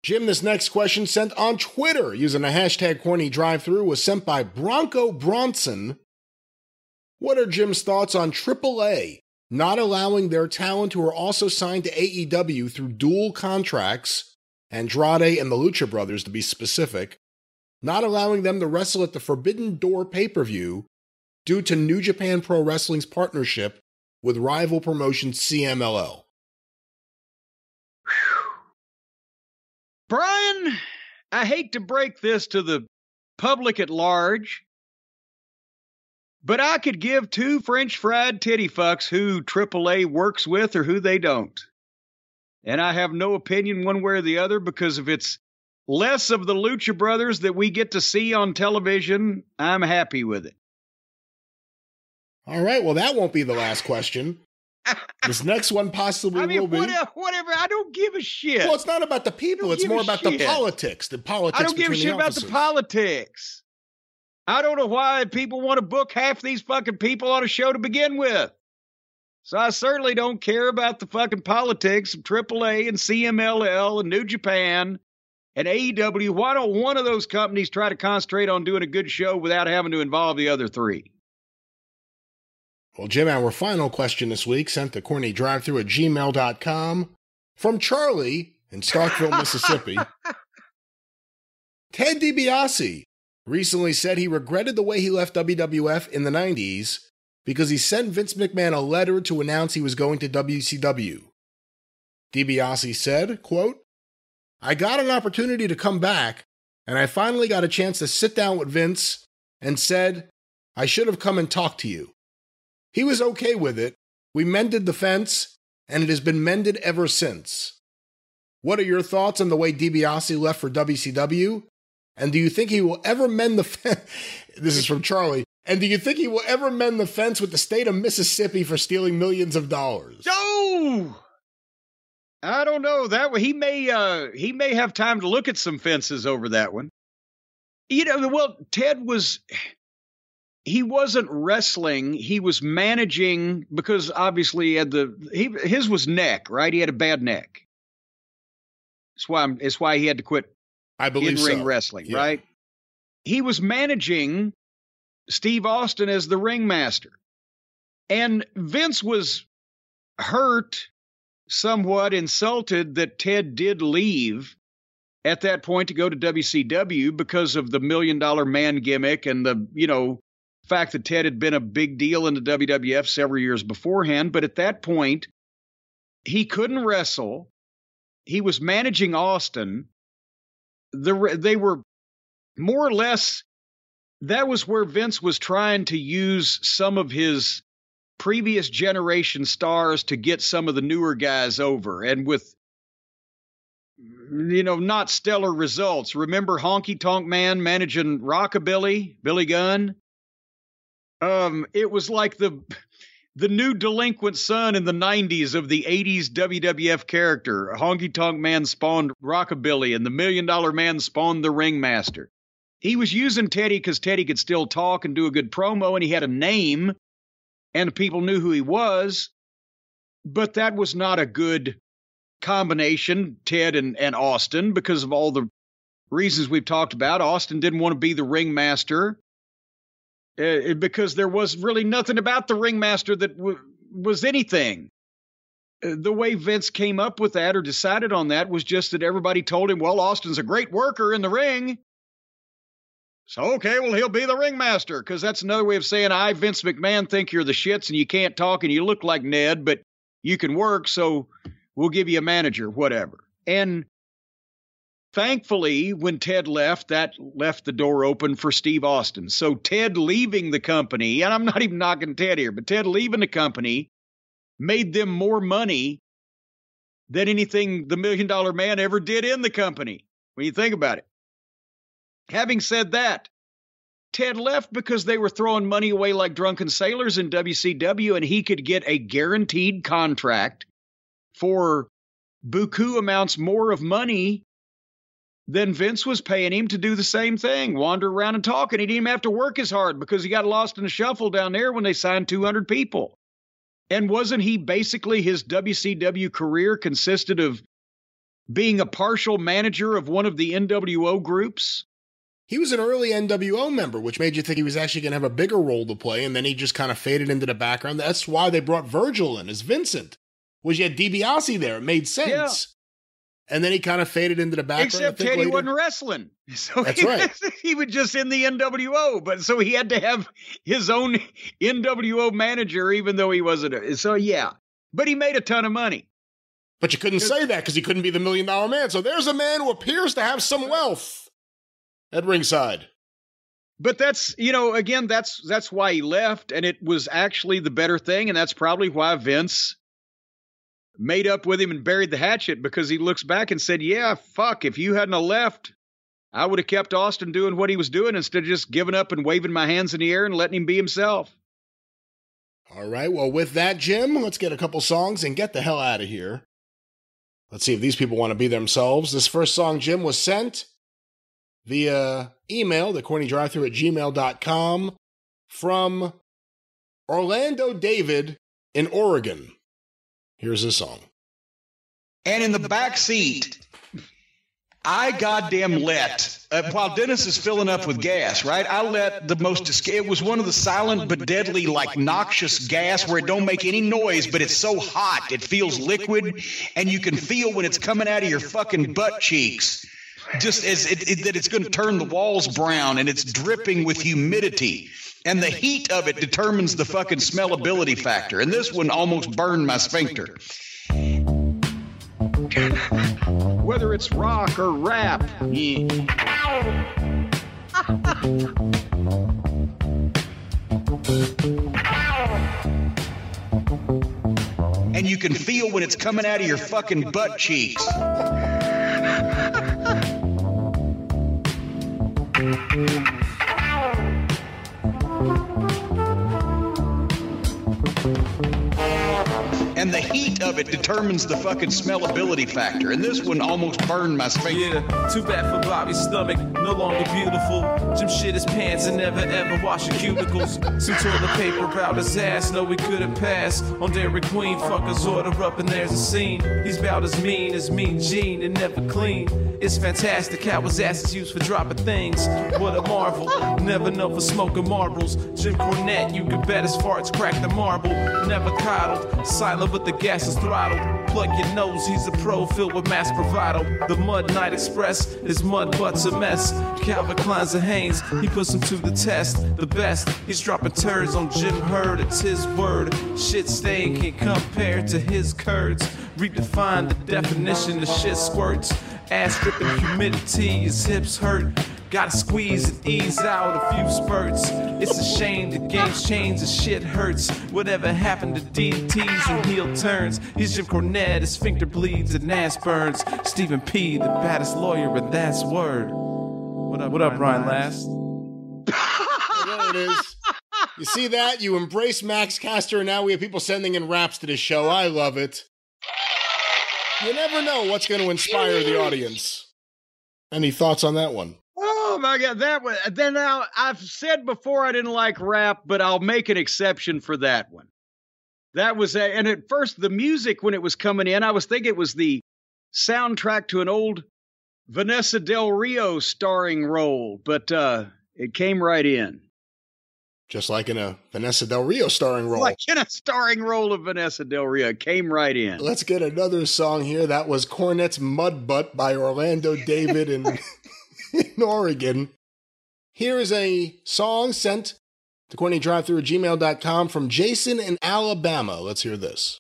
Jim, this next question sent on Twitter using the hashtag corny drive through was sent by Bronco Bronson. What are Jim's thoughts on AAA not allowing their talent who are also signed to AEW through dual contracts, Andrade and the Lucha Brothers to be specific, not allowing them to wrestle at the Forbidden Door pay per view due to New Japan Pro Wrestling's partnership with rival promotion CMLL? Brian, I hate to break this to the public at large, but I could give two French fried titty fucks who AAA works with or who they don't. And I have no opinion one way or the other because if it's less of the Lucha Brothers that we get to see on television, I'm happy with it. All right, well, that won't be the last question. This next one possibly I mean, will be. whatever, whatever. I don't give a shit. Well, it's not about the people. It's more about the shit. politics. The politics. I don't give a shit the about the politics. I don't know why people want to book half these fucking people on a show to begin with. So I certainly don't care about the fucking politics of AAA and CMLL and New Japan and AEW. Why don't one of those companies try to concentrate on doing a good show without having to involve the other three? Well, Jim, our final question this week sent to cornydrivethru at gmail.com from Charlie in Starkville, Mississippi. Ted DiBiase recently said he regretted the way he left WWF in the 90s because he sent Vince McMahon a letter to announce he was going to WCW. DiBiase said, quote, I got an opportunity to come back, and I finally got a chance to sit down with Vince and said, I should have come and talked to you. He was okay with it. We mended the fence, and it has been mended ever since. What are your thoughts on the way DiBiase left for WCW? And do you think he will ever mend the fence? this is from Charlie. And do you think he will ever mend the fence with the state of Mississippi for stealing millions of dollars? Oh, I don't know that one. He may uh he may have time to look at some fences over that one. You know, well, Ted was he wasn't wrestling. He was managing because obviously he had the he his was neck, right? He had a bad neck. That's why I'm, it's why he had to quit I believe in ring so. wrestling, Yeah. right? He was managing Steve Austin as the ringmaster. And Vince was hurt, somewhat insulted that Ted did leave at that point to go to WCW because of the million dollar man gimmick and the, you know, fact that Ted had been a big deal in the WWF several years beforehand. But at that point, he couldn't wrestle. He was managing Austin the they were more or less that was where Vince was trying to use some of his previous generation stars to get some of the newer guys over and with you know not stellar results remember honky tonk man managing rockabilly billy gunn um it was like the the new delinquent son in the 90s of the 80s WWF character. Honky Tonk Man spawned Rockabilly, and the Million Dollar Man spawned the Ringmaster. He was using Teddy because Teddy could still talk and do a good promo, and he had a name, and people knew who he was. But that was not a good combination, Ted and, and Austin, because of all the reasons we've talked about. Austin didn't want to be the ringmaster uh, because there was really nothing about the ringmaster that w- was anything. Uh, the way Vince came up with that or decided on that was just that everybody told him, well, Austin's a great worker in the ring. So, okay, well, he'll be the ringmaster because that's another way of saying, I, Vince McMahon, think you're the shits and you can't talk and you look like Ned, but you can work, so we'll give you a manager, whatever. And thankfully, when Ted left, that left the door open for Steve Austin. So Ted leaving the company, and I'm not even knocking Ted here, but Ted leaving the company made them more money than anything the Million Dollar Man ever did in the company. when you think about it. Having said that, Ted left because they were throwing money away like drunken sailors in WCW, and he could get a guaranteed contract for buku amounts more of money than Vince was paying him to do the same thing, wander around and talk. And he didn't even have to work as hard because he got lost in the shuffle down there when they signed 200 people. And wasn't he basically his WCW career consisted of being a partial manager of one of the NWO groups? He was an early NWO member, which made you think he was actually going to have a bigger role to play, and then he just kind of faded into the background. That's why they brought Virgil in as Vincent. Was you had DiBiase there? It made sense. Yeah. And then he kind of faded into the background. Except Teddy later. wasn't wrestling. So That's he, right. he was just in the NWO, but so he had to have his own NWO manager, even though he wasn't. A, so yeah, but he made a ton of money. But you couldn't say that because he couldn't be the million dollar man. So there's a man who appears to have some wealth at ringside. But that's you know again that's that's why he left, and it was actually the better thing, and that's probably why Vince made up with him and buried the hatchet because he looks back and said, "Yeah, fuck, if you hadn't left, I would have kept Austin doing what he was doing instead of just giving up and waving my hands in the air and letting him be himself." All right. Well, with that, Jim, let's get a couple songs and get the hell out of here. Let's see if these people want to be themselves. This first song, Jim, was sent via email, the corny drive through at gmail.com from Orlando David in Oregon. Here's a song. And in the back seat, I goddamn let, uh, while Dennis is filling up with gas, right? I let the most, it was one of the silent but deadly, like noxious gas where it don't make any noise, but it's so hot, it feels liquid, and you can feel when it's coming out of your fucking butt cheeks just as it, it, that it's going to turn the walls brown and it's dripping with humidity. And the heat of it determines the fucking smellability factor. And this one almost burned my sphincter. Whether it's rock or rap. And you can feel when it's coming out of your fucking butt cheeks. thank you and the heat of it determines the fucking smellability factor. And this one almost burned my sphincter. Yeah, too bad for Bobby's stomach, no longer beautiful. Jim shit his pants and never ever wash your cubicles. Some toilet paper about his ass, no we couldn't pass. On Dairy Queen, fuckers order up and there's a scene. He's about as mean as Mean Gene and never clean. It's fantastic how his ass is used for dropping things. What a marvel, never know for smoking marbles. Jim Cornette, you can bet his farts crack the marble. Never coddled, silent but the gas is throttled. Plug your nose, he's a pro filled with mass bravado. The Mud Night Express, his mud butt's a mess. Calvin Klein's and Hanes, he puts him to the test. The best, he's dropping turds on Jim Herd, it's his word. Shit stain can't compare to his curds. Redefine the definition of shit squirts. Ass dripping humidity, his hips hurt. Gotta squeeze and ease out a few spurts. It's a shame the game's changed, the shit hurts. Whatever happened to DTs and heel turns? He's Jim Cornette, his sphincter bleeds and ass burns. Stephen P, the baddest lawyer, but that's word. What up, what up, Brian Last? there it is. You see that? You embrace Max Caster, and now we have people sending in raps to this show. I love it. You never know what's going to inspire the audience. Any thoughts on that one? Oh my god, that one. then now I've said before I didn't like rap, but I'll make an exception for that one. That was a, and at first the music when it was coming in, I was thinking it was the soundtrack to an old Vanessa Del Rio starring role, but uh it came right in. Just like in a Vanessa Del Rio starring role. Like in a starring role of Vanessa Del Rio. It came right in. Let's get another song here. That was Cornette's Mud Butt by Orlando David and in Oregon. Here is a song sent to cornydrivethru at gmail.com from Jason in Alabama. Let's hear this.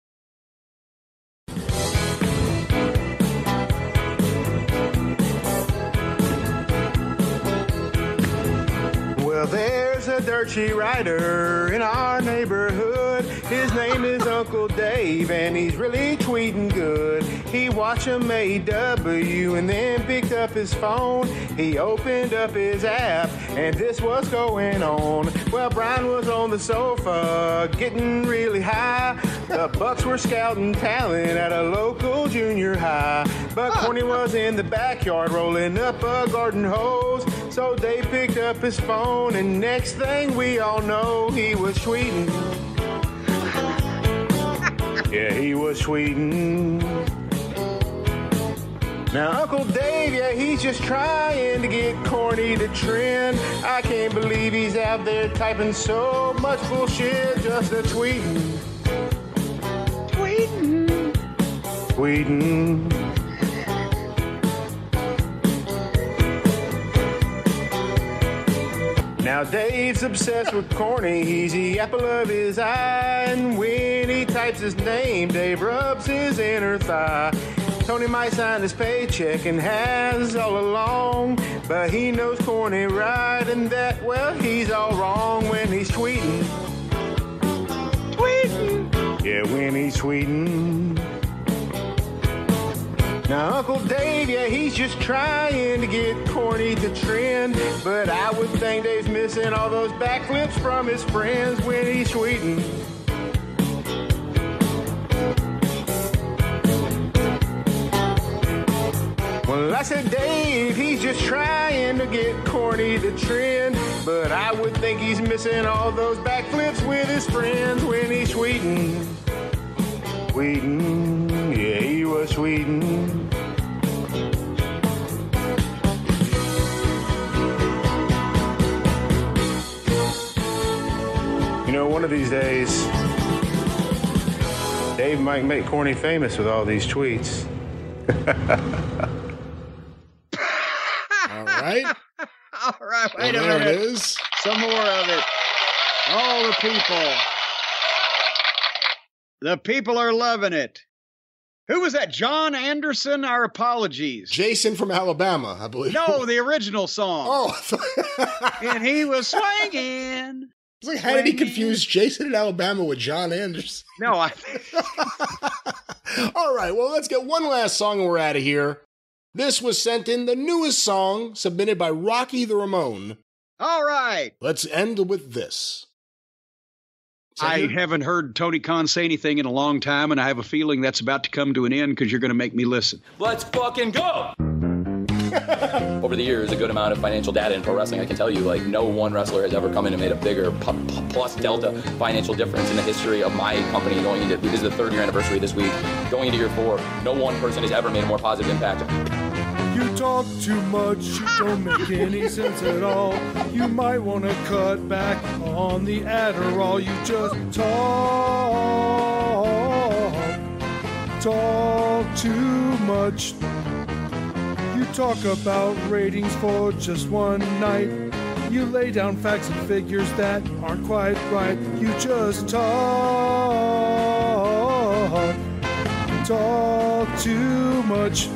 Well, there's a dirt sheet rider in our neighborhood. His name is Uncle Dave, and he's really tweeting good. He watched him AW and then picked up his phone. He opened up his app, and this was going on. Well, Brian was on the sofa, getting really high. The Bucks were scouting talent at a local junior high. But Corny was in the backyard rolling up a garden hose. So Dave picked up his phone, and next thing we all know, he was tweeting. Yeah, he was tweeting. Now, Uncle Dave, yeah, he's just trying to get corny to trend. I can't believe he's out there typing so much bullshit just a tweeting. Tweeting. Tweeting. Now Dave's obsessed with corny, he's the apple of his eye. And when he types his name, Dave rubs his inner thigh. Tony might sign his paycheck and has all along, but he knows corny right and that, well, he's all wrong when he's tweeting. Tweeting. Yeah, when he's tweeting. Now, Uncle Dave, yeah, he's just trying to get corny to trend. But I would think Dave's missing all those backflips from his friends when he's tweeting. Well, I said, Dave, he's just trying to get corny to trend. But I would think he's missing all those backflips with his friends when he's tweeting. Tweeting, yeah, he was tweeting. You know, one of these days, Dave might make Corny famous with all these tweets. All right. All right, Well, wait a there it minute. is. Some more of it. All the people. The people are loving it. Who was that? John Anderson? Our apologies. Jason from Alabama, I believe. No, the original song. Oh, And he was swinging. it's like, how did he confuse Jason in Alabama with John Anderson? No, I. All right, well, let's get one last song and we're out of here. This was sent in the newest song submitted by Rocky the Ramone. All right. Let's end with this. I Send haven't heard Tony Khan say anything in a long time, and I have a feeling that's about to come to an end because you're going to make me listen. Let's fucking go! Over the years, a good amount of financial data in pro wrestling, I can tell you, like, no one wrestler has ever come in and made a bigger pu- pu- plus delta financial difference in the history of my company going into this is the third year anniversary this week. Going into year four, no one person has ever made a more positive impact. You talk too much, you don't make any sense at all. You might want to cut back on the Adderall. You just talk, talk too much. You talk about ratings for just one night. You lay down facts and figures that aren't quite right. You just talk, talk too much.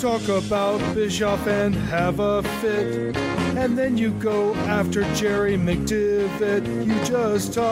Talk about Bischoff and have a fit. And then you go after Jerry McDevitt. You just talk,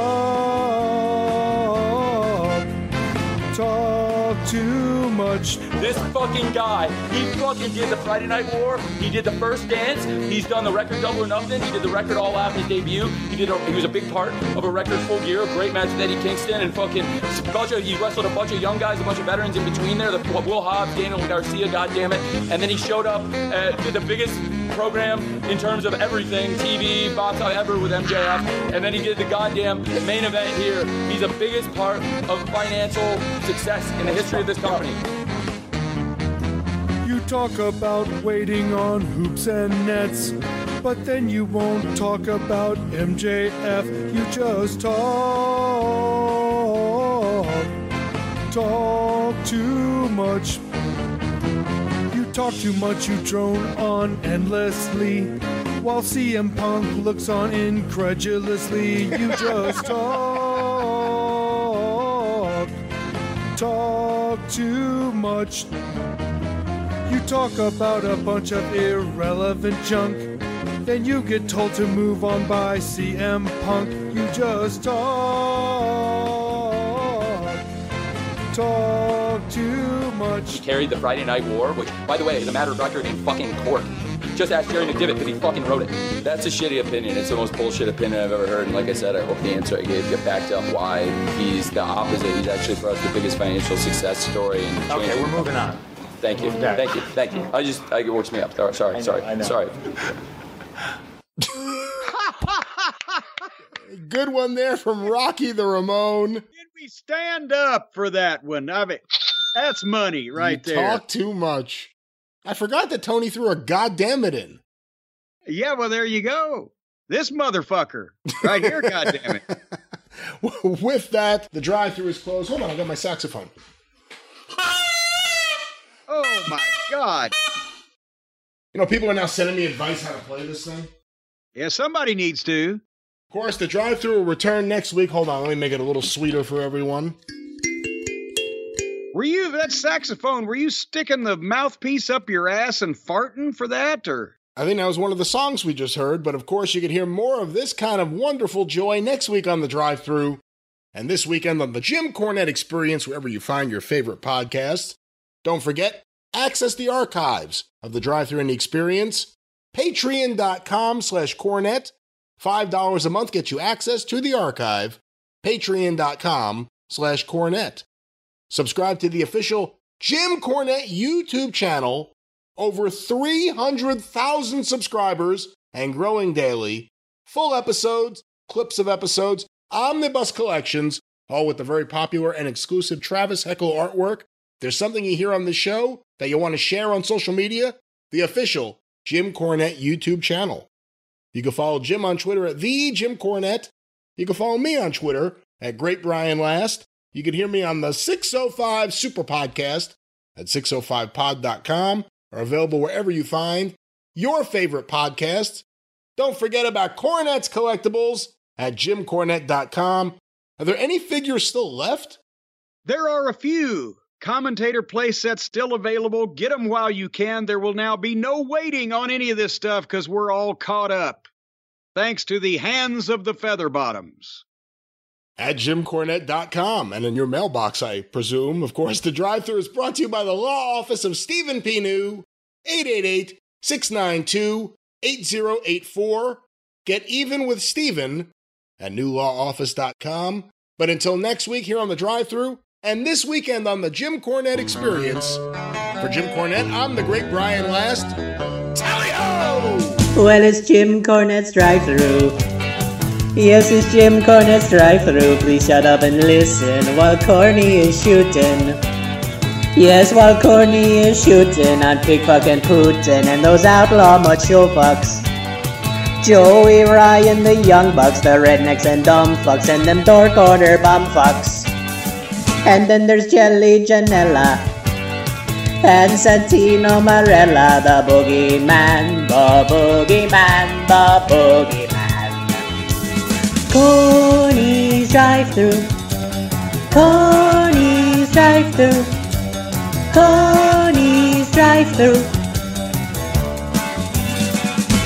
talk too much. This fucking guy, he fucking did the Friday Night War. He did the first dance. He's done the record Double or Nothing. He did the record All Out in his debut. He did. A, he was a big part of a record Full Gear, a great match with Eddie Kingston, and fucking bunch of. He wrestled a bunch of young guys, a bunch of veterans in between there. The Will Hobbs, Daniel Garcia, God damn it, and then he showed up, uh, did the biggest program in terms of everything, TV, box ever with MJF, and then he did the goddamn main event here. He's the biggest part of financial success in the history of this company. Talk about waiting on hoops and nets, but then you won't talk about MJF. You just talk, talk too much. You talk too much, you drone on endlessly. While CM Punk looks on incredulously, you just talk, talk too much. You talk about a bunch of irrelevant junk. Then you get told to move on by CM Punk. You just talk, talk too much. He carried the Friday Night War, which, by the way, is a matter of record in fucking court. Just ask Jerry McDevitt because he fucking wrote it. That's a shitty opinion. It's the most bullshit opinion I've ever heard. And like I said, I hope the answer I gave you backed up why he's the opposite. He's actually for us the biggest financial success story. And Okay, we're moving on. Thank you. Thank you. Thank you. I just, I, it works me up. Sorry, sorry, sorry. I know. sorry. Good one there from Rocky the Ramon. Did we stand up for that one? I mean, that's money right you there. Talk too much. I forgot that Tony threw a goddamn it in. Yeah, well, there you go. This motherfucker right here, goddamn it. With that, the drive-through is closed. Hold on, I got my saxophone. Oh my God. You know, people are now sending me advice how to play this thing. Yeah, somebody needs to. Of course, the drive-through will return next week. Hold on, let me make it a little sweeter for everyone. Were you that saxophone? Were you sticking the mouthpiece up your ass and farting for that, or? I think that was one of the songs we just heard, but of course, you can hear more of this kind of wonderful joy next week on the drive through and this weekend on the Jim Cornette Experience, wherever you find your favorite podcasts. Don't forget, access the archives of the drive through and experience. Patreon.com slash Cornette. $5 a month gets you access to the archive. Patreon.com slash Cornette. Subscribe to the official Jim Cornette YouTube channel. Over 300,000 subscribers and growing daily. Full episodes, clips of episodes, omnibus collections, all with the very popular and exclusive Travis Heckle artwork. There's something you hear on the show that you want to share on social media? The official Jim Cornette YouTube channel. You can follow Jim on Twitter at the Jim Cornette. You can follow me on Twitter at Great Brian Last. You can hear me on the 605 Super Podcast at 605pod.com are available wherever you find your favorite podcasts. Don't forget about Cornette's collectibles at jimcornette.com. Are there any figures still left? There are a few. Commentator play sets still available. Get them while you can. There will now be no waiting on any of this stuff because we're all caught up. Thanks to the hands of the Featherbottoms. At jimcornette.com and in your mailbox, I presume. Of course, the drive through is brought to you by the law office of Stephen P. New, 888 692 8084. Get even with Stephen at newlawoffice.com. But until next week here on the drive through, and this weekend on the Jim Cornette Experience, for Jim Cornette, I'm the great Brian Last. Tally-ho! Well, it's Jim Cornette's drive-through. Yes, it's Jim Cornette's drive-through. Please shut up and listen while Corny is shooting. Yes, while Corny is shooting on Pickfuck and Putin and those outlaw macho fucks. Joey, Ryan, the young bucks, the rednecks and dumb fucks, and them dork order bum fucks. And then there's Jelly Janella. And Santino Marella, the boogeyman, the boogeyman, the boogeyman. Corny's drive through. Corny's drive through. Corny's drive through.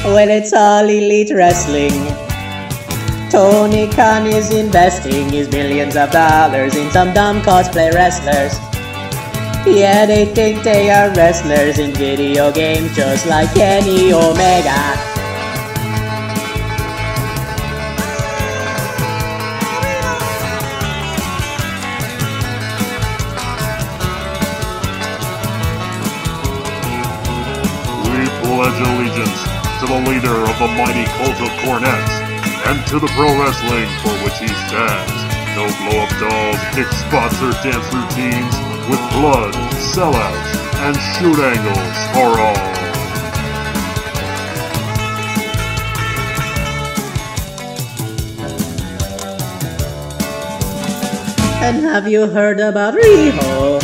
Well, it's all elite wrestling. Tony Khan is investing his millions of dollars in some dumb cosplay wrestlers. Yeah, they think they are wrestlers in video games just like Kenny Omega. We pledge allegiance to the leader of the mighty cult of Cornettes, and to the pro wrestling for which he stands. No blow-up dolls, kick spots, or dance routines, with blood, sellouts, and shoot angles for all. And have you heard about Riho?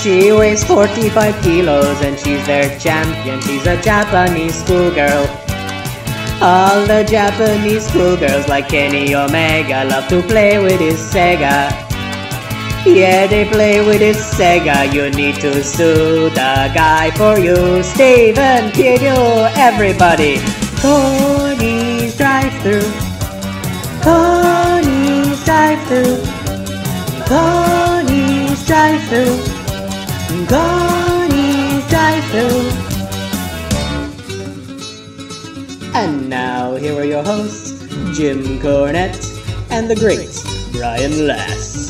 She weighs 45 kilos and she's their champion. She's a Japanese schoolgirl. All the Japanese schoolgirls like Kenny Omega love to play with his Sega. Yeah, they play with his Sega. You need to sue the guy for you. Steven Pino, everybody. Coney's drive through. Coney's drive through. Coney's Drive Through. Corny's Drive Through. And now, here are your hosts, Jim Cornette and the great Brian Last.